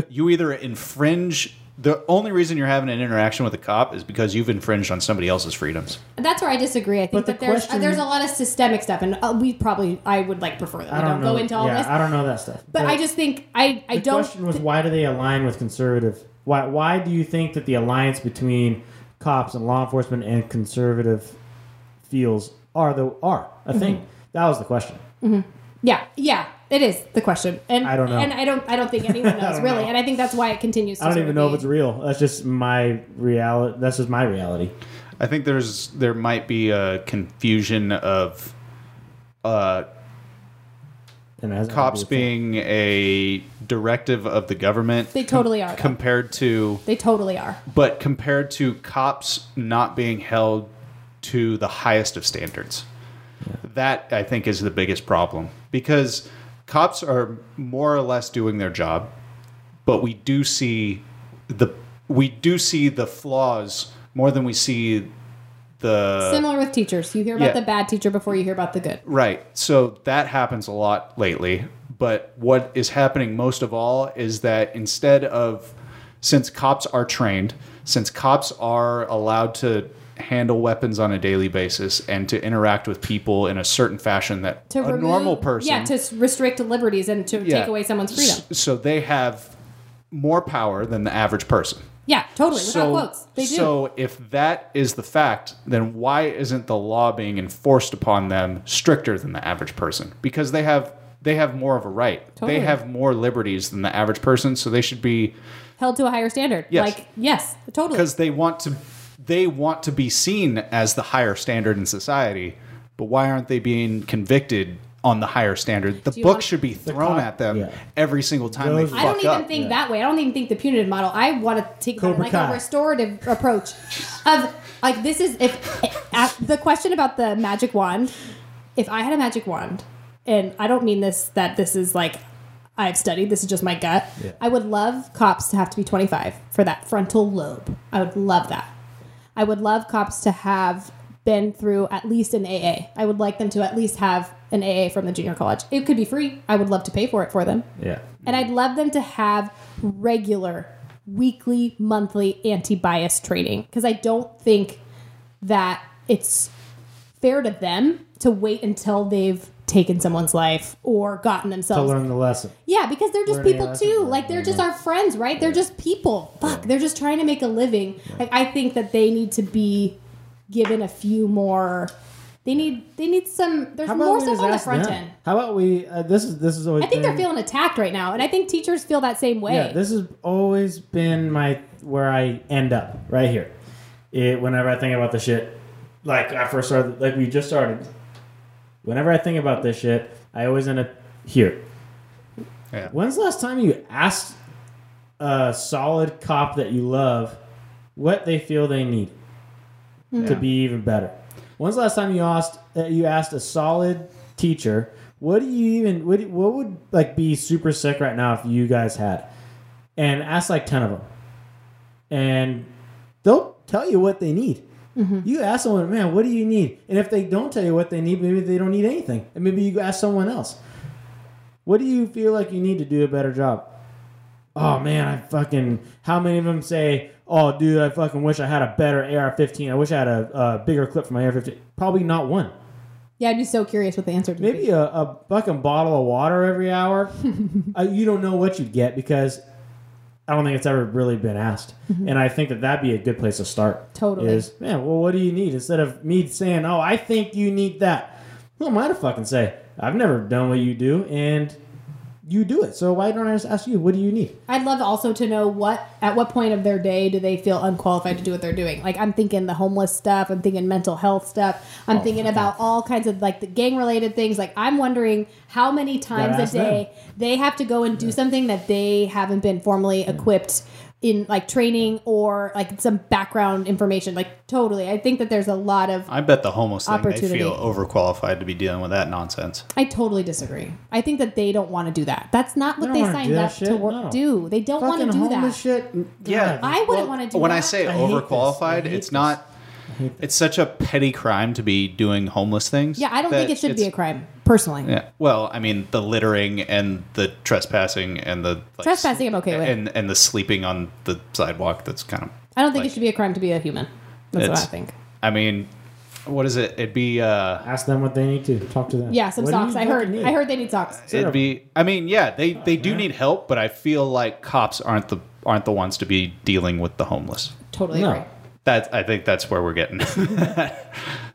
you either infringe. The only reason you're having an interaction with a cop is because you've infringed on somebody else's freedoms. That's where I disagree. I think But the that there's question- there's a lot of systemic stuff, and uh, we probably I would like prefer that we I don't, don't know. go into all yeah, this. I don't know that stuff. but I just think I I the don't. The question was why do they align with conservative? Why why do you think that the alliance between cops and law enforcement and conservative feels are the are a thing? Mm-hmm. That was the question. Yeah, yeah, it is the question, and I don't know. and I don't, I don't think anyone knows really, know. and I think that's why it continues. To I don't even of know if it's real. That's just my reality. That's just my reality. I think there's there might be a confusion of uh, And it has nothing to cops being a directive of the government They totally are. though. compared to they totally are. but compared to cops not being held to the highest of standards. That I think is the biggest problem because cops are more or less doing their job, but we do see the we do see the flaws more than we see the Similar with teachers, you hear about yeah. the bad teacher before you hear about the good. Right. So that happens a lot lately. But what is happening most of all is that instead of, since cops are trained, since cops are allowed to handle weapons on a daily basis and to interact with people in a certain fashion that To a remove, normal person. yeah, to restrict liberties and to Yeah. take away someone's freedom. So they have more power than the average person. Yeah, totally. Without So, quotes, they do. so if that is the fact, then why isn't the law being enforced upon them stricter than the average person? Because they have they have more of a right. Totally. They have more liberties than the average person, so they should be Held to a higher standard. Yes. Like yes, totally. because they want to they want to be seen as the higher standard in society, but why aren't they being convicted on the higher standard? The book want- should be thrown cop- at them yeah. every single time Those- they I don't even up. think that way. I don't even think the punitive model. I want to take that Cobra like Kai. a restorative approach of like this is if at the question about the magic wand. If I had a magic wand, and I don't mean this that this is like I've studied. This is just my gut. Yeah. I would love cops to have to be 25 for that frontal lobe. I would love that. I would love cops to have been through at least an AA. I would like them to at least have an AA from the junior college. It could be free. I would love to pay for it for them. Yeah. And I'd love them to have regular, weekly, monthly anti bias training because I don't think that it's fair to them to wait until they've taken someone's life or gotten themselves To learn the lesson. Yeah, because they're just Learning people too. Like they're just our friends, right? They're just people. Fuck, they're just trying to make a living. Like I think that they need to be given a few more. They need they need some. There's more stuff on the front them? end. How about we? Uh, this is this is always. I think they're feeling attacked right now, and I think teachers feel that same way. Yeah, this has always been my where I end up right here. It whenever I think about the shit, like I first started, like we just started. Whenever I think about this shit, I always end up here. Yeah. When's the last time you asked a solid cop that you love what they feel they need to be even better? When's the last time you asked uh, you asked a solid teacher what do you even what, what would like be super sick right now if you guys had and ask like 10 of them and they'll tell you what they need you ask someone man what do you need? And if they don't tell you what they need maybe they don't need anything. And maybe you ask someone else what do you feel like you need to do a better job? Oh man i fucking how many of them say oh dude i fucking wish i had a better ar-15 i wish i had a, a bigger clip for my ar-15 probably not one. Yeah, I'd be so curious what the answer would maybe be. a, a fucking bottle of water every hour. uh, you don't know what you'd get because I don't think it's ever really been asked. And I think that that'd be a good place to start. Mm-hmm. Totally. Is, man, well, what do you need? Instead of me saying, oh, I think you need that. Who am I to fucking say? I've never done what you do, and you do it. So why don't I just ask you, what do you need? I'd love also to know what at what point of their day do they feel unqualified to do what they're doing. Like I'm thinking the homeless stuff, I'm thinking mental health stuff, I'm Oh, thinking about all kinds of like the gang related things. Like I'm wondering how many times a day they have to go and do something that they haven't been formally equipped in like training or like some background information. Like totally. I think that there's a lot of I bet the homeless thing they Opportunity. feel overqualified to be dealing with that nonsense. I totally disagree. I think that they don't want to do that. That's not what They they, don't wanna do signed that up to work, no. do. They don't want to do that. shit. Yeah. I wouldn't want to do when that. I say I hate this. I overqualified, it's this. not. Hate It's such a petty crime to be doing homeless things. Yeah, I don't think it should be a crime, personally. Yeah. Well, I mean, the littering and the trespassing and the like, Trespassing I'm okay with. and and the sleeping on the sidewalk. That's kind of. I don't think Like- it should be a crime to be a human. That's what I It's- think. I mean, what is it? It'd be. uh Ask them what they need to. Talk to them. Yeah, some What do socks. you I heard. fucking need? I heard they need socks. It'd be. I mean, yeah, they they do man. need help, but I feel like cops aren't the aren't the ones to be dealing with the homeless. Totally No. agree. That I think that's where we're getting.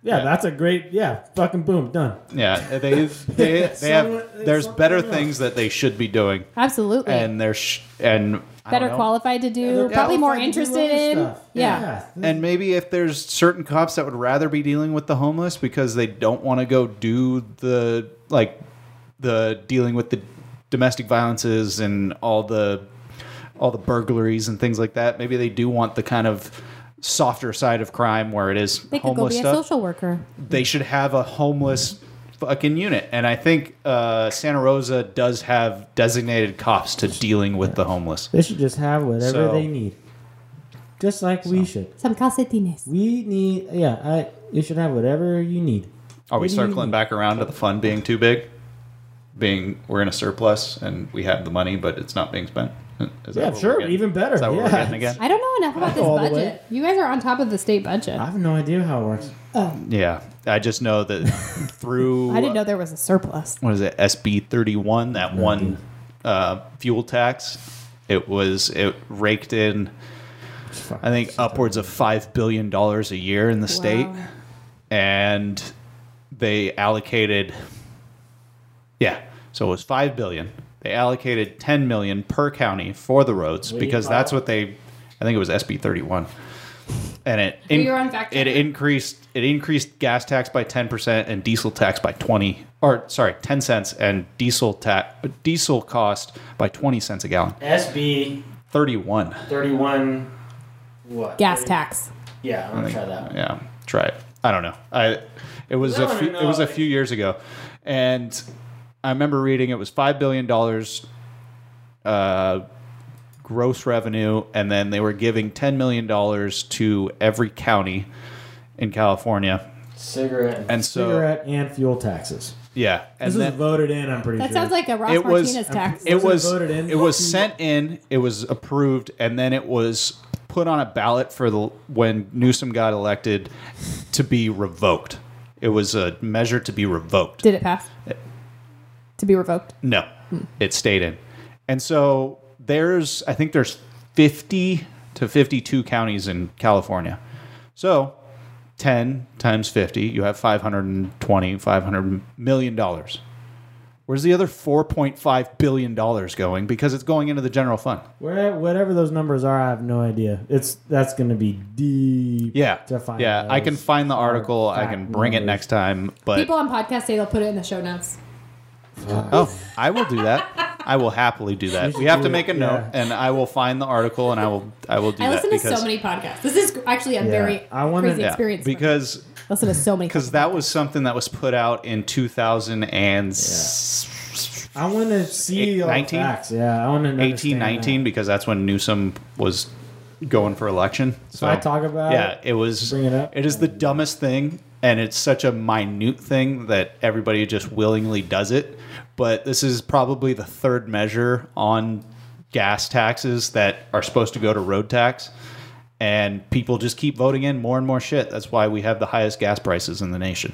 Yeah, that's a great. Yeah, fucking boom, done. yeah, they've they, they have. There's something better else. things that they should be doing, Absolutely. and they're sh- and Better qualified to do. They're probably more qualified to do interested in. stuff. Yeah. And maybe if there's certain cops that would rather be dealing with the homeless because they don't want to go do the like the dealing with the domestic violences and all the all the burglaries and things like that. Maybe they do want the kind of softer side of crime where it is They could go homeless be a social worker. they should have a homeless fucking unit. And I think uh, Santa Rosa does have designated cops to dealing with the homeless. They should just have whatever So- they need, just like we should. Some calcetines. We need. Yeah, I. You should have whatever you need. Are we What do you circling need? back around to the fund being too big? Being we're in a surplus and we have the money, but it's not being spent. Is that Yeah, what sure, even better. Is that what yeah. we're getting again? I don't know enough about this all the way. budget. You guys are on top of the state budget. I have no idea how it works. Yeah, I just know that through I didn't know there was a surplus. what is it SB thirty one that one uh, fuel tax. It was it raked in I think upwards of five billion dollars a year in the state, Wow. and they allocated. Yeah, so it was five billion. They allocated ten million per county for the roads What because call that's what they. I think it was SB thirty one. and it Are you on it increased it increased gas tax by ten percent and diesel tax by twenty or sorry ten cents and diesel tax diesel cost by twenty cents a gallon. SB Thirty one. thirty one. What Gas 30 tax. Yeah, I'm gonna try that. Yeah, try it. I don't know. I it was I a wanna few, it was a few years ago, and I remember reading it was five billion dollars, uh, gross revenue, and then they were giving ten million dollars to every county in California. Cigarette and, And so- cigarette and fuel taxes. Yeah, and This then was voted in. I'm pretty sure. That sure. sounds like a Ross it was Martinez tax. it Wasn't was voted in? it was sent in, it was approved, and then it was put on a ballot for the when Newsom got elected to be revoked. It was a measure to be revoked. Did it pass? To be revoked. No, hmm. it stayed in. And so there's, I think there's 50 to 52 counties in California. So 10 times 50, you have 520, 500 million dollars. Where's the other 4.5 billion dollars going? Because it's going into the general fund. Where, whatever those numbers are, I have no idea. It's that's going to be deep. Yeah. to find yeah, I can find the article. I can bring it next time. But People on podcast say they'll put it in the show notes. Oh, I will do that. I will happily do that. We have to make a note, yeah. and I will find the article, and I will I will do I that listen to because so many podcasts. This is actually a Yeah. very I wanna- crazy Yeah, experience. for me. because listen to so many. because that was something that was put out in 2018, I want to see Eight- all the 19? facts. Yeah, I want to 19, because that's when Newsom was going for election. So I talk about yeah, it, it was. bring it up. It is the dumbest thing, and it's such a minute thing that everybody just willingly does it. But this is probably the third measure on gas taxes that are supposed to go to road tax. And people just keep voting in more and more shit. That's why we have the highest gas prices in the nation.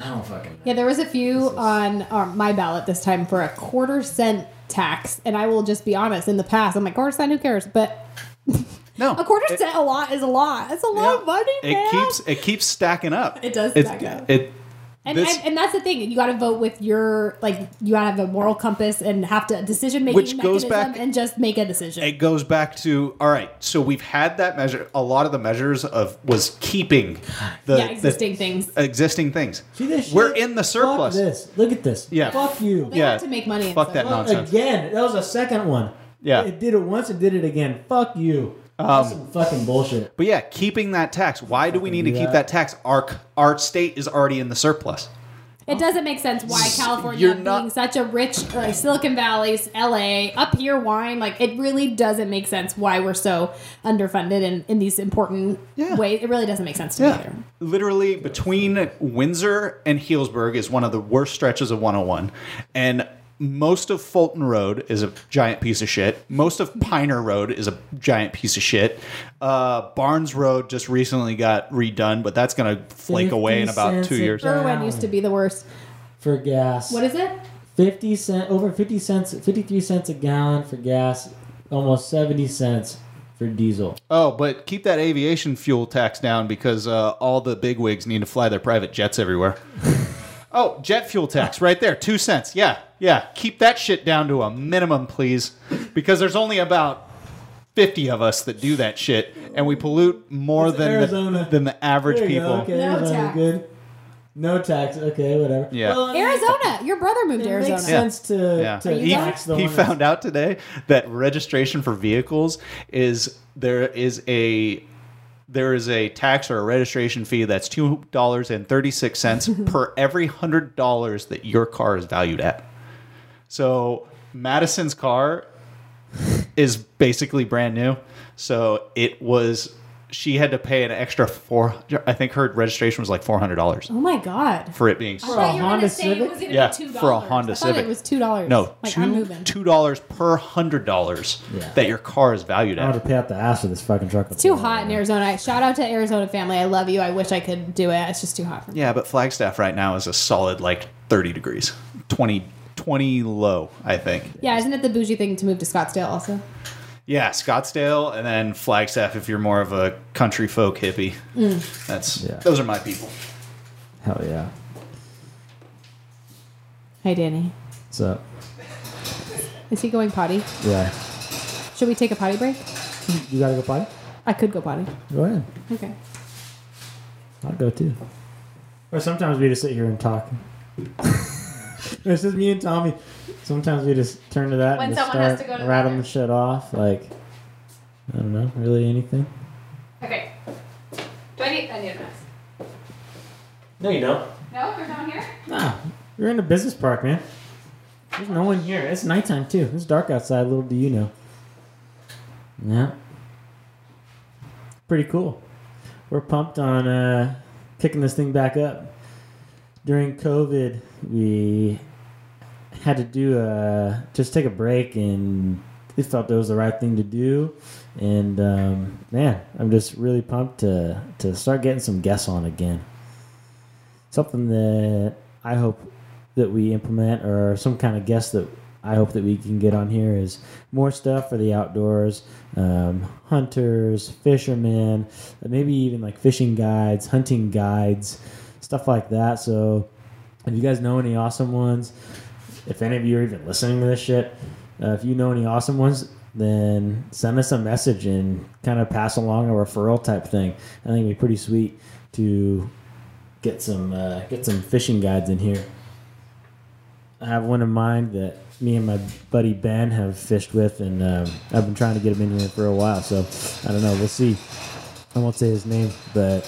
I don't fucking. know. Yeah, there was a few on uh, my ballot this time for a quarter cent tax, and I will just be honest. In the past, I'm like quarter cent, who cares? But No, a quarter it- cent, a lot is a lot. It's a lot of money, man. It keeps it keeps stacking up. It does It's- stack up. It and, this- and and that's the thing. You got to vote with your like. You got to have a moral compass and have to decision making Which goes mechanism back- and just make a decision. it goes back to all right. So we've had that measure. A lot of the measures of was keeping the yeah, the existing things. existing things. See this? We're in the Fuck surplus. this. Look at this. Yeah. Fuck you. They yeah. have to make money. Fuck that Fuck nonsense. Again, that was a second one. Yeah. It did it once. It did it again. Fuck you. Um, That's some fucking bullshit. But yeah, keeping that tax. Why do we need to keep that. that tax? Our our state is already in the surplus. It doesn't make sense why California You're being not- such a rich like Silicon Valley's LA up here wine like it really doesn't make sense why we're so underfunded in, in these important Yeah. ways. It really doesn't make sense to me either. Literally between Windsor and Healdsburg is one of the worst stretches of 101. And most of Fulton Road is a giant piece of shit. Most of Piner Road is a giant piece of shit. Uh, Barnes Road just recently got redone, but that's going to flake away in about two years. gallon. Irwin used to be the worst. For gas. What is it? 50 cent over 50 cents 53 cents a gallon for gas almost 70 cents for diesel Oh, but keep that aviation fuel tax down because uh, all the bigwigs need to fly their private jets everywhere. oh, jet fuel tax right there, two cents. Yeah, yeah. Keep that shit down to a minimum, please, because there's only about fifty of us that do that shit, and we pollute more It's than the, than the average There you people. go. okay No Arizona, tax. good no tax okay whatever Yeah. Well, I mean, Arizona. Your brother moved it to Arizona. makes sense to, Yeah. to He, tax the he one that's- found out today that registration for vehicles is there is a there is a tax or a registration fee that's two dollars and thirty six cents per every hundred dollars that your car is valued at. So Madison's car is basically brand new. So it was she had to pay an extra four. I think her registration was like four hundred dollars Oh my god. for it being. for a Honda gonna say it Civic? Yeah, for a. Honda I Civic. it was two dollars. No, like two two dollars per hundred dollars Yeah. that your car is valued at. I want at. to pay out the ass of this fucking truck It's too hot in Arizona. Shout out to Arizona family. I love you. I wish I could do it. It's just too hot for me. Yeah, but Flagstaff right now is a solid like thirty degrees, 20, 20 low, I think. Yeah, isn't it the bougie thing to move to Scottsdale also? Yeah, Scottsdale and then Flagstaff if you're more of a country folk hippie. Mm. That's Yeah. those are my people. hell yeah Hey Danny. What's up? Is he going potty? yeah Should we take a potty break? you gotta go potty I could go potty. Go ahead. Okay. I'll go too. Or sometimes we just sit here and talk. it's just me and Tommy. Sometimes we just turn to that When and just someone has start to go to rattling the shit off. Like, I don't know, really anything. Okay. Do I need? I need a mask. No, you don't. No, there's no one here. Nah, you're in a business park, man. There's no one here. It's nighttime too. It's dark outside. Little do you know. Yeah. Pretty cool. We're pumped on uh, kicking this thing back up. During COVID, we had to do a just take a break, and we felt that was the right thing to do. And um, man, I'm just really pumped to to start getting some guests on again something that I hope that we implement or some kind of guest that I hope that we can get on here is more stuff for the outdoors, um, hunters, fishermen, maybe even like fishing guides, hunting guides, stuff like that. So if you guys know any awesome ones, if any of you are even listening to this shit, uh, if you know any awesome ones, then send us a message and kind of pass along a referral type thing. I think it'd be pretty sweet to get some uh, get some fishing guides in here. I have one in mind that me and my buddy Ben have fished with, and um, I've been trying to get him in here for a while. So I don't know. We'll see. I won't say his name, but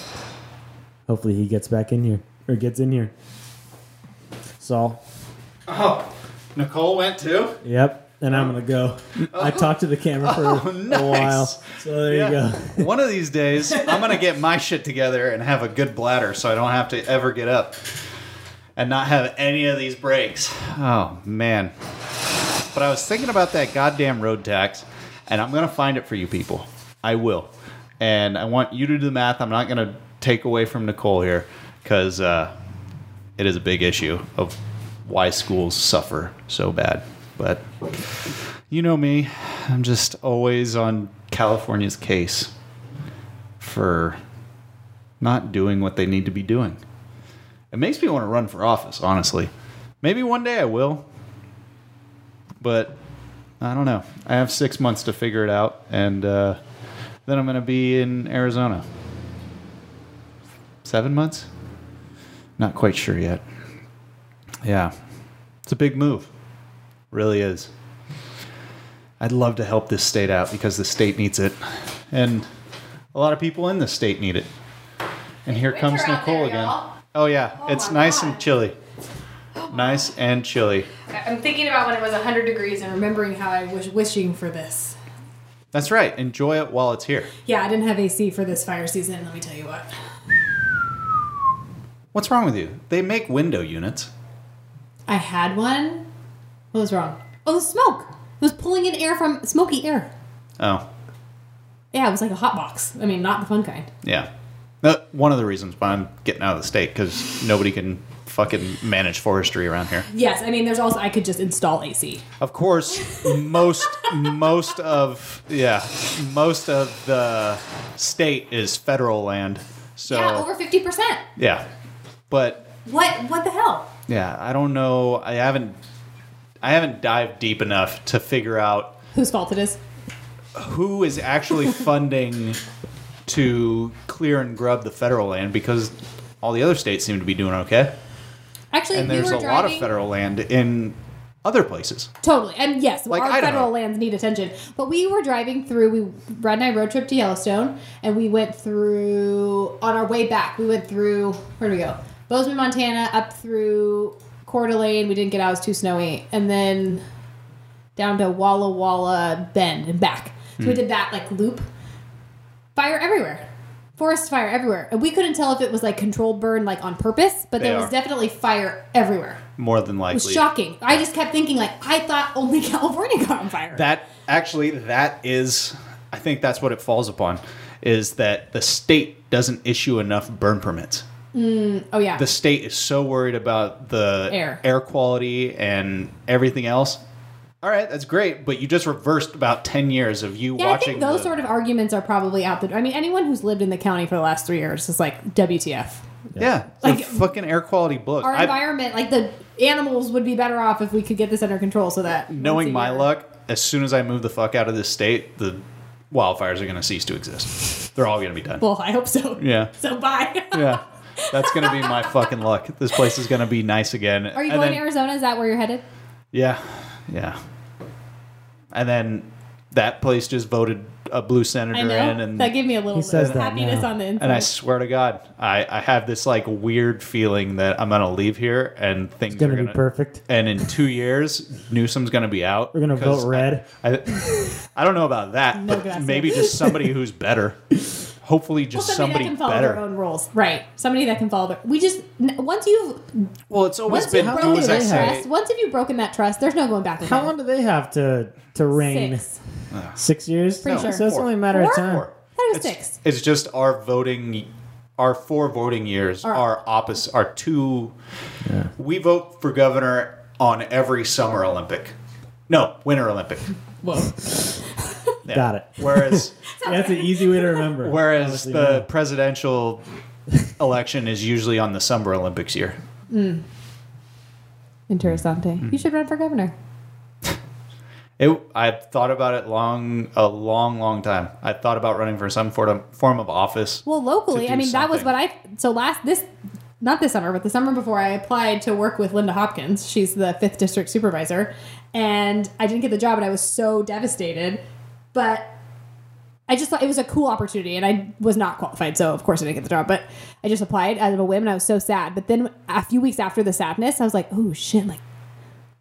hopefully he gets back in here or gets in here. Saul. Oh, Nicole went too. Yep. And I'm gonna go. Oh. I talked to the camera for Oh, nice. a while, so there you go. One of these days, I'm gonna get my shit together and have a good bladder, so I don't have to ever get up and not have any of these breaks. Oh man! But I was thinking about that goddamn road tax, and I'm gonna find it for you people. I will, and I want you to do the math. I'm not gonna take away from Nicole here because uh, it is a big issue of why schools suffer so bad. But you know me, I'm just always on California's case for not doing what they need to be doing. It makes me want to run for office, honestly. Maybe one day I will. But I don't know. I have six months to figure it out, and uh, then I'm going to be in Arizona. Seven months? Not quite sure yet. Yeah. It's a big move. Really is. I'd love to help this state out because the state needs it. And a lot of people in the state need it. And here Winter comes Nicole there, again. Oh, yeah. Oh it's oh nice God. and chilly. Nice and chilly. I'm thinking about when it was 100 degrees and remembering how I was wishing for this. That's right. Enjoy it while it's here. Yeah, I didn't have AC for this fire season. Let me tell you what. What's wrong with you? They make window units. I had one. What was wrong? Oh, the smoke. It was pulling in air from smoky air. Oh, Yeah, it was like a hot box. I mean, not the fun kind. yeah. Uh, one of the reasons why I'm getting out of the state because nobody can fucking manage forestry around here. Yes, I mean, there's also I could just install AC. Of course, most most of yeah, most of the state is federal land. So yeah, over 50 percent. yeah. But What? What the hell? yeah, I don't know. I haven't I haven't dived deep enough to figure out Whose fault it is? who is actually funding to clear and grub the federal land because all the other states seem to be doing okay. Actually, And we there's were a driving, lot of federal land in other places. Totally, and yes, Like our Idaho. federal lands need attention. But we were driving through. We Brad and I road trip to Yellowstone, and we went through on our way back. We went through where do we go? Bozeman, Montana, up through Coeur d'Alene. We didn't get out; it was too snowy, and then down to Walla Walla Bend and back. So Hmm. we did that like loop. Fire everywhere. Forest fire everywhere. And we couldn't tell if it was like controlled burn like on purpose, but They there was are. definitely fire everywhere. More than It was likely. shocking. I just kept thinking, like, I thought only California got on fire. That actually, that is, I think that's what it falls upon, is that the state doesn't issue enough burn permits. Mm, oh yeah, The state is so worried about the Air. air quality and everything else. All right, that's great, but you just reversed about ten years of you yeah. I watching. think those the- sort of arguments are probably out the. I mean, anyone who's lived in the county for the last three years is like WTF. yeah, Like- the fucking air quality book. Our I've- environment, like the animals, would be better off if we could get this under control. So that knowing my year- luck, as soon as I move the fuck out of this state, the wildfires are going to cease to exist. They're all going to be done. Well, I hope so. Yeah. So bye. Yeah. That's going to be my fucking luck. This place is going to be nice again. Are you And going then- to Arizona? Is that where you're headed? Yeah. Yeah. And then that place just voted a blue senator I know. in and that gave me a little He says that happiness now. on the inside. and I swear to God, I, I have this like weird feeling that I'm gonna leave here and things It's gonna are be gonna perfect. And in two years, Newsom's gonna be out. We're gonna vote red. I, I, I don't know about that, No but gracias. maybe just somebody who's better. Hopefully, well, just somebody, somebody, that can follow their better. own rules, right? Somebody that can follow their. We just once you've Well, it's always once been you've broken that trust, once if you've broken that trust, there's no going back. How long do they have to to reign? Six. Ah. Six years. Pretty sure. So it's only a matter of time. Four. I was It's, six. it's just our voting, our four voting years Are- are opposite. Are two. We vote for governor on every summer Olympic. No, winter Olympic. Whoa. Yeah. Got it. Whereas, That's an easy way to remember. whereas Honestly, the no. presidential election is usually on the summer Olympics year. Hmm. Interessante. Hmm. You should run for governor. It, I've thought about it long, a long, long time. I thought about running for some form of, form of office. Well, locally, I do mean, that was what I. So last this, not this summer, but the summer before, I applied to work with Linda Hopkins. She's the fifth district supervisor, and I didn't get the job, and I was so devastated. But I just thought it was a cool opportunity, and I was not qualified, so of course I didn't get the job. But I just applied out of a whim, and I was so sad. But then a few weeks after the sadness, I was like, oh shit, like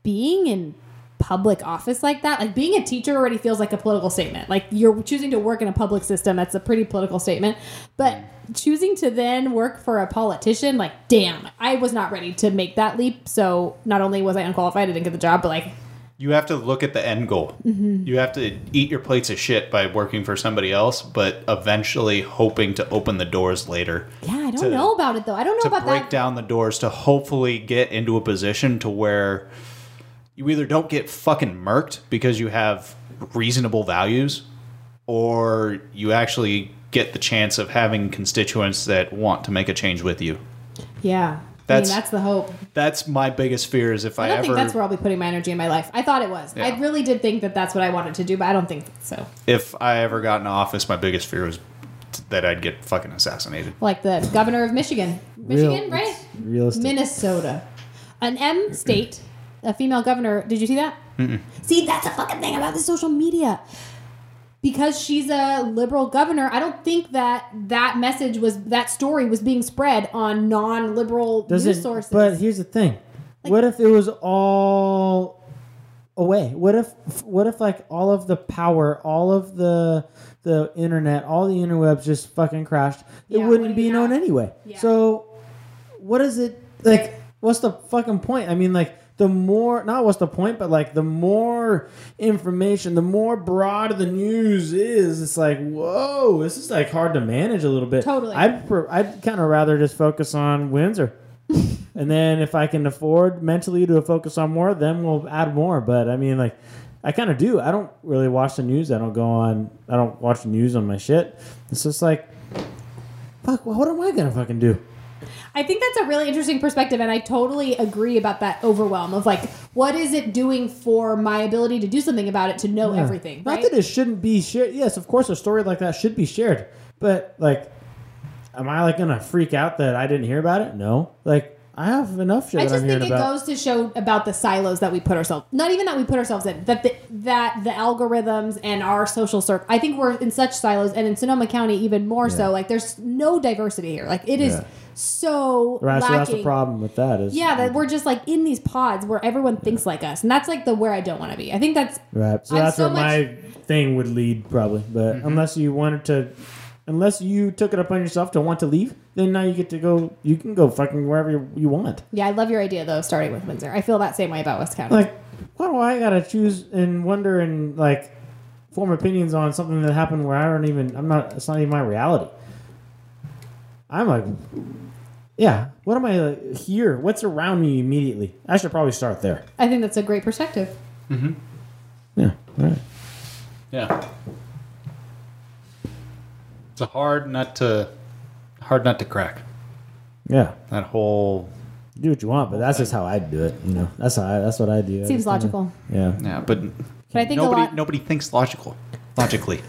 being in public office like that, like being a teacher already feels like a political statement. Like you're choosing to work in a public system, that's a pretty political statement. But choosing to then work for a politician, like, damn, I was not ready to make that leap. So not only was I unqualified, I didn't get the job, but like, You have to look at the end goal. Mm-hmm. You have to eat your plates of shit by working for somebody else, but eventually hoping to open the doors later. yeah, I don't To- know about it though. I don't know to about break that. down the doors to hopefully get into a position to where you either don't get fucking murked because you have reasonable values or you actually get the chance of having constituents that want to make a change with you. Yeah. That's- I mean, that's the hope. That's my biggest fear is if I, I don't ever think that's where I'll be putting my energy in my life. I thought it was. I really did think that that's what I wanted to do, but I don't think so. if I ever got in office, my biggest fear was that I'd get fucking assassinated. Like the governor of Michigan. Real- Michigan, right? it's Realistic. Minnesota. An M state, a female governor. Did you see that? See, that's a fucking thing about the social media. Because she's a liberal governor, I don't think that that message was that story was being spread on non-liberal Does news it? sources. But here's the thing: what if it was all away? What if? What if like all of the power, all of the the internet, all the interwebs just fucking crashed? It Yeah, wouldn't be known anyway. Yeah. So, what is it like? What's the fucking point? I mean, like the more not what's the point, but like the more information, the more broad the news is. It's like whoa, this is like hard to manage a little bit. Totally. I'd I'd kind of rather just focus on Windsor. and then if I can afford mentally to focus on more, then we'll add more. But I mean, like, I kind of do. I don't really watch the news. I don't go on. I don't watch the news on my shit. It's just like, fuck. What am I gonna fucking do? I think that's a really interesting perspective, and I totally agree about that overwhelm of like, what is it doing for my ability to do something about it to know Yeah. everything? Not right? that it shouldn't be shared. Yes, of course, a story like that should be shared. But like, am I like gonna freak out that I didn't hear about it? No. Like, I have enough shit I that just I'm think it about. goes to show about the silos that we put ourselves. Not even that we put ourselves in. That the, that the algorithms and our social circle. I think we're in such silos, and in Sonoma County even more so. Like there's no diversity here. Like it is Yeah. So right. So lacking. that's the problem with that. Is Yeah, that we're just like in these pods where everyone thinks like us, and that's like the where I don't want to be. I think that's Right. So I'm that's so where much- my thing would lead probably. But Mm-hmm. unless you wanted to unless you took it upon yourself to want to leave, then now you get to go you can go fucking wherever you, you want. yeah. I love your idea though. Starting with Windsor, I feel that same way about West County. Like why do I gotta choose and wonder and like form opinions on something that happened where I don't even I'm not it's not even my reality. I'm like yeah, what am I like, here? What's around me immediately? I should probably start there. I think that's a great perspective. Mm-hmm. Yeah. All right. Yeah. It's a hard nut to hard nut to crack. Yeah. That whole Do what you want, but that's just how I do it. You know, that's how I, that's what I do. I Seems just kinda- logical. Yeah. yeah, but But I think a nobody lot- nobody thinks logical logically.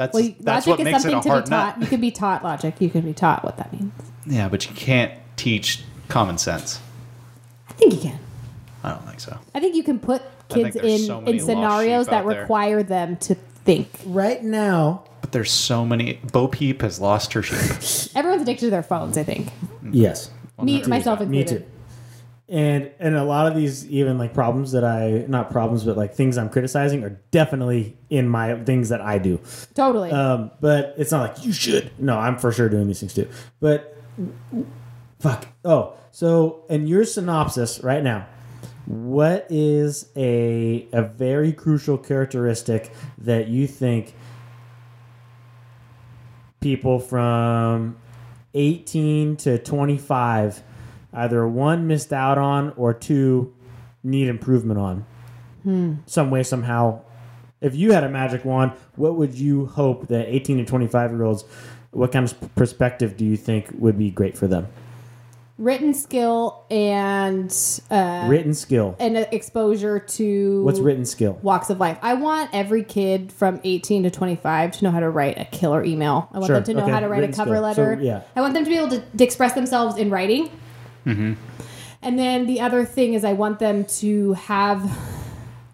That's Well, you- that's logic what is makes it something a to hard be taught. nut. You can be taught logic. You can be taught what that means. Yeah, but you can't teach common sense. I think you can. I don't think so. I think you can put kids in so in scenarios that out there. require them to think. Right now, But there's so many. Bo Peep has lost her sheep. Everyone's addicted to their phones. I think. yes. Me, myself included. Me too. And and a lot of these even like problems that I not problems but like things I'm criticizing are definitely in my things that I do. Totally. Um, but it's not like you should. No, I'm for sure doing these things too. But fuck. Oh, so in your synopsis right now, what is a a very crucial characteristic that you think people from 18 to 25 either one missed out on or two need improvement on some way somehow if you had a magic wand what would you hope that 18 to 25 year olds what kind of perspective do you think would be great for them written skill and uh, written skill and exposure to what's written skill walks of life. I want every kid from 18 to 25 to know how to write a killer email. I want Sure, them to know okay, how to write a cover skill. letter. So, yeah. I want them to be able to, to express themselves in writing. Mm-hmm. And then the other thing is, I want them to have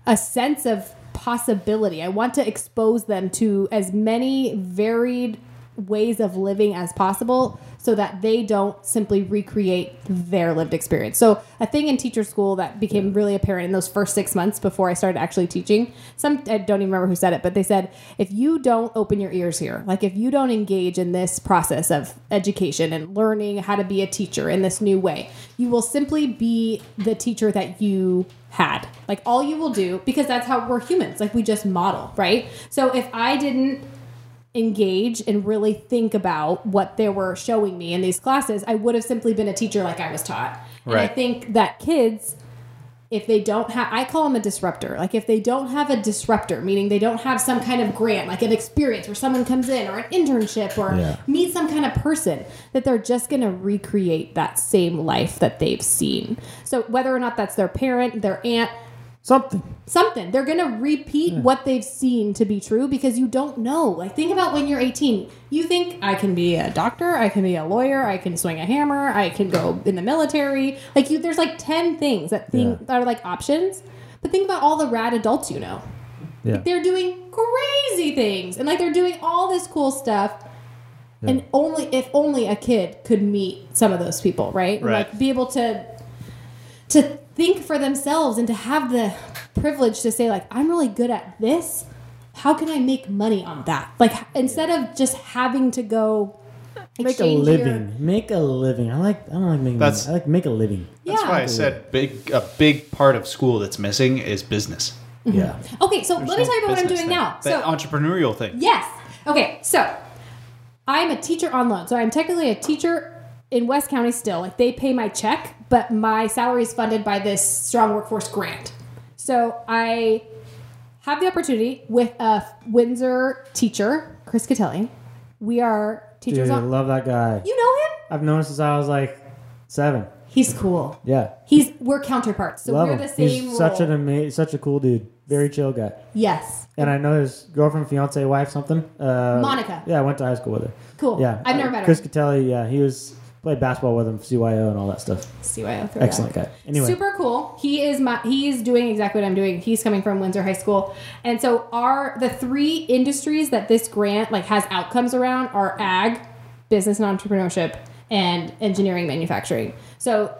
a sense of possibility. I want to expose them to as many varied ways of living as possible so that they don't simply recreate their lived experience. So, a thing in teacher school that became really apparent in those first six months before I started actually teaching, some, I don't even remember who said it, but they said, if you don't open your ears here, like if you don't engage in this process of education and learning how to be a teacher in this new way, you will simply be the teacher that you had. Like all you will do, because that's how we're humans, like we just model, right? So if I didn't engage and really think about what they were showing me in these classes, I would have simply been a teacher like I was taught. And I think that kids, if they don't have, I call them a disruptor. Like if they don't have a disruptor, meaning they don't have some kind of grant, like an experience where someone comes in or an internship or Yeah. meet some kind of person, that they're just going to recreate that same life that they've seen. So whether or not that's their parent, their aunt, something something. They're going to repeat what they've seen to be true because you don't know. Like, think about when you're 18. You think, I can be a doctor, I can be a lawyer, I can swing a hammer, I can go in the military. Like, you, there's like 10 things that, think, Yeah. that are like options. But think about all the rad adults you know. yeah They're doing crazy things and like they're doing all this cool stuff. And only if only a kid could meet some of those people, right? And, Right. like be able to to think for themselves and to have the privilege to say like I'm really good at this. How can I make money on that? Like instead of just having to go make a exchange your- living make a living i like i don't like making That's- money. i like make a living That's Yeah. why I said big. A big part of school that's missing is business. Mm-hmm. yeah Okay, so let me tell you about what I'm doing thing. now. That So entrepreneurial thing. Yes. Okay, so I'm a teacher on loan. So I'm technically a teacher in West County still. Like they pay my check, but my salary is funded by this strong workforce grant. So I have the opportunity with a Windsor teacher, Chris Catelli. We are teachers dude i love that guy You know him? i've known him since i was like seven He's cool. yeah He's we're counterparts. So love we're him the same he's such an amazing such a cool dude very chill guy yes. and i know his girlfriend fiance wife something uh Monica. yeah i went to high school with her Cool. yeah I've never met her. chris Catelli, yeah he was played basketball with him cyo and all that stuff CYO throwback. excellent guy anyway Super cool. He is my he's doing exactly what I'm doing. He's coming from Windsor High School. And so our the three industries that this grant like has outcomes around are ag, business and entrepreneurship, and engineering manufacturing. So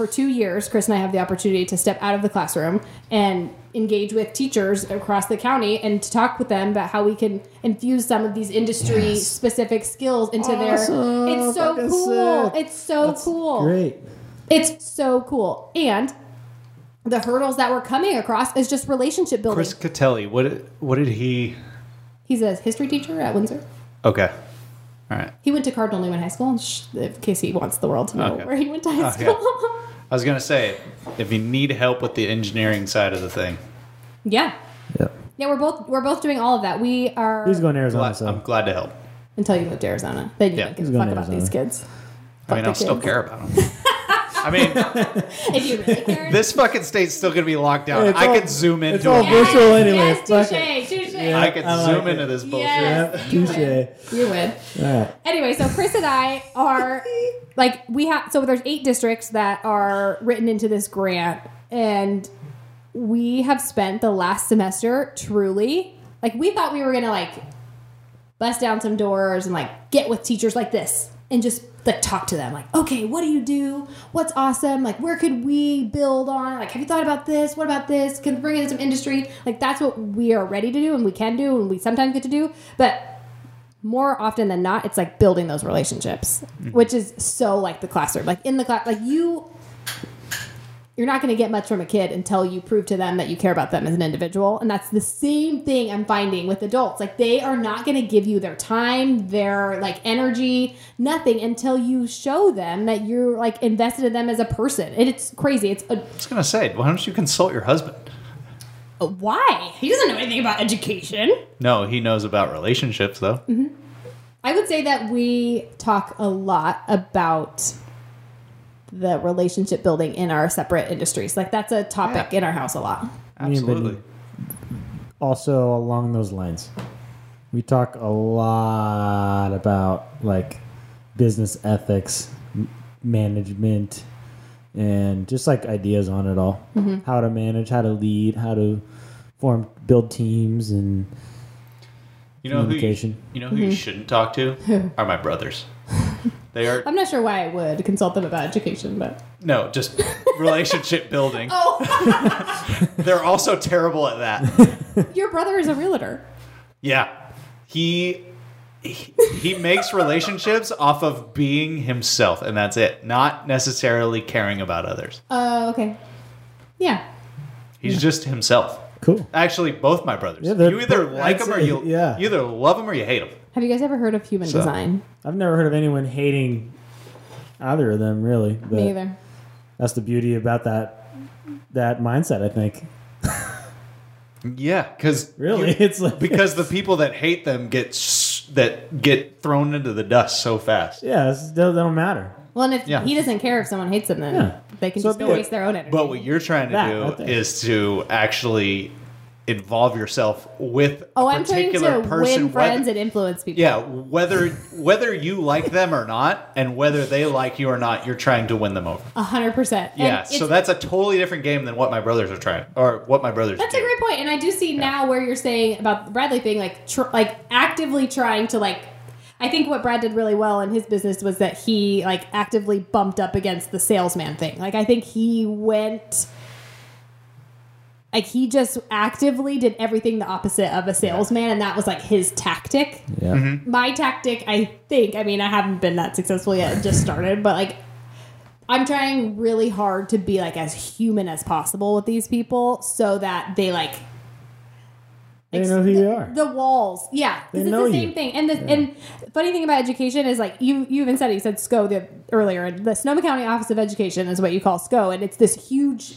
for two years, Chris and I have the opportunity to step out of the classroom and engage with teachers across the county and to talk with them about how we can infuse some of these industry specific skills into Awesome. their it's so Fucking cool. sick. It's so That's cool. great It's so cool. And the hurdles that we're coming across is just relationship building. Chris Catelli. What? did- What did he? He's a history teacher at Windsor. Okay. All right. He went to Cardinal Newman High School, in case he wants the world to know Okay. where he went to high Oh, school. I was gonna say, if you need help with the engineering side of the thing, yeah. yeah Yeah, we're both we're both doing all of that. We are he's going to arizona glad, so I'm glad to help. until you move to Arizona. Then you Yeah. don't give a fuck about Arizona. these kids. I mean, I'll still care about him. I mean, if you really care. this fucking state's still gonna be locked down. It's I all- could zoom into it's all it. virtual anyway. Yes, Fuck touche, touche. I could I like zoom it. into this bullshit. Yes. Yeah, You touche. win. You win. All right. Anyway, so Chris and I are like we have so there's eight districts that are written into this grant and we have spent the last semester truly like we thought we were gonna like bust down some doors and like get with teachers like this and just like talk to them like okay what do you do? What's awesome? Like where could we build on? Like have you thought about this? What about this? Can bring in some industry? Like that's what we are ready to do and we can do and we sometimes get to do but more often than not, it's like building those relationships, mm-hmm. which is so like the classroom. Like in the class, like you, you're not going to get much from a kid until you prove to them that you care about them as an individual. And that's the same thing I'm finding with adults. Like they are not going to give you their time, their like energy, nothing until you show them that you're like invested in them as a person. And it's crazy. It's a, I was gonna say, why don't you consult your husband? why? He doesn't know anything about education. No, he knows about relationships though. Mm-hmm. I would say that we talk a lot about the relationship building in our separate industries. Like that's a topic Yeah. in our house a lot. Absolutely. Also, along those lines, we talk a lot about like business ethics, m- management, and just like ideas on it all. Mm-hmm. How to manage, how to lead, how to form, build teams, and You know who you, Communication. you know who you mm-hmm. shouldn't talk to are my brothers. They are I'm not sure why I would consult them about education, but no, just relationship building. oh, They're also terrible at that. your brother is a realtor. Yeah. He he, he makes relationships off of being himself and that's it. Not necessarily caring about others. Uh, okay, yeah. He's just himself. cool. Actually, both my brothers. Yeah, you either like them or you yeah. you either love them or you hate them. Have you guys ever heard of human So- design? I've never heard of anyone hating either of them, really. But Me either. That's the beauty about that that mindset. I think. Yeah, because Really, it's like because the people that hate them get s- that get thrown into the dust so fast. yeah, it's, they don't matter. Well, and if Yeah. he doesn't care if someone hates him, then Yeah. they can So just go waste their own energy. But what you're trying to That, do is to actually involve yourself with oh, a I'm trying particular to person. win friends whether- and influence people. yeah, whether whether you like them or not, and whether they like you or not, you're trying to win them over. A hundred percent. Yeah, so that's a totally different game than what my brothers are trying, or what my brothers. That's do. a great point, and I do see now where you're saying about the Bradley thing, like tr- like actively trying to like. I think what Brad did really well in his business was that he like actively bumped up against the salesman thing. Like I think he went. Like he just actively did everything the opposite of a salesman, and that was like his tactic. Yeah. Mm-hmm. My tactic, I think, I mean, I haven't been that successful yet, it just started, but like I'm trying really hard to be like as human as possible with these people so that they like They know who you are. the walls. Yeah, 'cause They it's know the same you. thing. And the and funny thing about education is like you you even said it, you said SCOE the earlier. and The Sonoma County Office of Education is what you call SCOE, and it's this huge,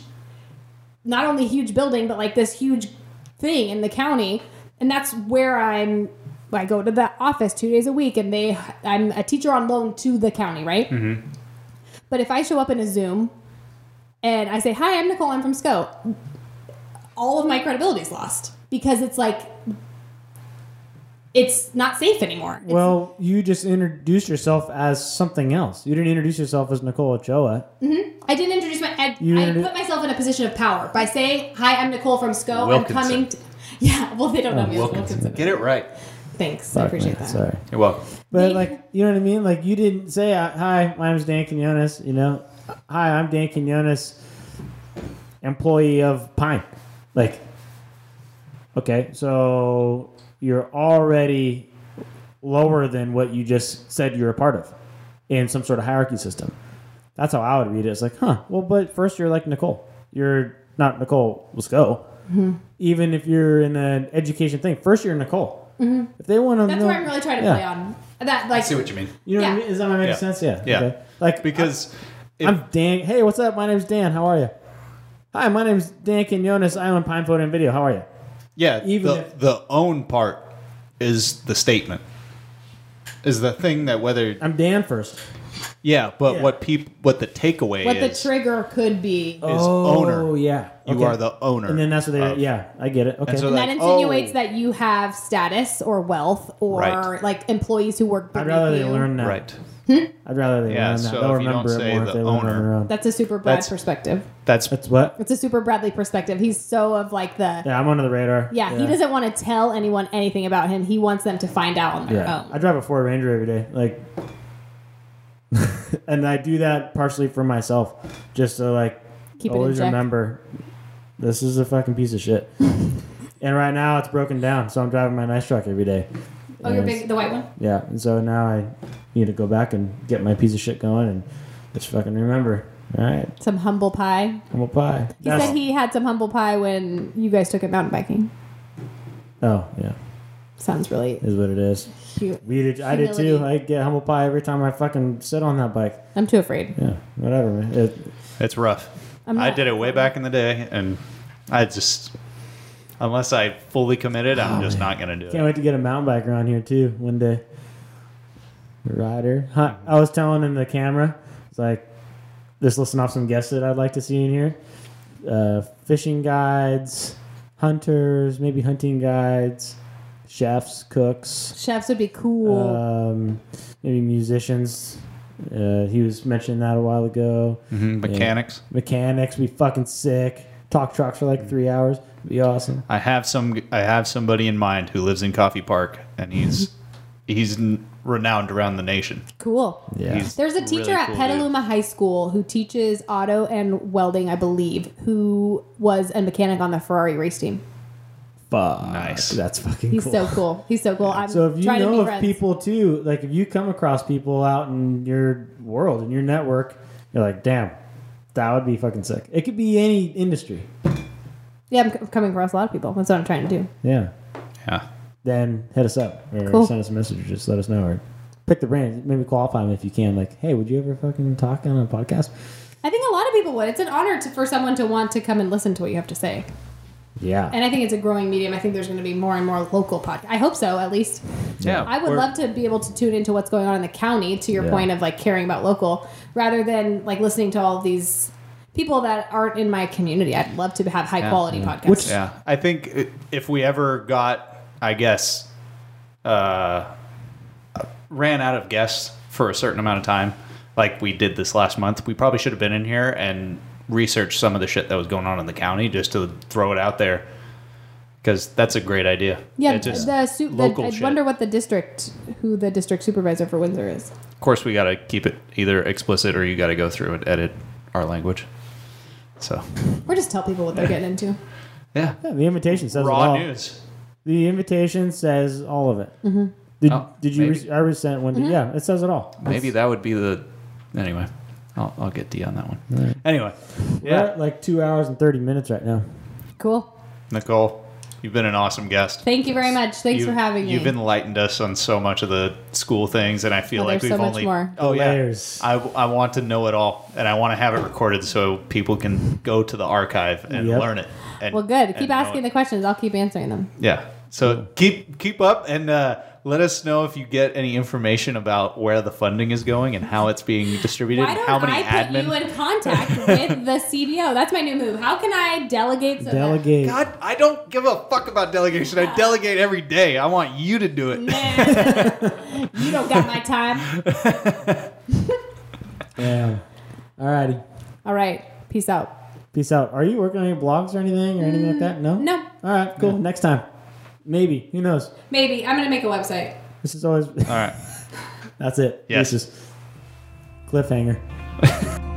not only huge building, but like this huge thing in the county, and that's where I'm. I go to the office two days a week, and they I'm a teacher on loan to the county, right? Mm-hmm. But if I show up in a Zoom and I say, "Hi, I'm Nicole. I'm from SCOE," all of my credibility is lost because it's like it's not safe anymore. It's- Well, you just introduced yourself as something else. You didn't introduce yourself as Nicole Ochoa. I didn't introduce my. I, You I introdu- put myself in a position of power by saying, "Hi, I'm Nicole from SCOE. Wilkinson. I'm coming." To, yeah, well, they don't know me as Wilkinson. Wilkinson. Get it right. Thanks, I appreciate that. Sorry. You're welcome. But They- like, you know what I mean? Like, you didn't say, uh, "Hi, my name's Dan Quinones." You know, "Hi, I'm Dan Quinones, employee of Pine." Like, okay, so you're already lower than what you just said you're a part of in some sort of hierarchy system. That's how I would read it. It's like, huh? Well, but first you're like Nicole. You're not Nicole. Let's go. Mm-hmm. Even if you're in an education thing, first you're Nicole. If they want to, Mm-hmm. That's know, where I'm really trying to Yeah. play on that. Like, I see what you mean. you know what I Yeah. mean? Is that making Yeah. sense? Yeah. Yeah. Okay. Like Because if, I'm Dan. Hey, what's up? My name's Dan. How are you? Hi, my name's Dan Quinones. I own Pine Photo and Video. How are you? Yeah, even the if- the own part is the statement. Is the thing that whether I'm Dan first. Yeah, but Yeah. what peop what the takeaway What the trigger could be. oh, owner. yeah. you Okay. are the owner. And then that's what they. of- yeah, I get it. Okay. so and like, that insinuates oh. that you have status or wealth or Right. like employees who work I'd beneath rather they learn that. Right. Hmm? I'd rather they Yeah, learn that. so They'll if you remember don't it say more if the they learn on owner- their own. That's a super Brad That's- perspective. That's That's what. It's a super Bradley perspective. He's so of like the Yeah, I'm under the radar. yeah, he doesn't want to tell anyone anything about him. He wants them to find out on their Yeah, I own. drive a Ford Ranger every day, like, and I do that partially for myself, just to like Keep it in always check. remember this is a fucking piece of shit. and right now it's broken down, so I'm driving my nice truck every day. Oh, your And big the white one? Yeah, and so now I need to go back and get my piece of shit going and just fucking remember. All right, Some humble pie. humble pie. He said he had some humble pie when you guys took it mountain biking. oh yeah, Sounds really is what it is. cute. We did. I did too. Humility. I get humble pie every time I fucking sit on that bike. I'm too afraid. Yeah, whatever, man. It, it's rough. I'm I not- did it way back in the day, and I just unless I fully committed, I'm ah, just not gonna do it. Can't it. wait to get a mountain bike around here too one day. Rider. Huh. I was telling in the camera, it's like, just listen off some guests that I'd like to see in here. Uh, fishing guides, hunters, maybe hunting guides, chefs, cooks, Chefs would be cool. um, maybe musicians. Uh, he was mentioning that a while ago. Mhm, Mechanics. Mechanics be fucking sick. Talk trucks for like three hours. Be awesome. I have some. I have somebody in mind who lives in Coffey Park, and he's he's n- renowned around the nation. cool. Yeah. He's There's a teacher really at cool dude. Petaluma High School who teaches auto and welding, I believe, who was a mechanic on the Ferrari race team. Fuck. Nice. That's fucking He's cool. so cool. He's so cool. I'm So if you know be of friends. people too, like if you come across people out in your world in your network, you're like, damn, that would be fucking sick. It could be any industry. yeah, I'm coming across a lot of people. That's what I'm trying to do. Yeah. Yeah. Then hit us up or Cool. send us a message or just let us know or pick the brand. Maybe qualify them if you can. Like, hey, would you ever fucking talk on a podcast? I think a lot of people would. It's an honor to, for someone to want to come and listen to what you have to say. Yeah. And I think it's a growing medium. I think there's going to be more and more local podcasts. I hope so, at least. Yeah. I would We're- love to be able to tune into what's going on in the county. To your Yeah. point of like caring about local, rather than like listening to all these people that aren't in my community. I'd love to have high quality podcasts. Which- Yeah, I think if we ever got, I guess, uh, ran out of guests for a certain amount of time, like we did this last month, we probably should have been in here and researched some of the shit that was going on in the county just to throw it out there. Because that's a great idea. yeah, It just- the, su- the local I wonder what the district, who the district supervisor for Windsor is. Of course, we got to keep it either explicit or you got to go through and edit our language. So, Or just tell people what they're getting into. yeah, Yeah, the invitation says it raw all. news. The invitation says all of it. Mm-hmm. Did, Oh, did you? maybe. Re- I resent one. Mm-hmm. Yeah, it says it all. Maybe that would be the. Anyway, I'll, I'll get D on that one. Anyway, We're yeah, at like two hours and thirty minutes right now. Cool. Nicole, you've been an awesome guest. Thank you very much. Thanks You- for having me. You've enlightened us on so much of the school things, and I feel Oh, like we've so much only. more. Oh yeah, Layers. I, I want to know it all, and I want to have it recorded so people can go to the archive and Yep. learn it. And, well, good. Keep asking the questions. I'll keep answering them. Yeah. So keep keep up and uh, let us know if you get any information about where the funding is going and how it's being distributed. Why and don't how many I put admin? you in contact with the CBO? That's my new move. How can I delegate? So that- Delegate. God, I don't give a fuck about delegation. I delegate every day. I want you to do it. Nah. you don't got my time. Yeah. Alrighty. All right. Peace out. Peace out. Are you working on any blogs or anything or anything like that? No. No, All right. Cool. Next time. Maybe. Who knows? maybe I'm gonna make a website. This is always. All right. That's it. Yes. This is cliffhanger.